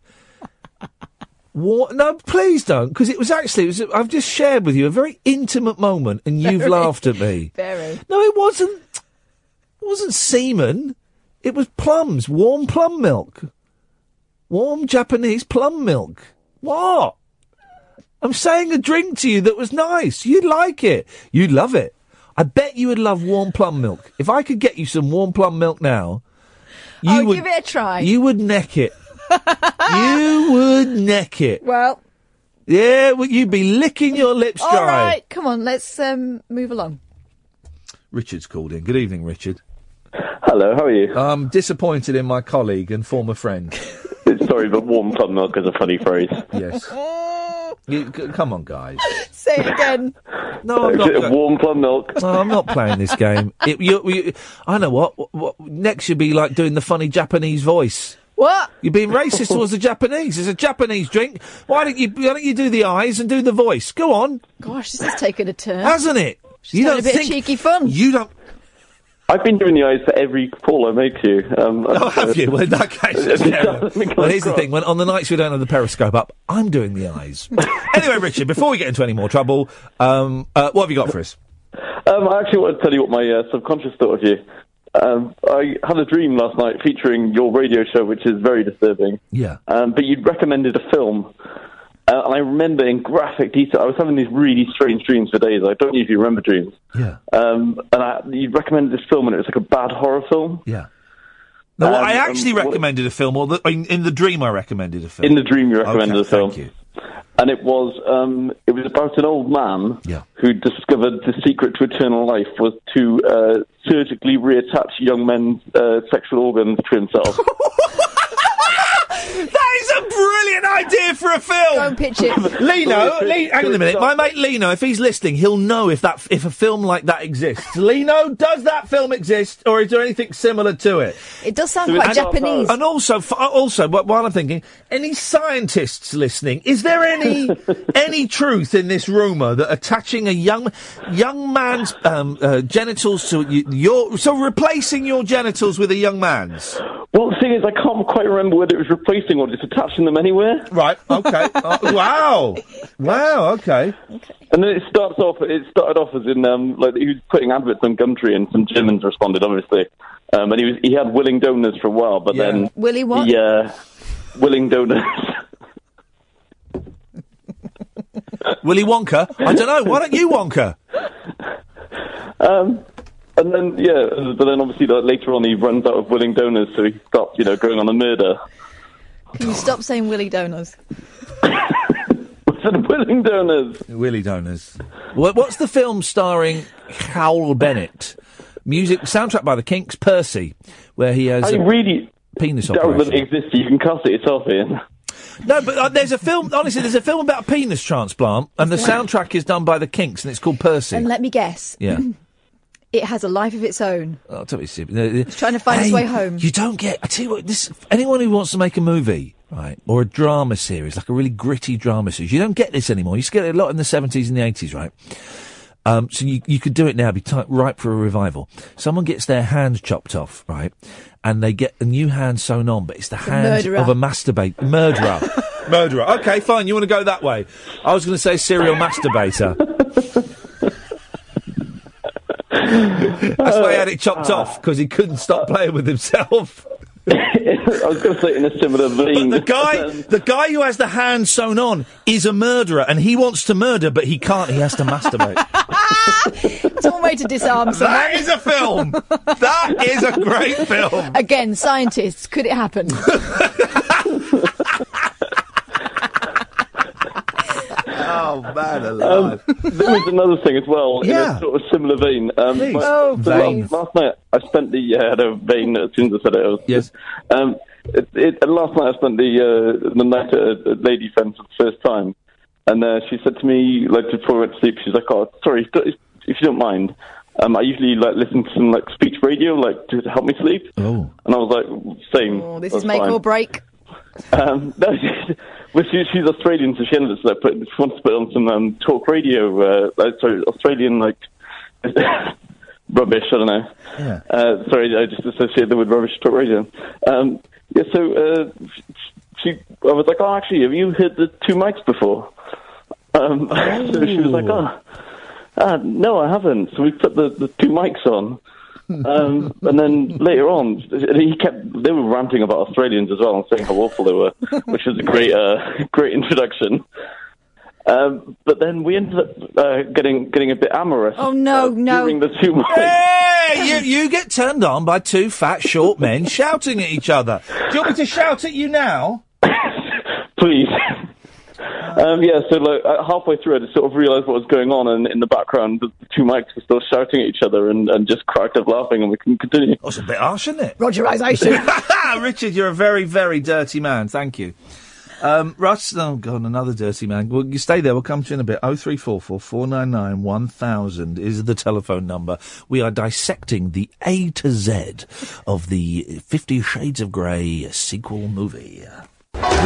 What? No, please don't, because it was actually. It was, I've just shared with you a very intimate moment, and you've Very. laughed at me. Very. No, it wasn't. It wasn't semen. It was plums, warm plum milk, warm Japanese plum milk. What? I'm saying a drink to you that was nice. You'd like it. You'd love it. I bet you would love warm plum milk. If I could get you some warm plum milk now, you I'll would give it a try. You would neck it. you would neck it. Well, Yeah, well, you'd be licking your lips dry. all right. Come on, let's um, move along. Richard's called in. Good evening, Richard. Hello, how are you? I'm disappointed in my colleague and former friend. Sorry, but warm plum milk is a funny phrase. Yes. You, c- come on, guys. Say it again. No, I'm not. go- warm plum milk. No, I'm not playing this game. It, you, you, I know what, what, what. Next, you'll be like doing the funny Japanese voice. What? You're being racist towards the Japanese. It's a Japanese drink. Why don't you? Why don't you do the eyes and do the voice? Go on, Gosh, this has taken a turn. hasn't it? She's having a bit of cheeky fun. You don't. I've been doing the eyes for every call I make to you. Um, Oh, have you? Well, in that case, well, here's the thing: when on the nights we don't have the periscope up, I'm doing the eyes. anyway, Richard, before we get into any more trouble, um, uh, what have you got for us? Um, I actually want to tell you what my uh, subconscious thought of you. Um, I had a dream last night featuring your radio show, which is very disturbing. Yeah. Um, but you'd recommended a film. Uh, and I remember in graphic detail, I was having these really strange dreams for days. I don't usually remember dreams. Yeah. Um, and I, you recommended this film, and it was like a bad horror film. Yeah. No, Um, I actually um, recommended a film, or the, in, in the dream, I recommended a film. In the dream, you recommended Okay, a film. Thank you. And it was um, it was about an old man Yeah. who discovered the secret to eternal life was to uh, surgically reattach young men's uh, sexual organs to himself. That is a brilliant idea for a film. Go and pitch it. Lino, Le- hang on a minute. My mate Lino, if he's listening, he'll know if that if a film like that exists. Lino, does that film exist, or is there anything similar to it? It does sound quite Japanese. And also, also, while I'm thinking, any scientists listening, is there any any truth in this rumor that attaching a young young man's um, uh, genitals to y- your so replacing your genitals with a young man's? well, the thing is, I can't quite remember whether it was replacing or just attaching them anywhere. Right. Okay. Uh, wow. Wow. Okay. okay. And then it starts off. It started off as in um, like he was putting adverts on Gumtree, and some Germans responded, obviously. Um, and he was he had willing donors for a while, but then Willie what? Yeah, uh, willing donors. Willy Wonka. I don't know. Why don't you Wonka? Um, and then yeah, but then obviously like, later on he runs out of willing donors, so he stops, you know, going on a murder. Can you stop saying Willy Donors? willing donors. Willy donors. What, what's the film starring Hywel Bennett? Music soundtrack by the Kinks, Percy, where he has I a really penis doubt operation. that it exists. You can cast it yourself, Iain. No, but uh, there's a film. Honestly, there's a film about a penis transplant, and the soundtrack is done by the Kinks, and it's called Percy. And let me guess. yeah. It has a life of its own. Oh, don't be stupid. It's trying to find its Hey, way home. You don't get. I tell you what. This anyone who wants to make a movie, right, or a drama series, like a really gritty drama series, you don't get this anymore. You used to get it a lot in the seventies and the eighties, right? Um, so you you could do it now, be ti ripe for a revival. Someone gets their hand chopped off, right, and they get a new hand sewn on, but it's the hand murderer. of a masturbate murderer. murderer. Okay, fine. You want to go that way? I was going to say serial masturbator. That's why he had it chopped uh, off because he couldn't stop uh, playing with himself. I was going to say in a similar vein. But the guy, um, the guy who has the hand sewn on is a murderer, and he wants to murder, but he can't. He has to masturbate. It's one way to disarm someone. that is a film. That is a great film. Again, scientists, could it happen? Oh man, Um, there was another thing as well, in a sort of similar vein. Um, Please. my- Oh, so vein. Last, last night I spent the uh, had a vein as soon as I said it. I was, yes. Um, it, it, and last night I spent the uh, the night at a, a lady friend for the first time, and uh, she said to me like before I went to sleep, she's like, "Oh, sorry, if if you don't mind." Um, I usually like listen to some like speech radio, like to help me sleep. Oh. And I was like, same. Oh, this that's is make fine. or break. Um, no, well, she, she's Australian, so she ended up put, she wants to put on some um, talk radio. Uh, sorry, Australian like rubbish. I don't know. Yeah. Uh, sorry, I just associated them with rubbish talk radio. Um, yeah, so uh, she, I was like, oh, actually, have you heard the two mics before? Um, so she was like, oh, uh, no, I haven't. So we put the, the two mics on. Um, and then later on, he kept. They were ranting about Australians as well and saying how awful they were, which was a great, uh, great introduction. Um, but then we ended up uh, getting getting a bit amorous. Oh no, no. During the two mics. Hey, you, you get turned on by two fat, short men shouting at each other. Do you want me to shout at you now? please. Um, yeah, so like halfway through, I just sort of realised what was going on, and in the background, the two mics were still shouting at each other, and, and just cracked up laughing, and we couldn't continue. Oh, it's a bit harsh, isn't it? Rogerisation. Richard, you're a very, very dirty man. Thank you. Um, Russ, oh god, another dirty man. Well, you stay there. We'll come to you in a bit. Oh three four four four nine nine one thousand is the telephone number. We are dissecting the A to Z of the Fifty Shades of Grey sequel movie.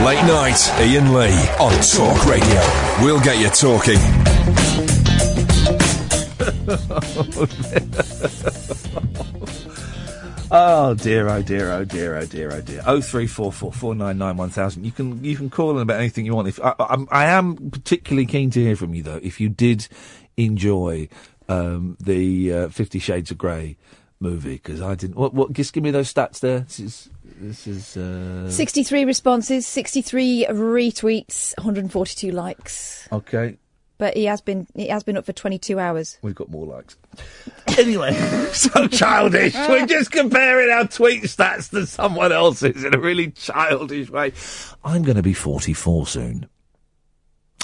Late night, Iain Lee on Talk Radio. We'll get you talking. Oh dear, oh dear, oh dear, oh dear, oh dear. Oh three four four four nine nine one thousand. You can you can call in about anything you want. If I, I'm, I am particularly keen to hear from you though, if you did enjoy um, the uh, Fifty Shades of Grey movie, because I didn't. What? What? Just give me those stats there. This is. Uh, 63 responses, 63 retweets, 142 likes. Okay, But he has been he has been up for 22 hours. we've got more likes. Anyway, so childish. We're just comparing our tweet stats to someone else's in a really childish way. I'm going to be 44 soon.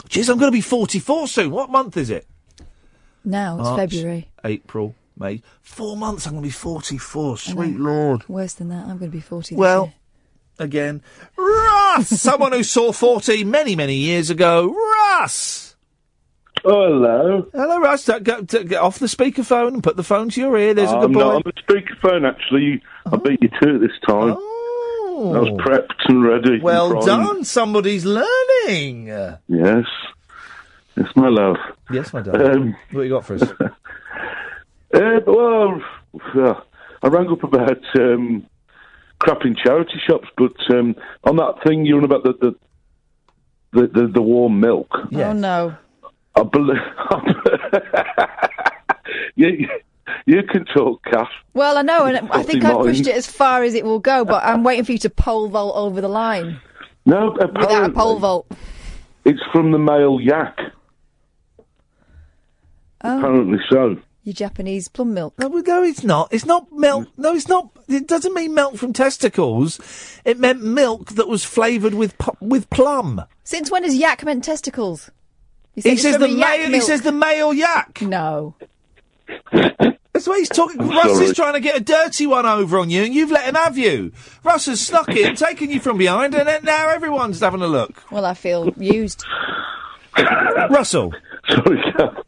Jeez, I'm going to be 44 soon. What month is it? Now it's March, February. April, May. Four months, I'm going to be 44. Sweet know. Lord. Worse than that, I'm going to be 40. this Well, year. again, Russ! Someone who saw 40 many, many years ago. Russ! Oh, hello. Hello, Russ. Don't Go, to, get off the speakerphone and put the phone to your ear. There's a I'm good boy. not on the speakerphone, actually. I beat you to it this time. Oh. I was prepped and ready. Oh. Well primed. done. Somebody's learning. Yes. Yes, my love. Yes, my darling. Um, what you got for us? Uh, well, uh, I rang up about um, crap in charity shops, but um, on that thing you're on about the the, the, the, the warm milk. Oh no. I believe. you, you can talk, Kath. Well, I know, and I think I pushed it as far as it will go, but I'm waiting for you to pole vault over the line No, without a pole vault. it's from the male yak. Oh, Apparently so. Your Japanese plum milk. No, well, no, it's not. It's not milk. Mm. No, it's not. It doesn't mean milk from testicles. It meant milk that was flavoured with pu- with plum. Since when has yak meant testicles? You said He it's says from the a yak male. He milk. says the male yak. No. That's why he's talking. I'm Russ sorry. is trying to get a dirty one over on you, and you've let him have you. Russ has snuck in, taken you from behind, and then now everyone's having a look. Well, I feel used. Russell. Sorry, Cal.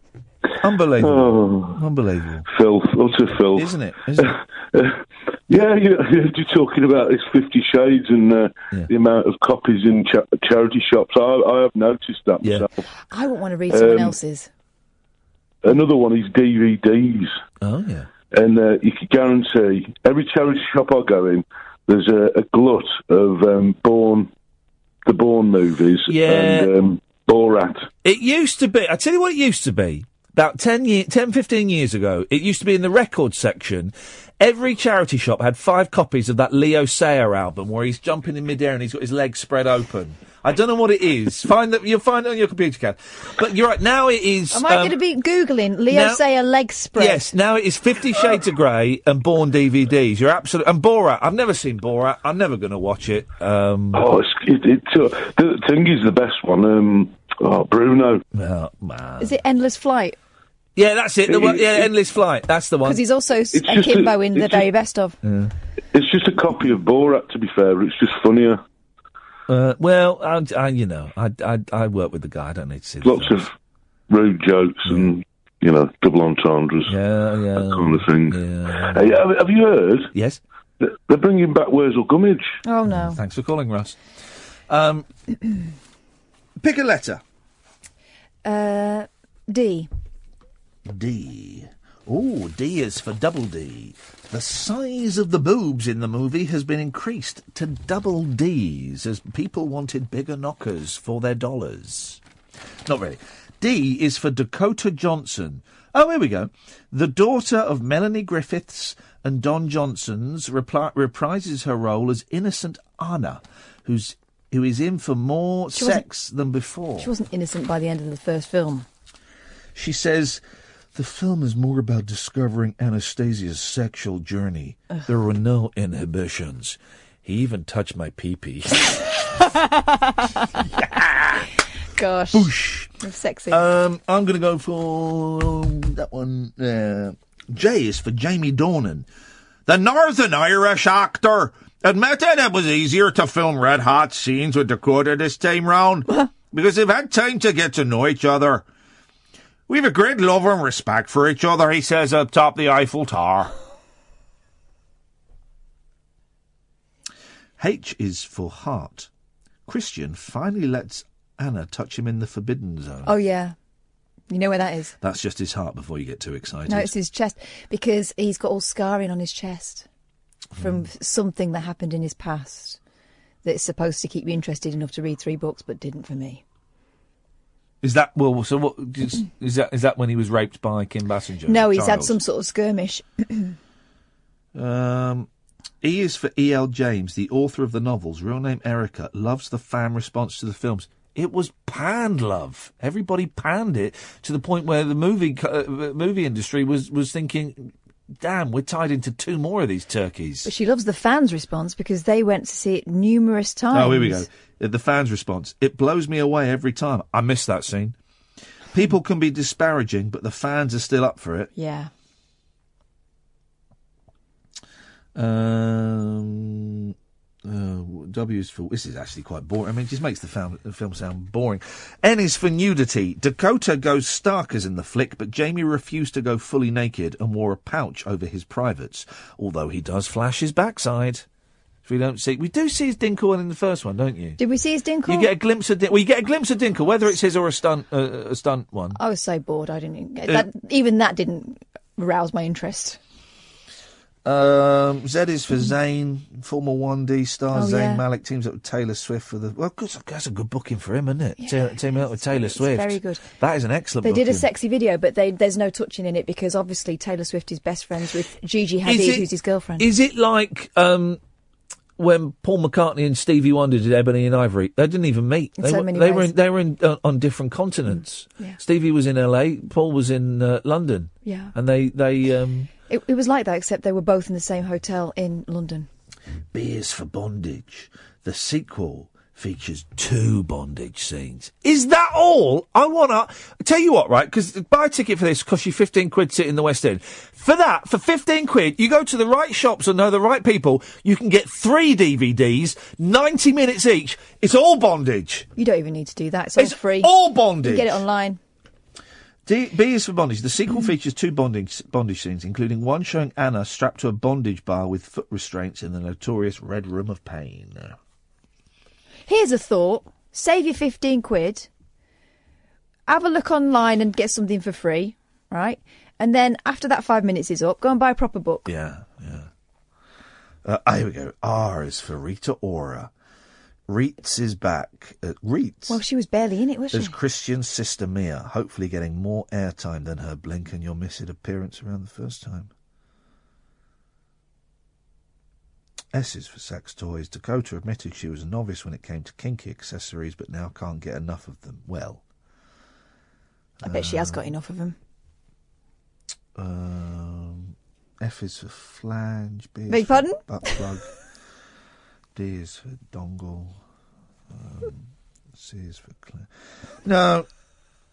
Unbelievable. Oh, Unbelievable. filth, utter filth. Isn't it? Isn't it? yeah, you, you're talking about this Fifty Shades and uh, the amount of copies in cha- charity shops. I, I have noticed that myself. I wouldn't want to read someone Um, else's. Another one is DVDs. Oh yeah. And uh, you can guarantee every charity shop I go in, there's a, a glut of um, Bourne, the Bourne movies Yeah. and um, Borat. It used to be. I tell you what, it used to be. About 10, year, 10, 15 years ago, it used to be in the record section. Every charity shop had five copies of that Leo Sayer album where he's jumping in midair and he's got his legs spread open. I don't know what it is. find that you'll find it on your computer, Cat. But you're right. Now it is. Am I um, going to be googling Leo now- Sayer leg spread? Yes, now it is Fifty Shades of Grey and Bourne DVDs. You're absolute and Borat. I've never seen Borat. I'm never going to watch it. Um, Oh, it's, it, it's uh, the thing is the best one. Um, oh, Bruno. Oh, man. Is it Endless Flight? Yeah, that's it. The one, yeah, Endless Flight. That's the one. Because he's also s- a just a- Kimbo in the very just- best of. It's just a copy of Borat. To be fair, it's just funnier. Uh, well, I, I, you know, I, I, I work with the guy. I don't need to see the Lots of rude jokes and you know double entendres. Yeah, yeah, that kind of thing. Hey, have, have you heard? Yes. They're they're bringing back Wurzel Gummidge. Oh no. Thanks for calling, Russ. Um, pick a letter. Uh, D. D. Oh, D is for double D. The size of the boobs in the movie has been increased to double D's as people wanted bigger knockers for their dollars. Not really. D is for Dakota Johnson. Oh, here we go. The daughter of Melanie Griffiths and Don Johnson's repli- reprises her role as innocent Anna, who's who is in for more She sex than before. She wasn't innocent by the end of the first film. She says the film is more about discovering Anastasia's sexual journey. Ugh. There were no inhibitions. He even touched my pee pee. Gosh. Boosh. It's sexy. Um, I'm going to go for that one. Uh, J is for Jamie Dornan. The Northern Irish actor admitted it was easier to film red hot scenes with Dakota this time round because they've had time to get to know each other. We have a great love and respect for each other, he says up top the Eiffel Tower. H is for heart. Christian finally lets Anna touch him in the forbidden zone. oh yeah. You know where that is? That's just his heart before you get too excited. No, it's his chest because he's got all scarring on his chest from Hmm. something that happened in his past that's supposed to keep you interested enough to read three books, but didn't for me. Is that well? So what is, is that? Is that when he was raped by Kim Basinger? no, he's had some sort of skirmish. Um, E is for E. L. James, the author of the novels. Real name Erica loves the fan response to the films. It was panned, love. Everybody panned it to the point where the movie uh, movie industry was was thinking, "Damn, we're tied into two more of these turkeys." But she loves the fans' response because they went to see it numerous times. Oh, here we go. Uh, The fans' response. It blows me away every time. I miss that scene. People can be disparaging, but the fans are still up for it. Yeah. Um, uh, w is for. This is actually quite boring. I mean, it just makes the film, the film sound boring. N is for nudity. Dakota goes stark as in the flick, but Jamie refused to go fully naked and wore a pouch over his privates, although he does flash his backside. If we don't see, we do see his dinkle in the first one, don't you? Did we see his dinkle? You get a glimpse of din- well, you get a glimpse of dinkle, whether it's his or a stunt, uh, a stunt one. I was so bored. I didn't even get Uh, that. Even that didn't rouse my interest. Um, Z is for Zayn, former 1D star Oh, Zayn yeah. Malik teams up with Taylor Swift for the. Well, that's a good booking for him, isn't it? Te- teaming up with Taylor Swift. very good. That is an excellent. They did a sexy video, but they, there's no touching in it because obviously Taylor Swift is best friends with Gigi Hadid, it- who's his girlfriend. Is it like um, when Paul McCartney and Stevie Wonder did Ebony and Ivory? They didn't even meet. In they so were, many they were in, they were in, uh, on different continents. yeah. Stevie was in L.A. Paul was in uh, London. Yeah. and they they um, It, it was like that, except they were both in the same hotel in London. B is for Bondage, the sequel features two bondage scenes. Is that all? I want to tell you what, right? Because buy a ticket for this costs you fifteen quid sit in the West End. For that, for fifteen quid, you go to the right shops and know the right people. You can get three DVDs, ninety minutes each. It's all bondage. You don't even need to do that. It's all It's free. all You bondage. can get it online. D- B is for bondage. The sequel features two bondage, bondage scenes, including one showing Anna strapped to a bondage bar with foot restraints in the notorious Red Room of Pain. Here's a thought. Save your 15 quid. Have a look online and get something for free, right? And then after that five minutes is up, go and buy a proper book. Yeah, yeah. Uh, ah, here we go. R is for Rita Ora. Reitz is back. Uh, Reitz. Well, she was barely in it, was she? There's Christian's sister Mia, hopefully getting more airtime than her blink and you'll miss it appearance around the first time. S is for sex toys. Dakota admitted she was a novice when it came to kinky accessories, but now can't get enough of them. Well, I bet she has got enough of them. um, F is for flange. B Beg pardon? butt plug. D is for dongle. Um, C is for. Cl- no,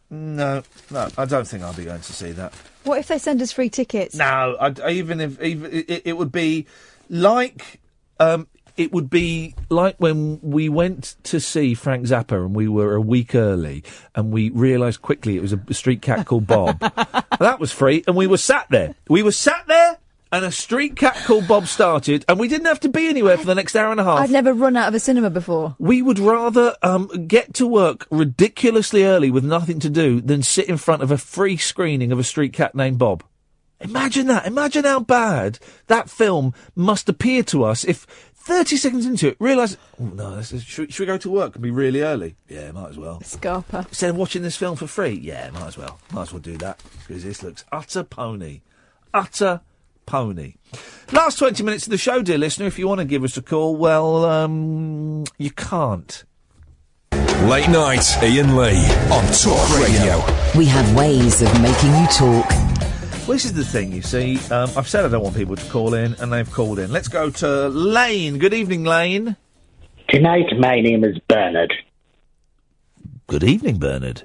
no, no. I don't think I'll be going to see that. What if they send us free tickets? No, I, I- even if even it, it would be like um, it would be like when we went to see Frank Zappa and we were a week early and we realised quickly it was a street cat called Bob. that was free, and we were sat there. We were sat there. And a street cat called Bob started, and we didn't have to be anywhere for the next hour and a half. I've never run out of a cinema before. We would rather um, get to work ridiculously early with nothing to do than sit in front of a free screening of a street cat named Bob. Imagine that. Imagine how bad that film must appear to us if 30 seconds into it, realise, oh no, this is, should, should we go to work and be really early? Yeah, might as well. Scarpa. Instead of watching this film for free? Yeah, might as well. Might as well do that because this looks utter pony. Utter pony. Last 20 minutes of the show, dear listener. If you want to give us a call, well, um, you can't. Late night, Iain Lee on Talk Radio. We have ways of making you talk. Well, this is the thing, you see. Um, I've said I don't want people to call in, and they've called in. Let's go to Lane. Good evening, Lane. Tonight, my name is Bernard, Good evening, Bernard.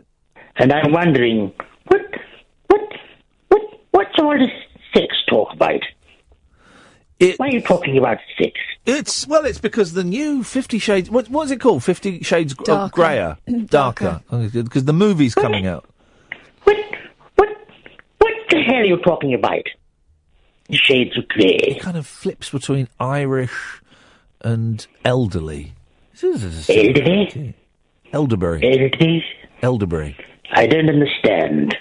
and I'm wondering what, what, what, what's all this sex talk about? Why are you talking about sex? It's well, it's because the new Fifty Shades. What what's it called? Fifty Shades Gr- uh, Darker. Grayer, darker, because the movie's coming out. What What? What the hell are you talking about? Shades of grey. It kind of flips between Irish and elderly. Elderly? Elderberry. Elderly? Elderberry. I don't understand.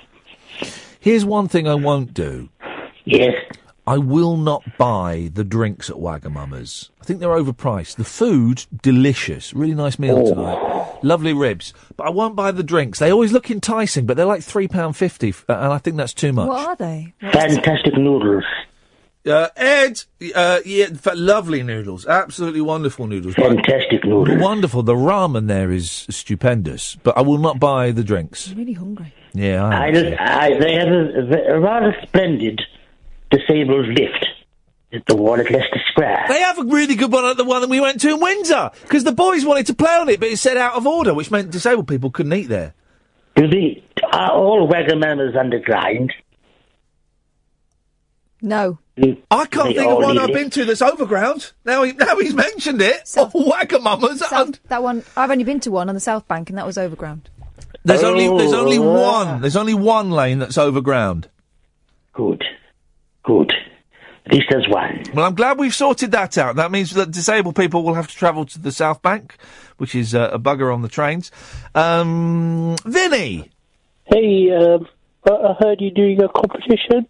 Here's one thing I won't do. Yes. I will not buy the drinks at Wagamama's. I think they're overpriced. The food, delicious. Really nice meal Oh. tonight. Lovely ribs. But I won't buy the drinks. They always look enticing, but they're like £3.50, f- uh, and I think that's too much. What are they? Fantastic noodles. Uh, Ed, uh, yeah, f- lovely noodles. Absolutely wonderful noodles. Fantastic noodles. Wonderful. The ramen there is stupendous, but I will not buy the drinks. I'm really hungry. Yeah, I I, am. just, I, they have a, a rather splendid disabled lift at the wall at Leicester Square. They have a really good one at the one that we went to in Windsor because the boys wanted to play on it, but it said out of order, which meant disabled people couldn't eat there. Do they, are all Wagamama's underground? No. I can't think of one I've it. been to that's overground. Now, he, now he's mentioned it. oh, Wagamama's. South, that one. I've only been to one on the South Bank, and that was overground. There's only there's only Oh, one. There's only one lane that's overground. Good. Good. At least there's one. Well, I'm glad we've sorted that out. That means that disabled people will have to travel to the South Bank, which is uh, a bugger on the trains. Um, Vinny. Hey, um, I I heard you doing a competition.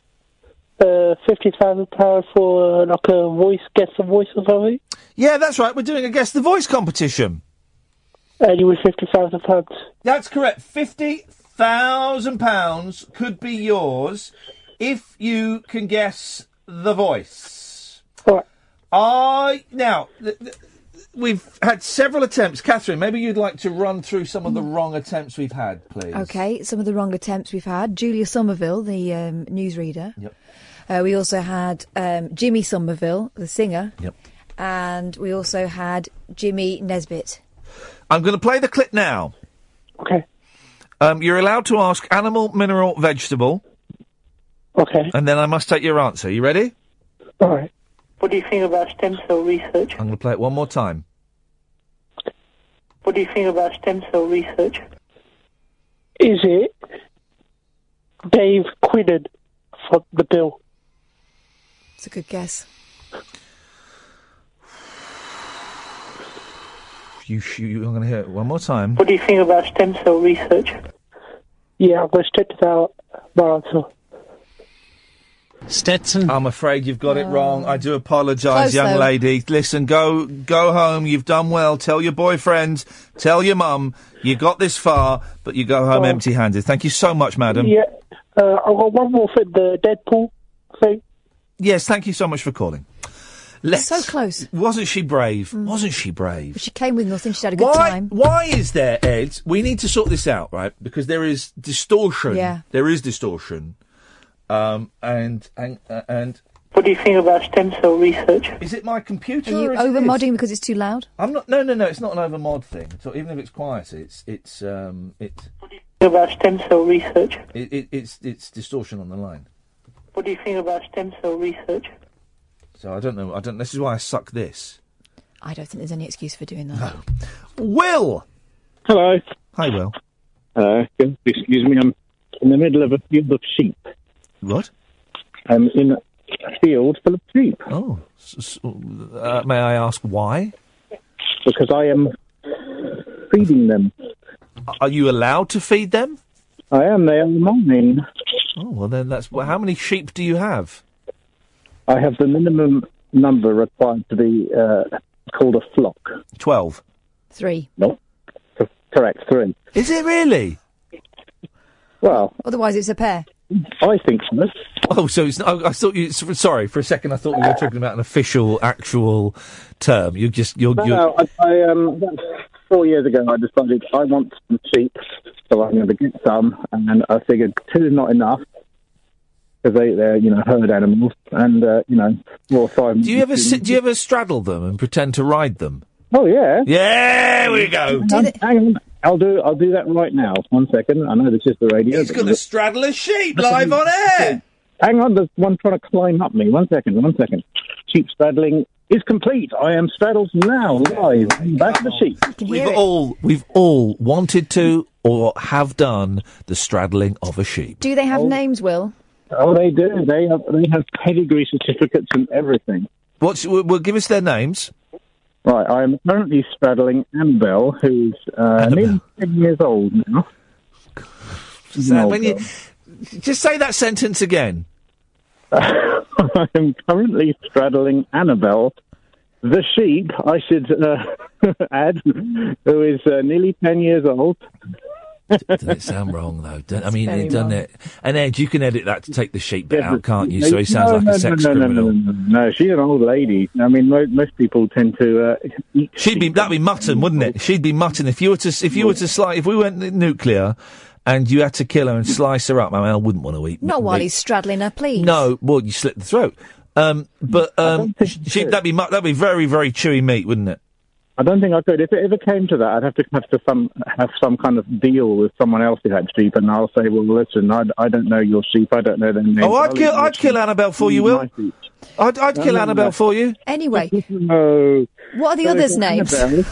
Uh, fifty thousand pounds for uh, like a voice, guess the voice or something. Yeah, that's right. We're doing a guess the voice competition. And you win fifty thousand pounds. That's correct. Fifty thousand pounds could be yours if you can guess the voice. I now th- th- we've had several attempts. Catherine, maybe you'd like to run through some of the wrong attempts we've had, please. Okay, some of the wrong attempts we've had. Julia Somerville, the um, newsreader. Yep. Uh, we also had um, Jimmy Somerville, the singer. Yep. And we also had Jimmy Nesbitt. I'm going to play the clip now. Okay. Um, you're allowed to ask animal, mineral, vegetable. Okay. And then I must take your answer. You ready? All right. What do you think about stem cell research? I'm going to play it one more time. What do you think about stem cell research? Is it Dave Quinnen for the bill? It's a good guess. You, sh- you, I'm going to hear it one more time. What do you think about stem cell research? Yeah, I'm going to stick to that, my answer. Stetson. I'm afraid you've got it wrong. I do apologise, Close, young though. lady. Listen, go go home. You've done well. Tell your boyfriend, tell your mum. You got this far, but you go home Oh. empty-handed. Thank you so much, madam. Yeah. Uh, I've got one more thing, the Deadpool thing. Yes, thank you so much for calling. Let's, So close. Wasn't she brave? Wasn't she brave? But she came with nothing. She had a good why, time. Why is there, Ed? We need to sort this out, right? Because there is distortion. Yeah. There is distortion. Um, and, and, uh, and. What do you think about stem cell research? Is it my computer? Are you or is it over modding because it's too loud? I'm not. No, no, no. It's not an over mod thing. So even if it's quiet, it's it's um it's What do you Think about stem cell research. it, it, it's it's distortion on the line. What do you think about stem cell research? So I don't know. I don't. This is why I suck this. I don't think there's any excuse for doing that. No. Will. Hello. Hi, Will. Uh, excuse me, I'm in the middle of a field of sheep. What? I'm in a field full of sheep. Oh. S- s- uh, may I ask why? Because I am feeding them. Are you allowed to feed them? I am. They are mine. Oh well, then that's. Well, how many sheep do you have? I have the minimum number required to be uh, called a flock. Twelve. Three. No. Correct, three. Is it really? Well, Otherwise, it's a pair. I think so. Oh, so it's. Not, I thought you. s- Sorry, for a second, I thought we were talking about an official, actual term. You just. You're. No, you're no, I, I, um, four years ago, I decided I want some sheep, so I'm going to get some, and I figured two is not enough because they, they're, you know, herd animals, and uh, you know, four or five. do you ever sit? Do you ever straddle them and pretend to ride them? Oh yeah. Yeah, we go. Hang on, hang on. I'll do. I'll do that right now. One second. I know this is the radio. He's but- going to straddle a sheep live on air. Hang on, there's one trying to climb up me. One second, one second. Sheep straddling is complete. I am straddled now, live. Back to the sheep. We've all we've all wanted to or have done the straddling of a sheep. Do they have oh. names, Will? Oh, they do. They have. They have pedigree certificates and everything. What's? Well, well, give us their names. Right. I am currently straddling Annabelle, who's uh, nearly ten years old now. She's an So old when you just say that sentence again. I am currently straddling Annabelle, the sheep, I should uh, add, who is uh, nearly 10 years old. Doesn't it sound wrong though? Don't- I mean, it doesn't it? And Ed, you can edit that to take the sheep bit Yeah, out, can't you? So he sounds No, like no, a sex no, no, criminal. No, no, no, no, she's an old lady. I mean, mo- most people tend to uh, eat. She'd be that'd be mutton, wouldn't it? She'd be mutton if you were to if you were to slice if we went nuclear and you had to kill her and slice her up. I mean, I wouldn't want to eat. Not while he's straddling her, please. No, well, you slit the throat. Um, but um, sheep, that'd be that'd be very very chewy meat, wouldn't it? I don't think I could. If it ever came to that, I'd have to have to some have some kind of deal with someone else who had sheep, and I'll say, well, listen, I, I don't know your sheep, I don't know their names. Oh, I'd I'll kill I'd kill Annabelle for you, Will. I'd I'd No, kill no, Annabelle no. for you. Anyway, No. what are the So others' we've names?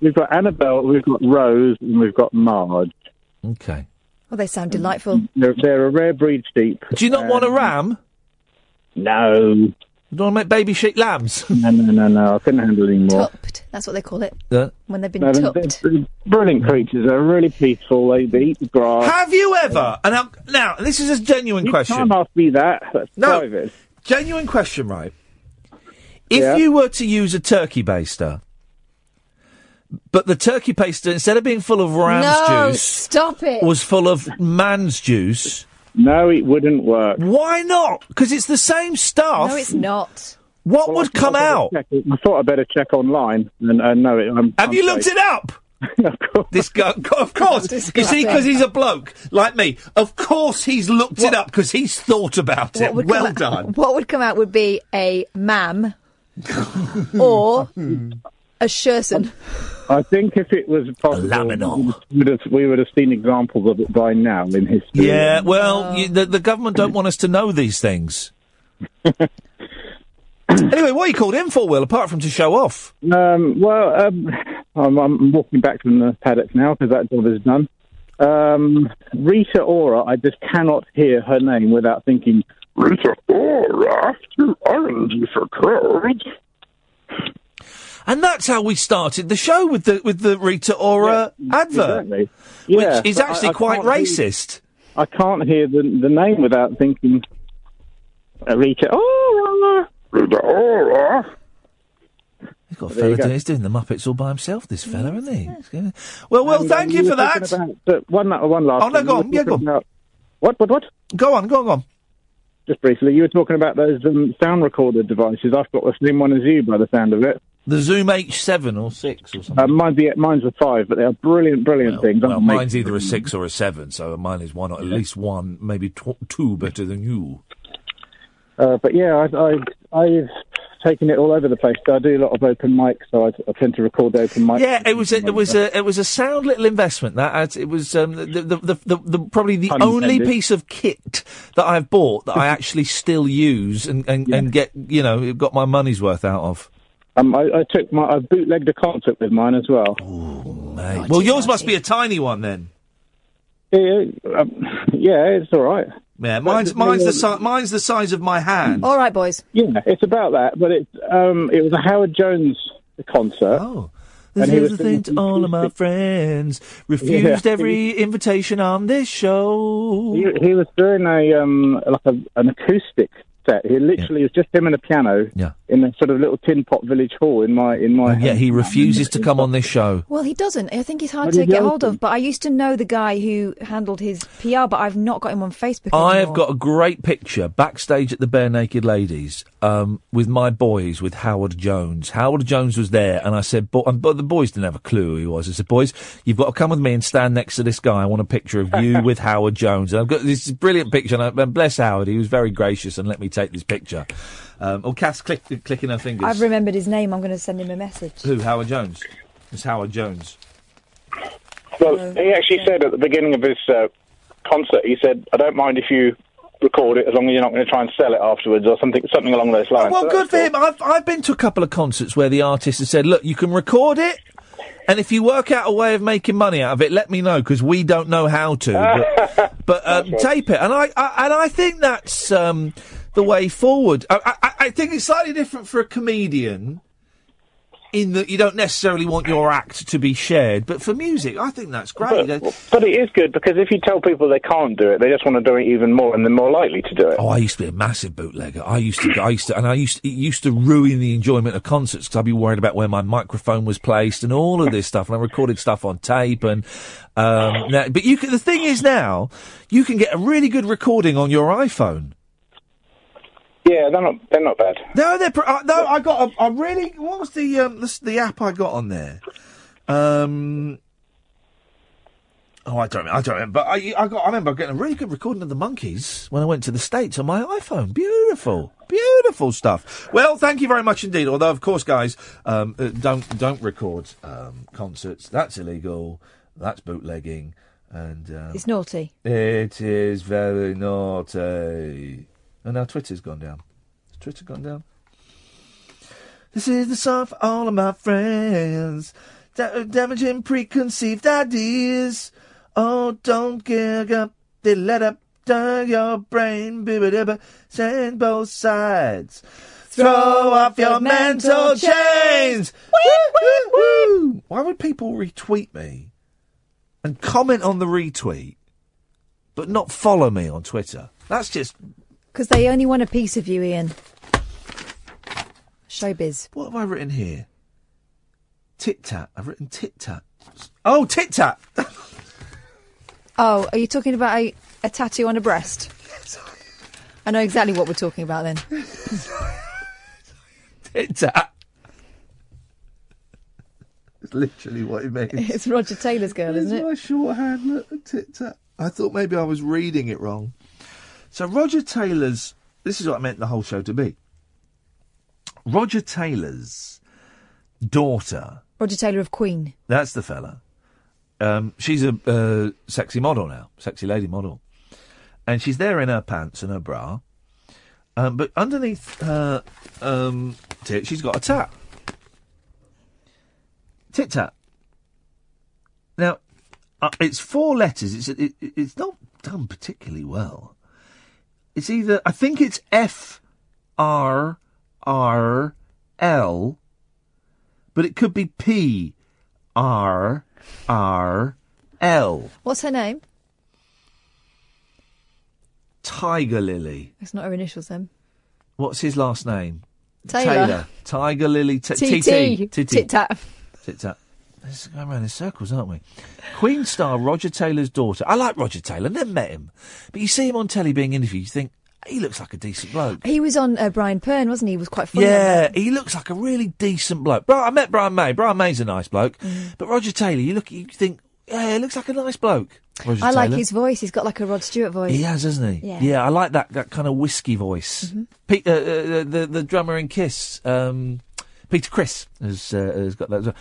We've got Annabelle, we've got Rose, and we've got Marge. Okay. Oh, they sound delightful. They're, they're a rare breed sheep. Do you not want a um, ram? No. You don't want to make baby sheep lambs? No, no, no, no. I couldn't handle any more. Tupped. That's what they call it. Uh, When they've been No, they're, tupped. they're brilliant creatures. They're really peaceful. They, they eat the grass. Have you ever? And now, now this is a genuine You question. can't ask me that. That's No. private. Genuine question, right? If Yeah. you were to use a turkey baster, but the turkey baster instead of being full of ram's no, juice stop it. was full of man's juice, No, it wouldn't work. why not? Because it's the same stuff. No, it's not. What Well, would come I'd out? check I thought I'd better check online and uh, know it. I'm, Have I'm you looked it up? of course. This guy, of course. you see, because he's a bloke like me. Of course, he's looked it up because he's thought about it. Well come out- done. What would come out would be a mam or a sherson. I think if it was possible, we would, have, we would have seen examples of it by now in history. Yeah, well, you, the, the government don't want us to know these things. anyway, what are you called in for, Will, apart from to show off? Um, well, um, I'm, I'm walking back from the paddocks now because that job is done. Um, Rita Ora, I just cannot hear her name without thinking, Rita Ora, you orange for cold. And that's how we started the show with the with the Rita Ora advert, Exactly. Yeah, which is but I- actually I quite can't hear- racist. I can't hear the, the name without thinking, uh, Rita Ora. Rita Ora. He's got a fella you doing, he's doing the Muppets all by himself, this fella, isn't he? Well, well, And, thank um, you for that. About, uh, one, one last. Oh, no, go on. Yeah, go About, what? What? What? Go on. Go on. Go on. Just briefly, you were talking about those um, sound recorder devices. I've got the same one as you, by the sound of it. The Zoom H7 or 6 or something. Uh, mine's, the, mine's a five, but they are brilliant, brilliant things. Well, mine's either a 6 or a 7, so mine is one, or at least one, maybe tw- two better than you. Uh, but yeah, I, I, I've taken it all over the place. I do a lot of open mics, so I, I tend to record the open mics. Yeah, it was a, it was a it was a sound little investment. That it was um, the, the, the, the, the probably the Pun only piece of kit that I've bought that I actually still use and, and, and get you know got my money's worth out of. Um, I, I took my, I bootlegged a concert with mine as well. Mate. Well, yours must be a tiny one then. Yeah, um, yeah, it's all right. Yeah, mine's mine's the si- mine's the size of my hand. All right, boys. Yeah, it's about that, but it's um, it was a Howard Jones concert. Oh. And This is the thing to all of my friends. Refused Yeah. every invitation on this show. He, he was doing a um, like a, an acoustic set. He literally is just him and a piano Yeah. in a sort of little tin pot village hall in my in my. Yeah, he refuses to come on this show. Well, he doesn't. I think he's hard to did get you hold of. But I used to know the guy who handled his PR, but I've not got him on Facebook. I have got a great picture backstage at the Barenaked Ladies um, with my boys, with Howard Jones. Howard Jones was there, and I said, bo- and, but the boys didn't have a clue who he was. I said, boys, you've got to come with me and stand next to this guy. I want a picture of you with Howard Jones. And I've got this brilliant picture, and, I, and bless Howard, he was very gracious and let me take this picture. Um, oh, Cass click, clicking her fingers. I've remembered his name. I'm going to send him a message. Who? Howard Jones. It's Howard Jones. Well, he actually said at the beginning of his uh, concert, he said, "I don't mind if you record it as long as you're not going to try and sell it afterwards or something something along those lines." Well, So good for him. I've, I've been to a couple of concerts where the artist has said, look, you can record it, and if you work out a way of making money out of it, let me know, because we don't know how to. But, but um, tape it. And I, I, and I think that's um, the way forward. I, I, I think it's slightly different for a comedian. In that you don't necessarily want your act to be shared, but for music, I think that's great. But, but it is good because if you tell people they can't do it, they just want to do it even more, and they're more likely to do it. Oh, I used to be a massive bootlegger. I used to, I used to, and I used to, it used to ruin the enjoyment of concerts because I'd be worried about where my microphone was placed and all of this stuff. And I recorded stuff on tape and, um, now, but you can, the thing is now, you can get a really good recording on your iPhone. Yeah, they're not they're not bad. No, they're, pr- uh, no, I got a, a really, what was the, um, the, the app I got on there? Um, Oh, I don't, remember, I don't remember. But I, I got, I remember getting a really good recording of the monkeys when I went to the states on my iPhone. Beautiful, beautiful stuff. Well, thank you very much indeed. Although, of course, guys, um, uh, don't don't record um, concerts. That's illegal. That's bootlegging, and um, It's naughty. it is very naughty. And now Twitter's gone down. Has Twitter gone down? This is the song for all of my friends. Da- damaging preconceived ideas. Oh, don't give up. They let up down your brain. Send both sides. Throw off your mental chains. Why would people retweet me and comment on the retweet, but not follow me on Twitter? That's just Because they only want a piece of you, Iain. Showbiz. What have I written here? Tit tat. I've written tit tat. Oh, tit tat. Oh, are you talking about a, a tattoo on a breast? I know exactly what we're talking about then. tit tat. It's literally what it means. It's Roger Taylor's girl, isn't it? my shorthand. Look, tit tat. I thought maybe I was reading it wrong. So Roger Taylor's. This is what I meant the whole show to be. Roger Taylor's daughter Roger Taylor of Queen. That's the fella. Um, she's a uh, sexy model now, sexy lady model, and she's there in her pants and her bra, um, but underneath her um, tit, she's got a tat. Tit tat. Now, uh, it's four letters. It's it, it- it's not done particularly well. It's either I think it's F R R L, but it could be P R R L. What's her name? Tiger Lily. It's not her initials then. What's his last name? Taylor. Tiger Lily. T- TT. TT. Tit tat. Tit tat. Let's going around in circles, aren't we? Queen star Roger Taylor's daughter. I like Roger Taylor. Never met him, but you see him on telly being interviewed. You think he looks like a decent bloke. He was on uh, Brian Pern, wasn't he? He was quite funny. Yeah, he looks like a really decent bloke. Bro, I met Brian May. Brian May's a nice bloke, but Roger Taylor, you look, you think, yeah, he looks like a nice bloke. Roger I like his voice. He's got like a Rod Stewart voice. He has, hasn't he? Yeah. I like that that kind of whiskey voice. Mhm. Pete, uh, uh, the the drummer in Kiss, um, Peter Criss, has uh, has got that.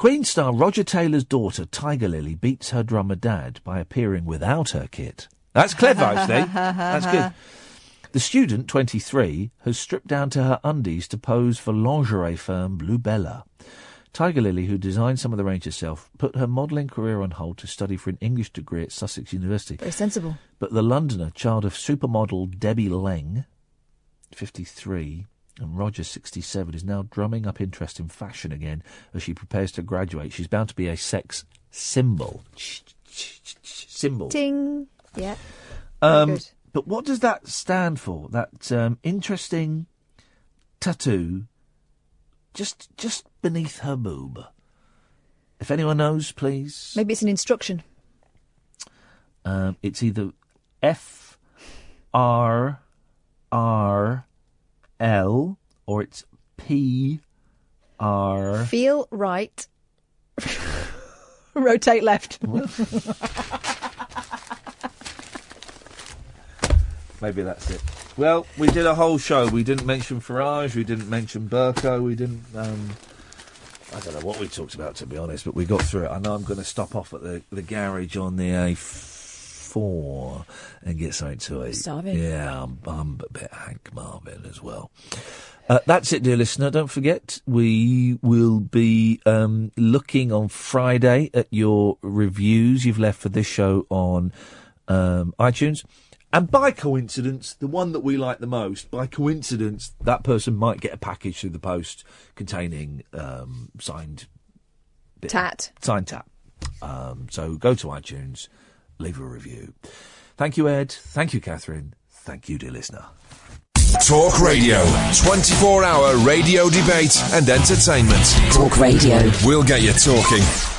Queen star Roger Taylor's daughter Tiger Lily beats her drummer dad by appearing without her kit. That's clever, actually. That's good. The student, 23, has stripped down to her undies to pose for lingerie firm Bluebella. Tiger Lily, who designed some of the range herself, put her modelling career on hold to study for an English degree at Sussex University. Very sensible. But the Londoner, child of supermodel Debbie Leng, 53, and Roger, 67, is now drumming up interest in fashion again as she prepares to graduate. She's bound to be a sex symbol. Symbol. Ting. Yeah. Um, but what does that stand for? That um, interesting tattoo just just beneath her boob. If anyone knows, please. Maybe it's an instruction. Um, it's either F R R L or it's P R. Feel right. Rotate left. Maybe that's it. Well, we did a whole show. We didn't mention Farage. We didn't mention Bercow. We didn't. Um, I don't know what we talked about to be honest, but we got through it. I know I'm going to stop off at the the garage on the A4 and get something to eat. Starving. Yeah, I'm, I'm a bit Hank Marvin as well. Uh, that's it, dear listener. Don't forget, we will be um, looking on Friday at your reviews you've left for this show on um, iTunes. And by coincidence, the one that we like the most, by coincidence, that person might get a package through the post containing um, signed bit- Tat. signed tat. Um, so go to iTunes, leave a review. Thank you, Ed. Thank you, Catherine. Thank you, dear listener. Talk Radio. 24 hour radio debate and entertainment. Talk Radio. We'll get you talking.